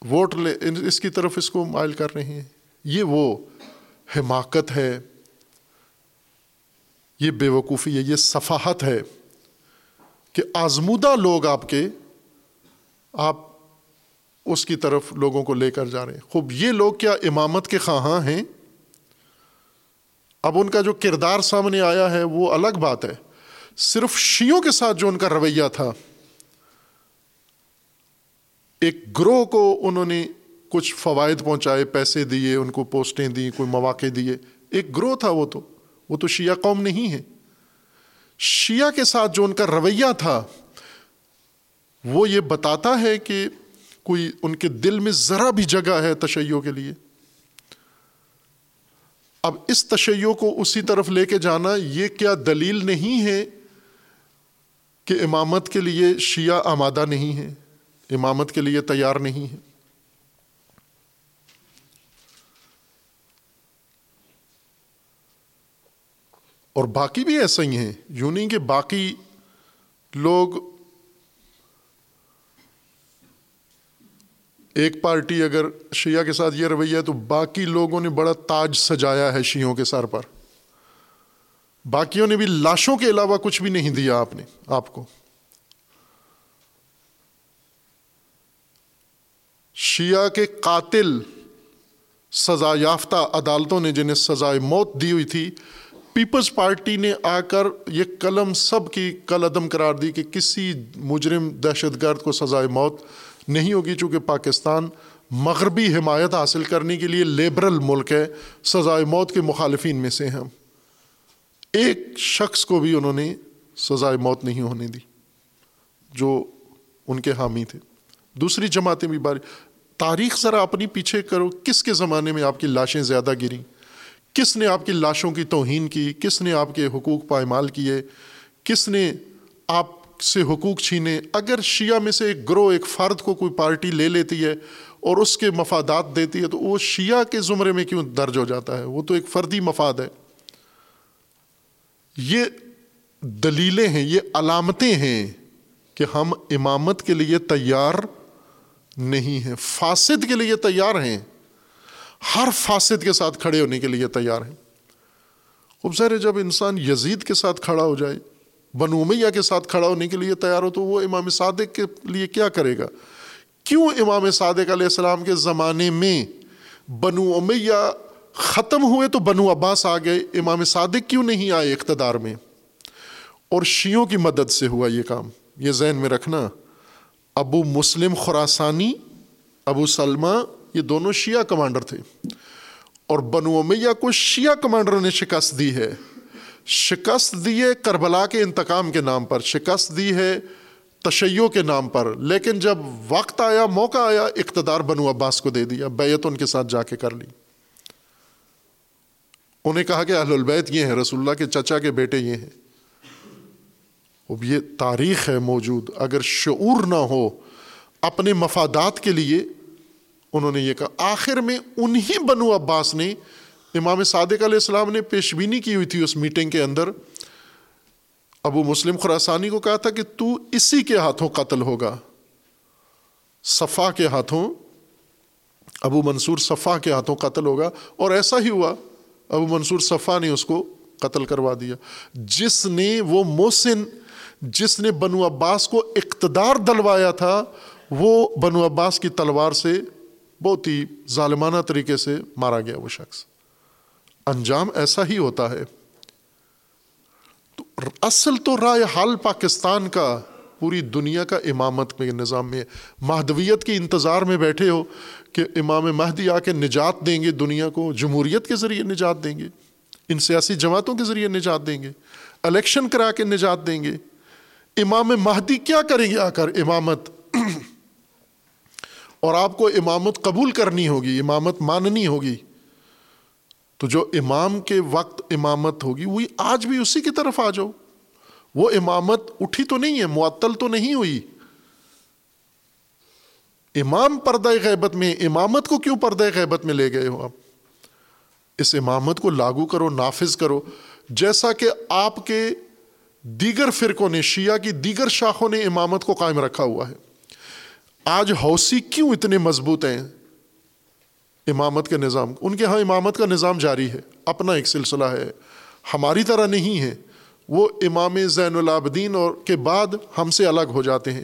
ووٹ لے، اس کی طرف اس کو مائل کر رہے ہیں۔ یہ وہ حماقت ہے، یہ بے وقوفی ہے، یہ صفاحت ہے کہ آزمودہ لوگ آپ کے، آپ اس کی طرف لوگوں کو لے کر جا رہے ہیں۔ خوب، یہ لوگ کیا امامت کے خواہاں ہیں؟ اب ان کا جو کردار سامنے آیا ہے، وہ الگ بات ہے۔ صرف شیوں کے ساتھ جو ان کا رویہ تھا، ایک گروہ کو انہوں نے کچھ فوائد پہنچائے، پیسے دیے، ان کو پوسٹیں دی کوئی مواقع دیے۔ ایک گروہ تھا وہ تو۔ وہ تو شیعہ قوم نہیں ہے۔ شیعہ کے ساتھ جو ان کا رویہ تھا، وہ یہ بتاتا ہے کہ کوئی ان کے دل میں ذرا بھی جگہ ہے تشیعوں کے لیے۔ اب اس تشیع کو اسی طرف لے کے جانا یہ کیا دلیل نہیں ہے کہ امامت کے لیے شیعہ آمادہ نہیں ہے، امامت کے لیے تیار نہیں ہے۔ اور باقی بھی ایسا ہی ہیں۔ یوں نہیں کہ باقی لوگ ایک پارٹی اگر شیعہ کے ساتھ یہ رویہ ہے تو باقی لوگوں نے بڑا تاج سجایا ہے شیعوں کے سر پر۔ باقیوں نے بھی لاشوں کے علاوہ کچھ بھی نہیں دیا آپ نے، آپ کو۔ شیعہ کے قاتل سزا یافتہ عدالتوں نے جنہیں سزائے موت دی ہوئی تھی، پیپلز پارٹی نے آ کر یہ قلم سب کی کل عدم قرار دی کہ کسی مجرم دہشت گرد کو سزائے موت نہیں ہوگی چونکہ پاکستان مغربی حمایت حاصل کرنے کے لیے لیبرل ملک ہے، سزائے موت کے مخالفین میں سے ہم۔ ایک شخص کو بھی انہوں نے سزائے موت نہیں ہونے دی، جو ان کے حامی تھے۔ دوسری جماعتیں بھی باری۔ تاریخ ذرا اپنی پیچھے کرو، کس کے زمانے میں آپ کی لاشیں زیادہ گریں؟ کس نے آپ کی لاشوں کی توہین کی؟ کس نے آپ کے حقوق پائمال کیے؟ کس نے آپ سے حقوق چھینے، اگر شیعہ میں سے ایک گروہ، ایک فرد کو کوئی پارٹی لے لیتی ہے اور اس کے مفادات دیتی ہے، تو وہ شیعہ کے زمرے میں کیوں درج ہو جاتا ہے؟ وہ تو ایک فردی مفاد ہے۔ یہ دلیلیں ہیں، یہ علامتیں ہیں کہ ہم امامت کے لیے تیار نہیں ہیں، فاسد کے لیے تیار ہیں۔ ہر فاسد کے ساتھ کھڑے ہونے کے لیے تیار ہیں۔ خوب سارے جب انسان یزید کے ساتھ کھڑا ہو جائے بنو امیہ کے ساتھ کھڑا ہونے کے لیے تیار ہو تو وہ امام صادق کے لیے کیا کرے گا؟ کیوں امام صادق علیہ السلام کے زمانے میں بنو امیہ ختم ہوئے تو بنو عباس آ گئے؟ امام صادق کیوں نہیں آئے اقتدار میں؟ اور شیوں کی مدد سے ہوا یہ کام۔ یہ ذہن میں رکھنا، ابو مسلم خوراسانی ابو سلمہ، یہ دونوں شیعہ کمانڈر تھے۔ اور بنو امیہ کو شیعہ کمانڈروں نے شکست دی ہے۔ شکست دی ہے کربلا کے انتقام کے نام پر، شکست دی ہے تشیعوں کے نام پر۔ لیکن جب وقت آیا، موقع آیا، اقتدار بنو عباس کو دے دیا، بیعت ان کے ساتھ جا کے کر لی۔ انہیں کہا کہ اہل البیت یہ ہیں، رسول اللہ کے چچا کے بیٹے یہ ہیں۔ اب یہ تاریخ ہے موجود۔ اگر شعور نہ ہو اپنے مفادات کے لیے، انہوں نے یہ کہا، آخر میں انہی بنو عباس نے امام صادق علیہ السلام نے پیش بینی کی ہوئی تھی اس میٹنگ کے اندر۔ ابو مسلم خراسانی کو کہا تھا کہ تو اسی کے ہاتھوں قتل ہوگا۔ صفا کے ہاتھوں، ابو منصور صفا کے ہاتھوں قتل ہوگا۔ اور ایسا ہی ہوا، ابو منصور صفا نے اس کو قتل کروا دیا۔ جس نے وہ محسن، جس نے بنو عباس کو اقتدار دلوایا تھا، وہ بنو عباس کی تلوار سے بہت ہی ظالمانہ طریقے سے مارا گیا وہ شخص۔ انجام ایسا ہی ہوتا ہے۔ تو اصل تو رائے حال پاکستان کا، پوری دنیا کا امامت میں، نظام میں، مہدویت کے انتظار میں بیٹھے ہو کہ امام مہدی آ کے نجات دیں گے دنیا کو، جمہوریت کے ذریعے نجات دیں گے، ان سیاسی جماعتوں کے ذریعے نجات دیں گے، الیکشن کرا کے نجات دیں گے۔ امام مہدی کیا کریں گے آ کر امامت؟ اور آپ کو امامت قبول کرنی ہوگی، امامت ماننی ہوگی۔ تو جو امام کے وقت امامت ہوگی، وہی آج بھی اسی کی طرف آ جاؤ۔ وہ امامت اٹھی تو نہیں ہے، معطل تو نہیں ہوئی۔ امام پردہ غیبت میں، امامت کو کیوں پردہ غیبت میں لے گئے ہو آپ؟ اس امامت کو لاگو کرو، نافذ کرو۔ جیسا کہ آپ کے دیگر فرقوں نے، شیعہ کی دیگر شاخوں نے امامت کو قائم رکھا ہوا ہے۔ آج حوثی کیوں اتنے مضبوط ہیں؟ امامت کے نظام، ان کے ہاں امامت کا نظام جاری ہے، اپنا ایک سلسلہ ہے، ہماری طرح نہیں ہے، وہ امام زین العابدین اور کے بعد ہم سے الگ ہو جاتے ہیں،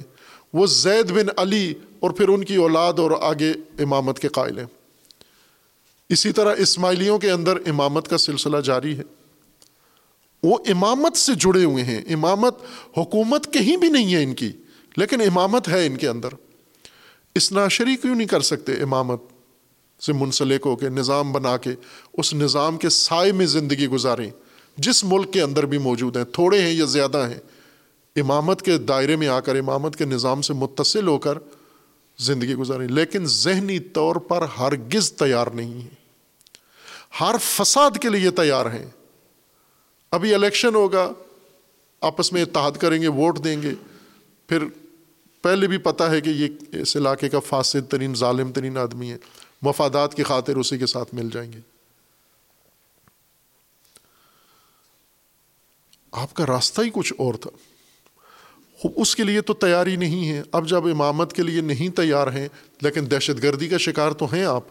وہ زید بن علی اور پھر ان کی اولاد اور آگے امامت کے قائل ہیں۔ اسی طرح اسماعیلیوں کے اندر امامت کا سلسلہ جاری ہے۔ وہ امامت سے جڑے ہوئے ہیں، امامت حکومت کہیں بھی نہیں ہے ان کی، لیکن امامت ہے ان کے اندر۔ اسناشری کیوں نہیں کر سکتے امامت؟ سے منسلک ہو کے، نظام بنا کے، اس نظام کے سائے میں زندگی گزاریں۔ جس ملک کے اندر بھی موجود ہیں، تھوڑے ہیں یا زیادہ ہیں، امامت کے دائرے میں آ کر، امامت کے نظام سے متصل ہو کر زندگی گزاریں۔ لیکن ذہنی طور پر ہرگز تیار نہیں ہیں۔ ہر فساد کے لیے تیار ہیں۔ ابھی الیکشن ہوگا، آپس میں اتحاد کریں گے، ووٹ دیں گے۔ پھر پہلے بھی پتہ ہے کہ یہ اس علاقے کا فاسد ترین، ظالم ترین آدمی ہے۔ مفادات کی خاطر اسی کے ساتھ مل جائیں گے۔ آپ کا راستہ ہی کچھ اور تھا۔ اس کے لیے تو تیاری نہیں ہے۔ اب جب امامت کے لیے نہیں تیار ہیں، لیکن دہشت گردی کا شکار تو ہیں آپ۔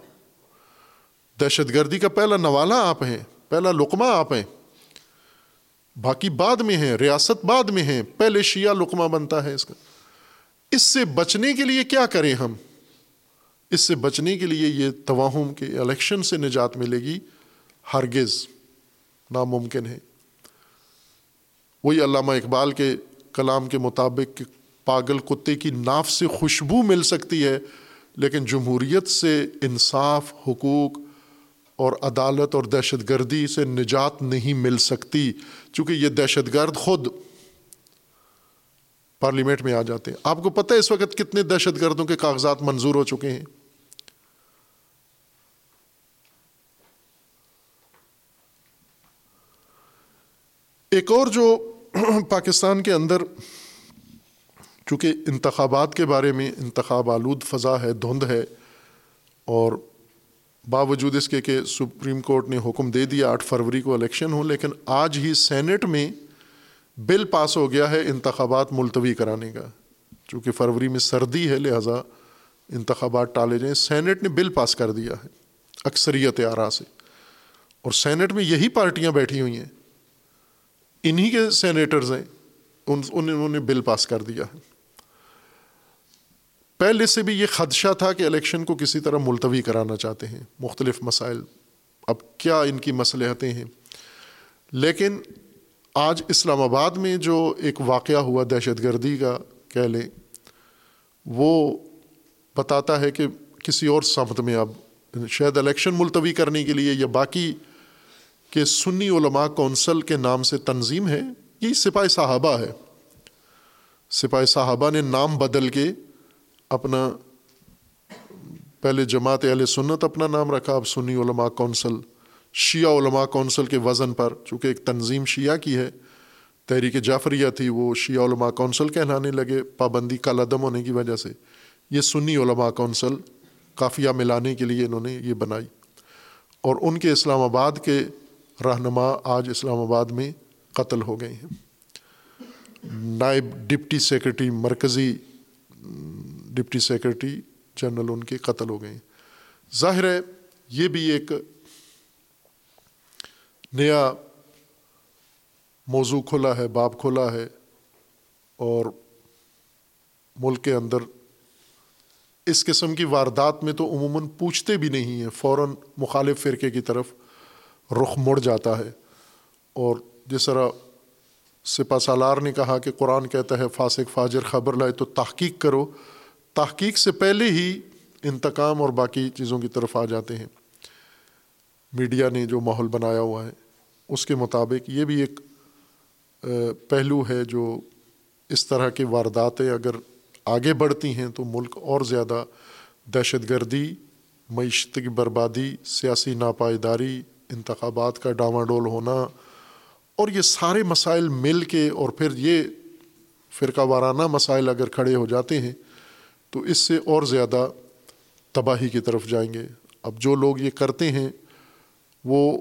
دہشت گردی کا پہلا نوالا آپ ہیں، پہلا لقمہ آپ ہیں۔ باقی بعد میں ہیں، ریاست بعد میں ہیں۔ پہلے شیعہ لقمہ بنتا ہے اس کا۔ اس سے بچنے کے لیے کیا کریں ہم؟ اس سے بچنے کے لیے یہ توہم کے الیکشن سے نجات ملے گی، ہرگز ناممکن ہے۔ وہی علامہ اقبال کے کلام کے مطابق پاگل کتے کی ناف سے خوشبو مل سکتی ہے، لیکن جمہوریت سے انصاف، حقوق اور عدالت اور دہشت گردی سے نجات نہیں مل سکتی، چونکہ یہ دہشت گرد خود پارلیمنٹ میں آ جاتے ہیں۔ آپ کو پتہ ہے اس وقت کتنے دہشت گردوں کے کاغذات منظور ہو چکے ہیں؟ ایک اور جو پاکستان کے اندر، چونکہ انتخابات کے بارے میں انتخاب آلود فضا ہے، دھند ہے، اور باوجود اس کے کہ سپریم کورٹ نے حکم دے دیا آٹھ فروری کو الیکشن ہو، لیکن آج ہی سینٹ میں بل پاس ہو گیا ہے انتخابات ملتوی کرانے کا۔ چونکہ فروری میں سردی ہے، لہٰذا انتخابات ٹالے جائیں۔ سینٹ نے بل پاس کر دیا ہے، اکثریت آرا سے۔ اور سینٹ میں یہی پارٹیاں بیٹھی ہوئی ہیں۔ انہی کے سینیٹرز ہیں، ان انہوں نے بل پاس کر دیا۔ ہے پہلے سے بھی یہ خدشہ تھا کہ الیکشن کو کسی طرح ملتوی کرانا چاہتے ہیں۔ مختلف مسائل۔ اب کیا ان کی مصلحتیں ہیں؟ لیکن آج اسلام آباد میں جو ایک واقعہ ہوا دہشت گردی کا کہہ لیں، وہ بتاتا ہے کہ کسی اور سمت میں اب شاید الیکشن ملتوی کرنے کے لیے یا باقی کہ سنی علماء کونسل کے نام سے تنظیم ہے یہ سپاہی صحابہ ہے۔ سپاہی صحابہ نے نام بدل کے اپنا پہلے جماعت علیہ سنت اپنا نام رکھا، اب سنی علماء کونسل، شیعہ علماء کونسل کے وزن پر، چونکہ ایک تنظیم شیعہ کی ہے۔ تحریک جعفریہ تھی، وہ شیعہ علماء کونسل کہلانے لگے، پابندی کا لدم ہونے کی وجہ سے۔ یہ سنی علماء کونسل کافیہ ملانے کے لیے انہوں نے یہ بنائی۔ اور ان کے اسلام آباد کے رہنما آج اسلام آباد میں قتل ہو گئے ہیں۔ نائب ڈپٹی سیکرٹری مرکزی، ڈپٹی سیکرٹری جنرل ان کے قتل ہو گئے ہیں۔ ظاہر ہے، یہ بھی ایک نیا موضوع کھلا ہے، باب کھلا ہے اور ملک کے اندر اس قسم کی واردات میں تو عموماً پوچھتے بھی نہیں ہیں، فوراً مخالف فرقے کی طرف رخ مڑ جاتا ہے۔ اور جس طرح سپا سالار نے کہا کہ قرآن کہتا ہے، فاسق فاجر خبر لائے تو تحقیق کرو۔ تحقیق سے پہلے ہی انتقام اور باقی چیزوں کی طرف آ جاتے ہیں۔ میڈیا نے جو ماحول بنایا ہوا ہے، اس کے مطابق یہ بھی ایک پہلو ہے جو اس طرح کی وارداتیں اگر آگے بڑھتی ہیں تو ملک اور زیادہ دہشت گردی، معیشت کی بربادی، سیاسی ناپائیداری انتخابات کا ڈاواں ڈول ہونا اور یہ سارے مسائل مل کے اور پھر یہ فرقہ وارانہ مسائل اگر کھڑے ہو جاتے ہیں تو اس سے اور زیادہ تباہی کی طرف جائیں گے۔ اب جو لوگ یہ کرتے ہیں وہ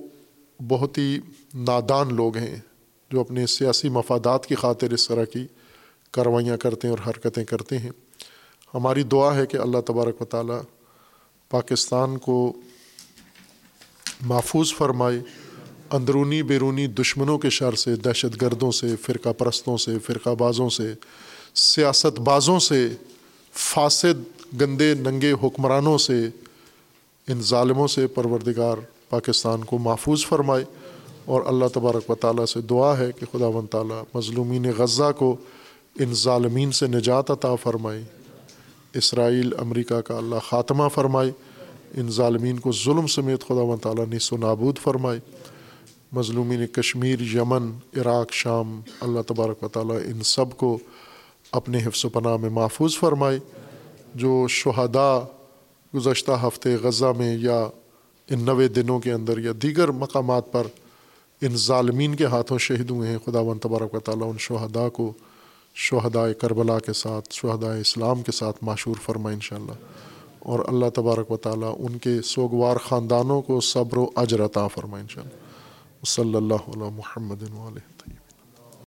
بہت ہی نادان لوگ ہیں جو اپنے سیاسی مفادات کی خاطر اس طرح کی کاروائیاں کرتے ہیں اور حرکتیں کرتے ہیں۔ ہماری دعا ہے کہ اللہ تبارک و تعالیٰ پاکستان کو محفوظ فرمائے، اندرونی بیرونی دشمنوں کے شر سے، دہشت گردوں سے، فرقہ پرستوں سے، فرقہ بازوں سے، سیاست بازوں سے، فاسد، گندے، ننگے حکمرانوں سے، ان ظالموں سے پروردگار پاکستان کو محفوظ فرمائے۔ اور اللہ تبارک و تعالیٰ سے دعا ہے کہ خدا و تعالیٰ مظلومین غزہ کو ان ظالمین سے نجات عطا فرمائے۔ اسرائیل امریکہ کا اللہ خاتمہ فرمائے۔ ان ظالمین کو ظلم سمیت خدا و تعالیٰ نے و نابود فرمائے مظلومین کشمیر، یمن، عراق، شام، اللہ تبارک و تعالیٰ ان سب کو اپنے حفظ و پناہ میں محفوظ فرمائے جو شہداء گزشتہ ہفتے غزہ میں یا ان نوے دنوں کے اندر یا دیگر مقامات پر ان ظالمین کے ہاتھوں شہید ہوئے ہیں، خدا و تبارک و تعالیٰ ان شہداء کو شہدائے کربلا کے ساتھ شہدائے اسلام کے ساتھ معشور فرمائے انشاءاللہ۔ اور اللہ تبارک و تعالیٰ ان کے سوگوار خاندانوں کو صبر و اجر عطا فرمائے انشاءاللہ۔ صلی اللہ علیہ محمد علیہ